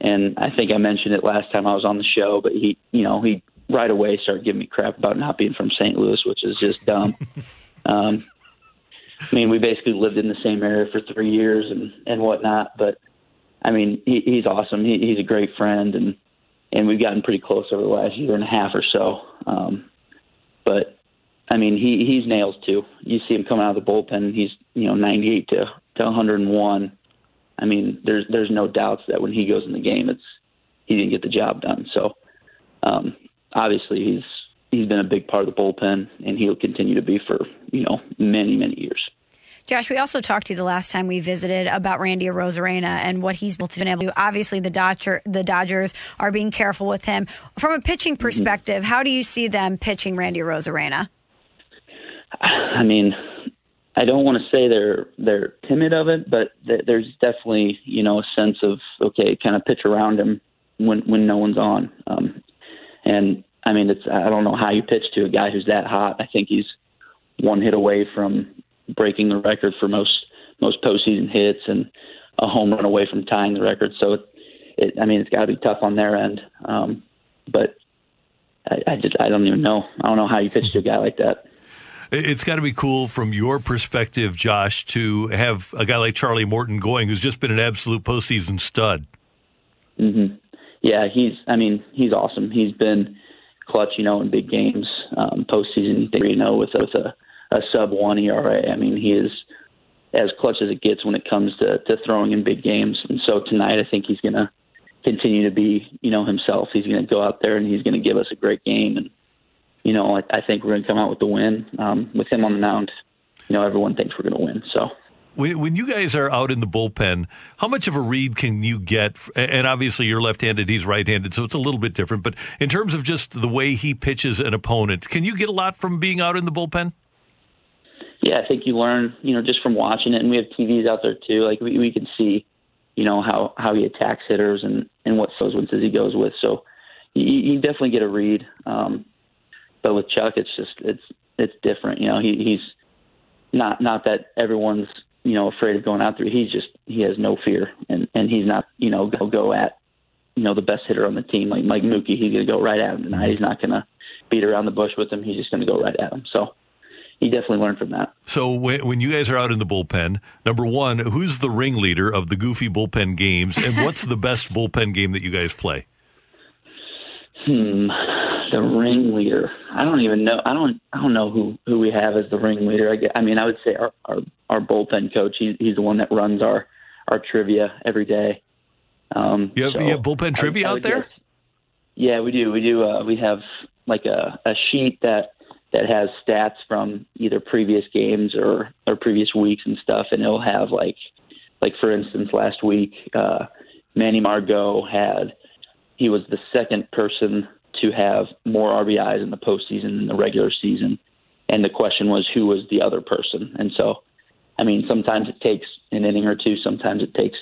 and I think I mentioned it last time I was on the show. But he, you know, he right away started giving me crap about not being from St. Louis, which is just dumb. *laughs* um, I mean, we basically lived in the same area for three years and and whatnot. But I mean, he, he's awesome. He, he's a great friend, and and we've gotten pretty close over the last year and a half or so. Um, but I mean, he he's nails too. You see him coming out of the bullpen. He's you know 98 to to 101. I mean, there's there's no doubts that when he goes in the game, it's he didn't get the job done. So um, obviously, he's he's been a big part of the bullpen, and he'll continue to be for you know many many years. Josh, we also talked to you the last time we visited about Randy Arozarena and what he's been able to do. Obviously, the Dodger, the Dodgers are being careful with him. From a pitching perspective, how do you see them pitching Randy Arozarena? I mean, I don't want to say they're they're timid of it, but th- there's definitely you know a sense of okay, kind of pitch around him when when no one's on. Um, and I mean, it's I don't know how you pitch to a guy who's that hot. I think he's one hit away from breaking the record for most most postseason hits and a home run away from tying the record. So, it, it I mean, it's got to be tough on their end. Um, but I, I just I don't even know. I don't know how you pitch to a guy like that. It's got to be cool from your perspective, Josh, to have a guy like Charlie Morton going, who's just been an absolute postseason stud. hmm Yeah, he's. I mean, he's awesome. He's been clutch, you know, in big games, um, postseason. You know, with with a, a sub one ERA. I mean, he is as clutch as it gets when it comes to to throwing in big games. And so tonight, I think he's going to continue to be, you know, himself. He's going to go out there and he's going to give us a great game. And you know, I, I think we're going to come out with the win um, with him on the mound. You know, everyone thinks we're going to win. So. When, when you guys are out in the bullpen, how much of a read can you get? And obviously, you're left-handed; he's right-handed, so it's a little bit different. But in terms of just the way he pitches an opponent, can you get a lot from being out in the bullpen? Yeah, I think you learn, you know, just from watching it, and we have TVs out there too. Like we, we can see, you know, how how he attacks hitters and and what sequences he goes with. So you, you definitely get a read. Um, but with Chuck, it's just it's it's different. You know, he, he's not not that everyone's you know afraid of going out there. He's just he has no fear, and and he's not you know go go at you know the best hitter on the team like Mike Mookie. He's going to go right at him tonight. He's not going to beat around the bush with him. He's just going to go right at him. So he definitely learned from that. So when, when you guys are out in the bullpen, number one, who's the ringleader of the goofy bullpen games, and what's the best bullpen game that you guys play? Hmm, the ringleader. I don't even know. I don't. I don't know who who we have as the ringleader. I, guess, I mean, I would say our our, our bullpen coach. He's he's the one that runs our our trivia every day. Um, you, have, so you have bullpen trivia I, I out there? Guess, yeah, we do. We do. Uh, we have like a, a sheet that that has stats from either previous games or or previous weeks and stuff, and it'll have like like for instance, last week, uh, Manny Margot had he was the second person to have more RBIs in the postseason than the regular season. And the question was, who was the other person? And so, I mean, sometimes it takes an inning or two, sometimes it takes,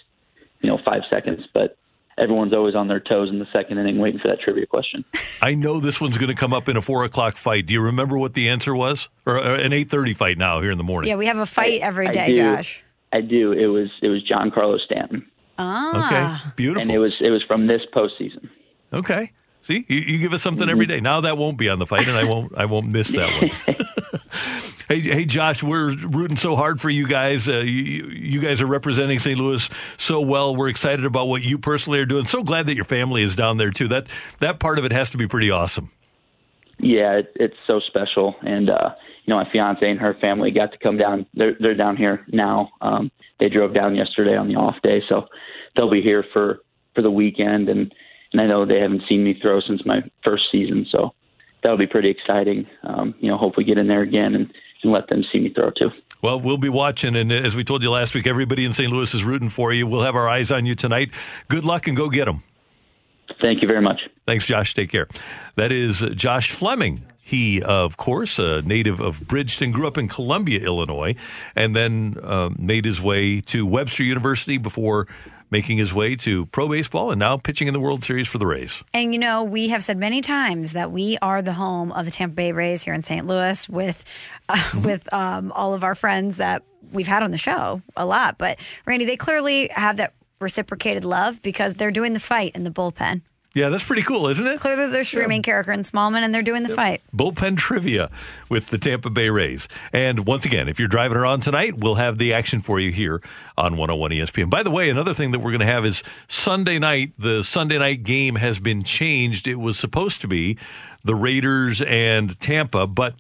you know, five seconds, but everyone's always on their toes in the second inning waiting for that trivia question. I know this one's going to come up in a four o'clock fight. Do you remember what the answer was? Or an 8.30 fight now here in the morning? Yeah, we have a fight every I day, do. Josh. I do. It was it was Giancarlo Stanton. Ah. Okay, beautiful. And it was it was from this postseason. Okay. See, you, you give us something every day. Now that won't be on the fight, and I won't. I won't miss that one. *laughs* *laughs* hey, hey, Josh, we're rooting so hard for you guys. Uh, you, you guys are representing St. Louis so well. We're excited about what you personally are doing. So glad that your family is down there too. That that part of it has to be pretty awesome. Yeah, it, it's so special, and uh, you know, my fiance and her family got to come down. They're they're down here now. Um, they drove down yesterday on the off day, so they'll be here for for the weekend. And and I know they haven't seen me throw since my first season, so that'll be pretty exciting. Um, you know, hopefully get in there again and, and let them see me throw too. Well, we'll be watching, and as we told you last week, everybody in St. Louis is rooting for you. We'll have our eyes on you tonight. Good luck and go get them. Thank you very much. Thanks, Josh. Take care. That is Josh Fleming. He, of course, a native of Bridgeton, grew up in Columbia, Illinois, and then uh, made his way to Webster University before making his way to pro baseball and now pitching in the World Series for the Rays. And you know, we have said many times that we are the home of the Tampa Bay Rays here in St. Louis with uh, *laughs* with um, all of our friends that we've had on the show a lot. But Randy, they clearly have that reciprocated love because they're doing the fight in the bullpen. Yeah, that's pretty cool, isn't it? Clearly, they're streaming Karraker and Smallman, and they're doing the fight. bullpen trivia with the Tampa Bay Rays. And once again, if you're driving around tonight, we'll have the action for you here on 101 ESPN. By the way, another thing that we're going to have is Sunday night. The Sunday night game has been changed. It was supposed to be the Raiders and Tampa, but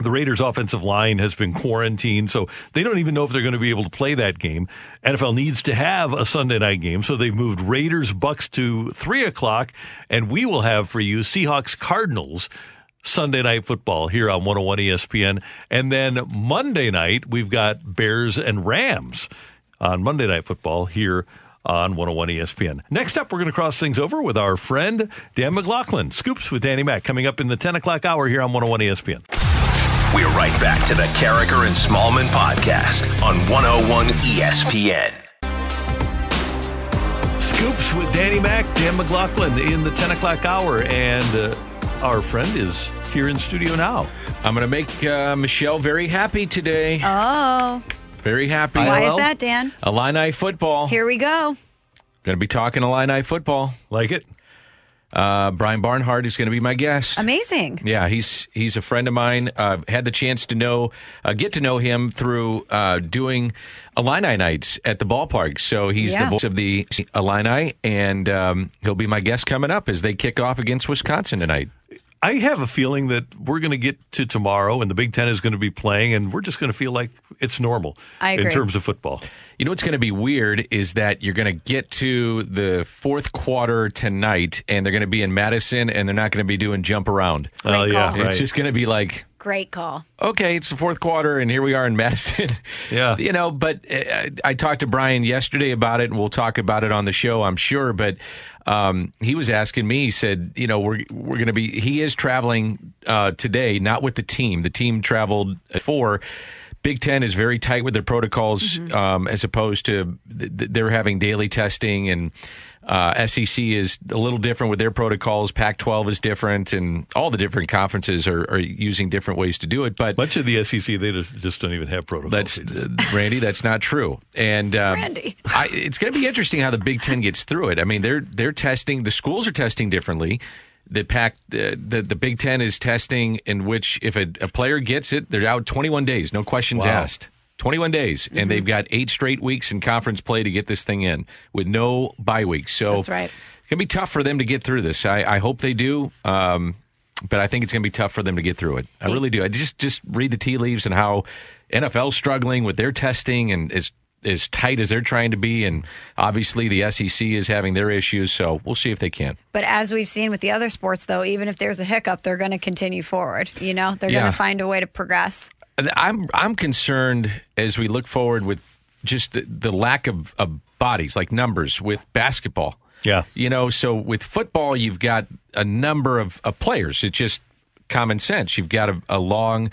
the Raiders' offensive line has been quarantined, so they don't even know if they're going to be able to play that game. NFL needs to have a Sunday night game, so they've moved Raiders Bucks to three o'clock, and we will have for you Seahawks Cardinals. Sunday night football here on 101 ESPN. And then Monday night, we've got Bears and Rams on Monday night football here on 101 ESPN. Next up, we're going to cross things over with our friend Dan McLaughlin. Scoops with Danny Mac coming up in the 10 o'clock hour here on 101 ESPN. We're right back to the Karraker and Smallman podcast on 101 ESPN. Scoops with Danny Mac, Dan McLaughlin in the 10 o'clock hour. And uh, our friend is here in studio now. I'm going to make uh, Michelle very happy today. Oh, Very happy. why is that, Dan? Illini football. Here we go. Going to be talking Illini football. Like it? Uh, Brian Barnhart is going to be my guest. Amazing. Yeah, he's he's a friend of mine. Uh, had the chance to know, uh, get to know him through uh, doing Illini nights at the ballpark. So he's Yeah. the voice of the Illini, and um, he'll be my guest coming up as they kick off against Wisconsin tonight. I have a feeling that we're going to get to tomorrow, and the Big Ten is going to be playing, and we're just going to feel like it's normal I in terms of football. You know what's going to be weird is that you're going to get to the fourth quarter tonight, and they're going to be in Madison, and they're not going to be doing jump around. Great Oh, yeah, call. it's right. just going to be like. Great call. okay, it's the fourth quarter, and here we are in Madison. *laughs* Yeah. you know, but uh, I talked to Brian yesterday about it, and we'll talk about it on the show, I'm sure. But um, he was asking me, he said, you know, we're we're going to be. He is traveling uh, today, not with the team. The team traveled at four. Big Ten is very tight with their protocols, um, as opposed to th- th- they're having daily testing and. Uh, SEC is a little different with their protocols. Pac-12 is different, and all the different conferences are, are using different ways to do it. But much of the SEC, they just, just don't even have protocols. That's uh, Randy. That's not true. And um, Randy. I, it's going to be interesting how the Big Ten gets through it. I mean, they're they're testing. The schools are testing differently. The pack, the, the the Big Ten is testing in which if a, a player gets it, they're out 21 days, no questions Wow. asked. 21 days, and they've got eight straight weeks in conference play to get this thing in with no bye weeks. So That's right. it's going to be tough for them to get through this. I, I hope they do. Um, but I think it's going to be tough for them to get through it. I really do. I just just read the tea leaves and how NFL's struggling with their testing and as as tight as they're trying to be, and obviously the SEC is having their issues. So we'll see if they can. But as we've seen with the other sports, though, even if there's a hiccup, they're going to continue forward. You know, they're Yeah. going to find a way to progress. I'm I'm concerned as we look forward with just the, the lack of, of bodies, like numbers with basketball. Yeah. You know, so with football, you've got a number of, of players. It's just common sense. You've got a, a long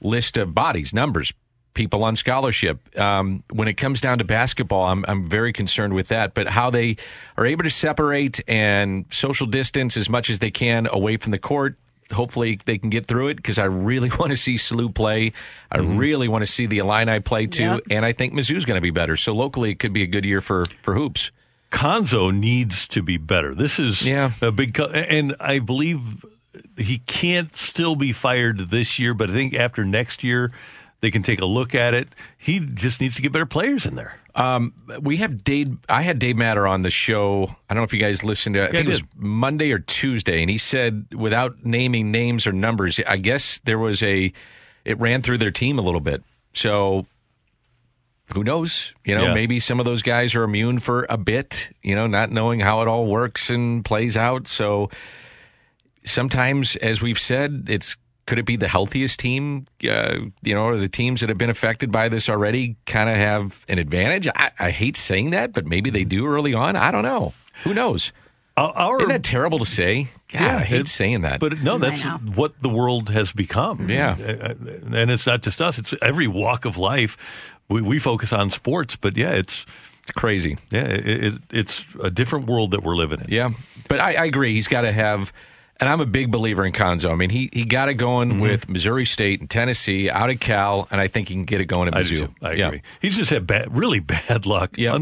list of bodies, numbers, people on scholarship. Um, when it comes down to basketball, I'm, I'm very concerned with that. But how they are able to separate and social distance as much as they can away from the court. Hopefully they can get through it because I really *laughs* want to see SLU play. I mm-hmm. really want to see the Illini play too, Yep. and I think Mizzou's going to be better. So locally, it could be a good year for for hoops. Cuonzo needs to be better. This is Yeah. a big, co- and I believe he can't still be fired this year, but I think after next year they can take a look at it. He just needs to get better players in there. Um, we have Dave. I had Dave Matter on the show. I don't know if you guys listened to. it. I Yeah, think I it was. Monday or Tuesday, and he said, without naming names or numbers, I guess there was a. It ran through their team a little bit. So who knows? You know, Yeah. maybe some of those guys are immune for a bit. You know, not knowing how it all works and plays out. So sometimes, as we've said, it's could it be the healthiest team? Uh, you know, or the teams that have been affected by this already kind of have an advantage. I, I hate saying that, but maybe they do early on. I don't know. Who knows? Our, Isn't that terrible to say? God, I hate it's- saying that. But no, that's what the world has become. Yeah. And it's not just us; it's every walk of life. We we focus on sports, but yeah, it's crazy. Yeah, it, it, it's a different world that we're living in. Yeah, but I, I agree. He's got to have, and I'm a big believer in Cuonzo. I mean, he he got it going Mm-hmm. with Missouri State and Tennessee out of Cal, and I think he can get it going at I Mizzou. do. I Yeah. agree. He's just had bad, really *laughs* bad luck. Yeah,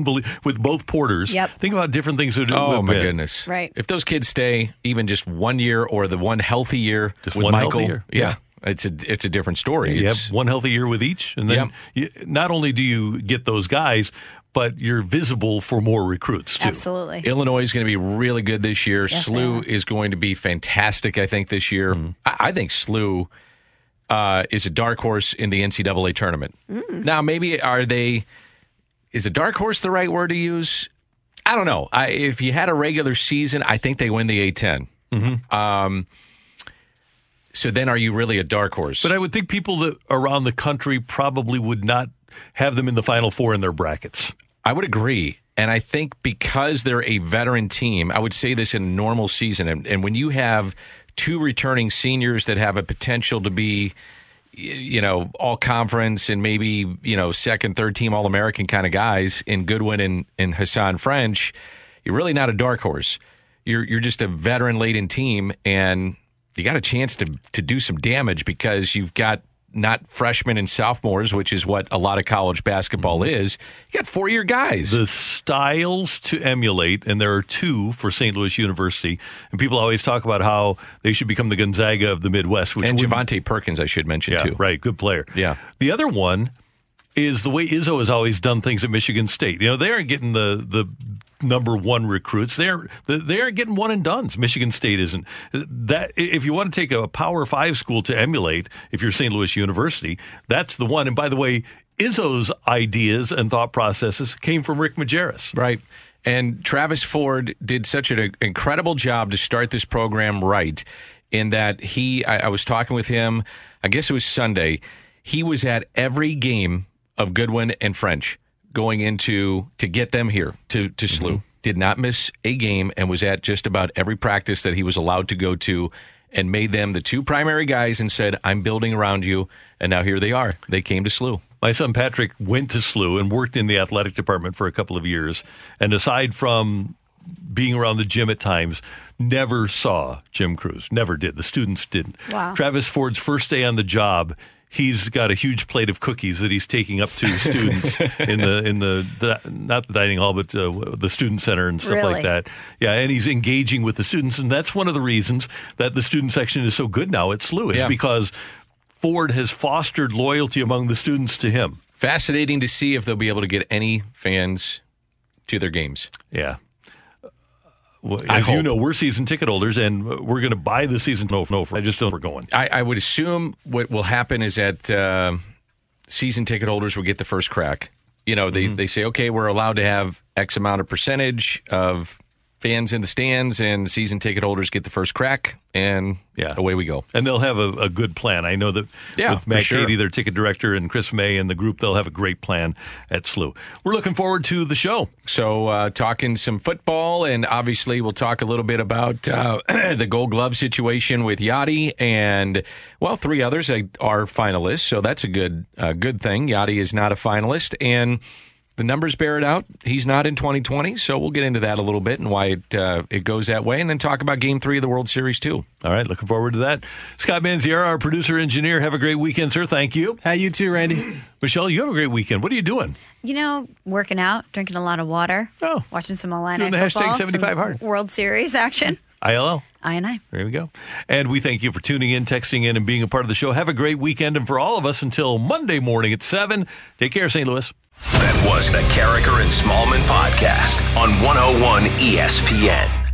with both porters. Yep. Think about different things that Oh have my been. goodness! Right. If those kids stay even just one year or the one healthy year Just with one Michael, healthy year. yeah, Yeah. it's a it's a different story. You It's- have one healthy year with each, and then you, not only do you get those guys, but you're visible for more recruits too. Absolutely. Illinois is going to be really good this year. Yes, SLU is going to be fantastic, I think, this year. Mm-hmm. I, I think SLU uh, is a dark horse in the NCAA tournament. Mm. Now, maybe are they? Is a dark horse the right word to use? I don't know. I, if you had a regular season, I think they win the A10. Mm-hmm. Um, so then, are you really a dark horse? But I would think people that around the country probably would not have them in the final four in their brackets. I would agree. And I think because they're a veteran team, I would say this in a normal season. And, and when you have two returning seniors that have a potential to be, you know, all conference and maybe, you know, second, third team All American kind of guys in Goodwin and, and Hasahn French, you're really not a dark horse. You're, you're just a veteran laden team and you got a chance to, to do some damage because you've got not freshmen and sophomores, which is what a lot of college basketball mm-hmm. is. You got four year guys. The styles to emulate, and there are two for St. Louis University, and people always talk about how they should become the Gonzaga of the Midwest. Which and Javonte Perkins, I should mention yeah, too. right, good player. Yeah. The other one is the way Izzo has always done things at Michigan State. You know, they aren't getting the the number one recruits. They're they aren't getting one and duns. Michigan State isn't. That if you want to take a Power Five school to emulate, if you're St. Louis University, that's the one. And by the way, Izzo's ideas and thought processes came from Rick Majerus. Right. And Travis Ford did such an incredible job to start this program right in that he, I, I was talking with him, I guess it was Sunday. He was at every game of Goodwin and French going into to get them here to, to mm-hmm. SLU. Did not miss a game and was at just about every practice that he was allowed to go to and made them the two primary guys and said, I'm building around you. And now here they are. They came to SLU. My son Patrick went to SLU and worked in the athletic department for a couple of years. And aside from being around the gym at times, never saw Jim Crews. Never did. The students didn't. Wow. Travis Ford's first day on the job, he's got a huge plate of cookies that he's taking up to students *laughs* in the in the, the not the dining hall but uh, the student center and stuff Really? like that. Yeah, and he's engaging with the students, and that's one of the reasons that the student section is so good now at SLU is Yeah. because Ford has fostered loyalty among the students to him. Fascinating to see if they'll be able to get any fans to their games. Yeah. As you know, we're season ticket holders, and we're going to buy the season. No, no, I just don't. We're going. I, I would assume what will happen is that uh, season ticket holders will get the first crack. You know, they, they say, okay, we're allowed to have X amount of percentage of fans in the stands, and season ticket holders get the first crack, and Yeah. away we go. And they'll have a, a good plan. I know that Yeah, with Matt sure. Cady, their ticket director, and Chris May and the group, they'll have a great plan at SLU. We're looking forward to the show. So, uh, talking some football, and obviously, we'll talk a little bit about uh, *clears throat* the Gold Glove situation with Yadi, and well, three others are finalists. So that's a good, uh, good thing. Yadi is not a finalist, and the numbers bear it out. He's not in 2020, so we'll get into that a little bit and why it uh, it goes that way, and then talk about Game Three of the World Series too. All right, looking forward to that. Scott Manziera, our producer engineer, have a great weekend, sir. Thank you. Hey, you too, Randy. *clears throat* Michelle, you have a great weekend. What are you doing? You know, working out, drinking a lot of water, Oh. watching some Illini Doing the hashtag 75 hard. World Series action. ILL. I and I. There we go. And we thank you for tuning in, texting in, and being a part of the show. Have a great weekend. And for all of us, until Monday morning at 7, take care, St. Louis. That was the Karraker and Smallman podcast on 101 ESPN.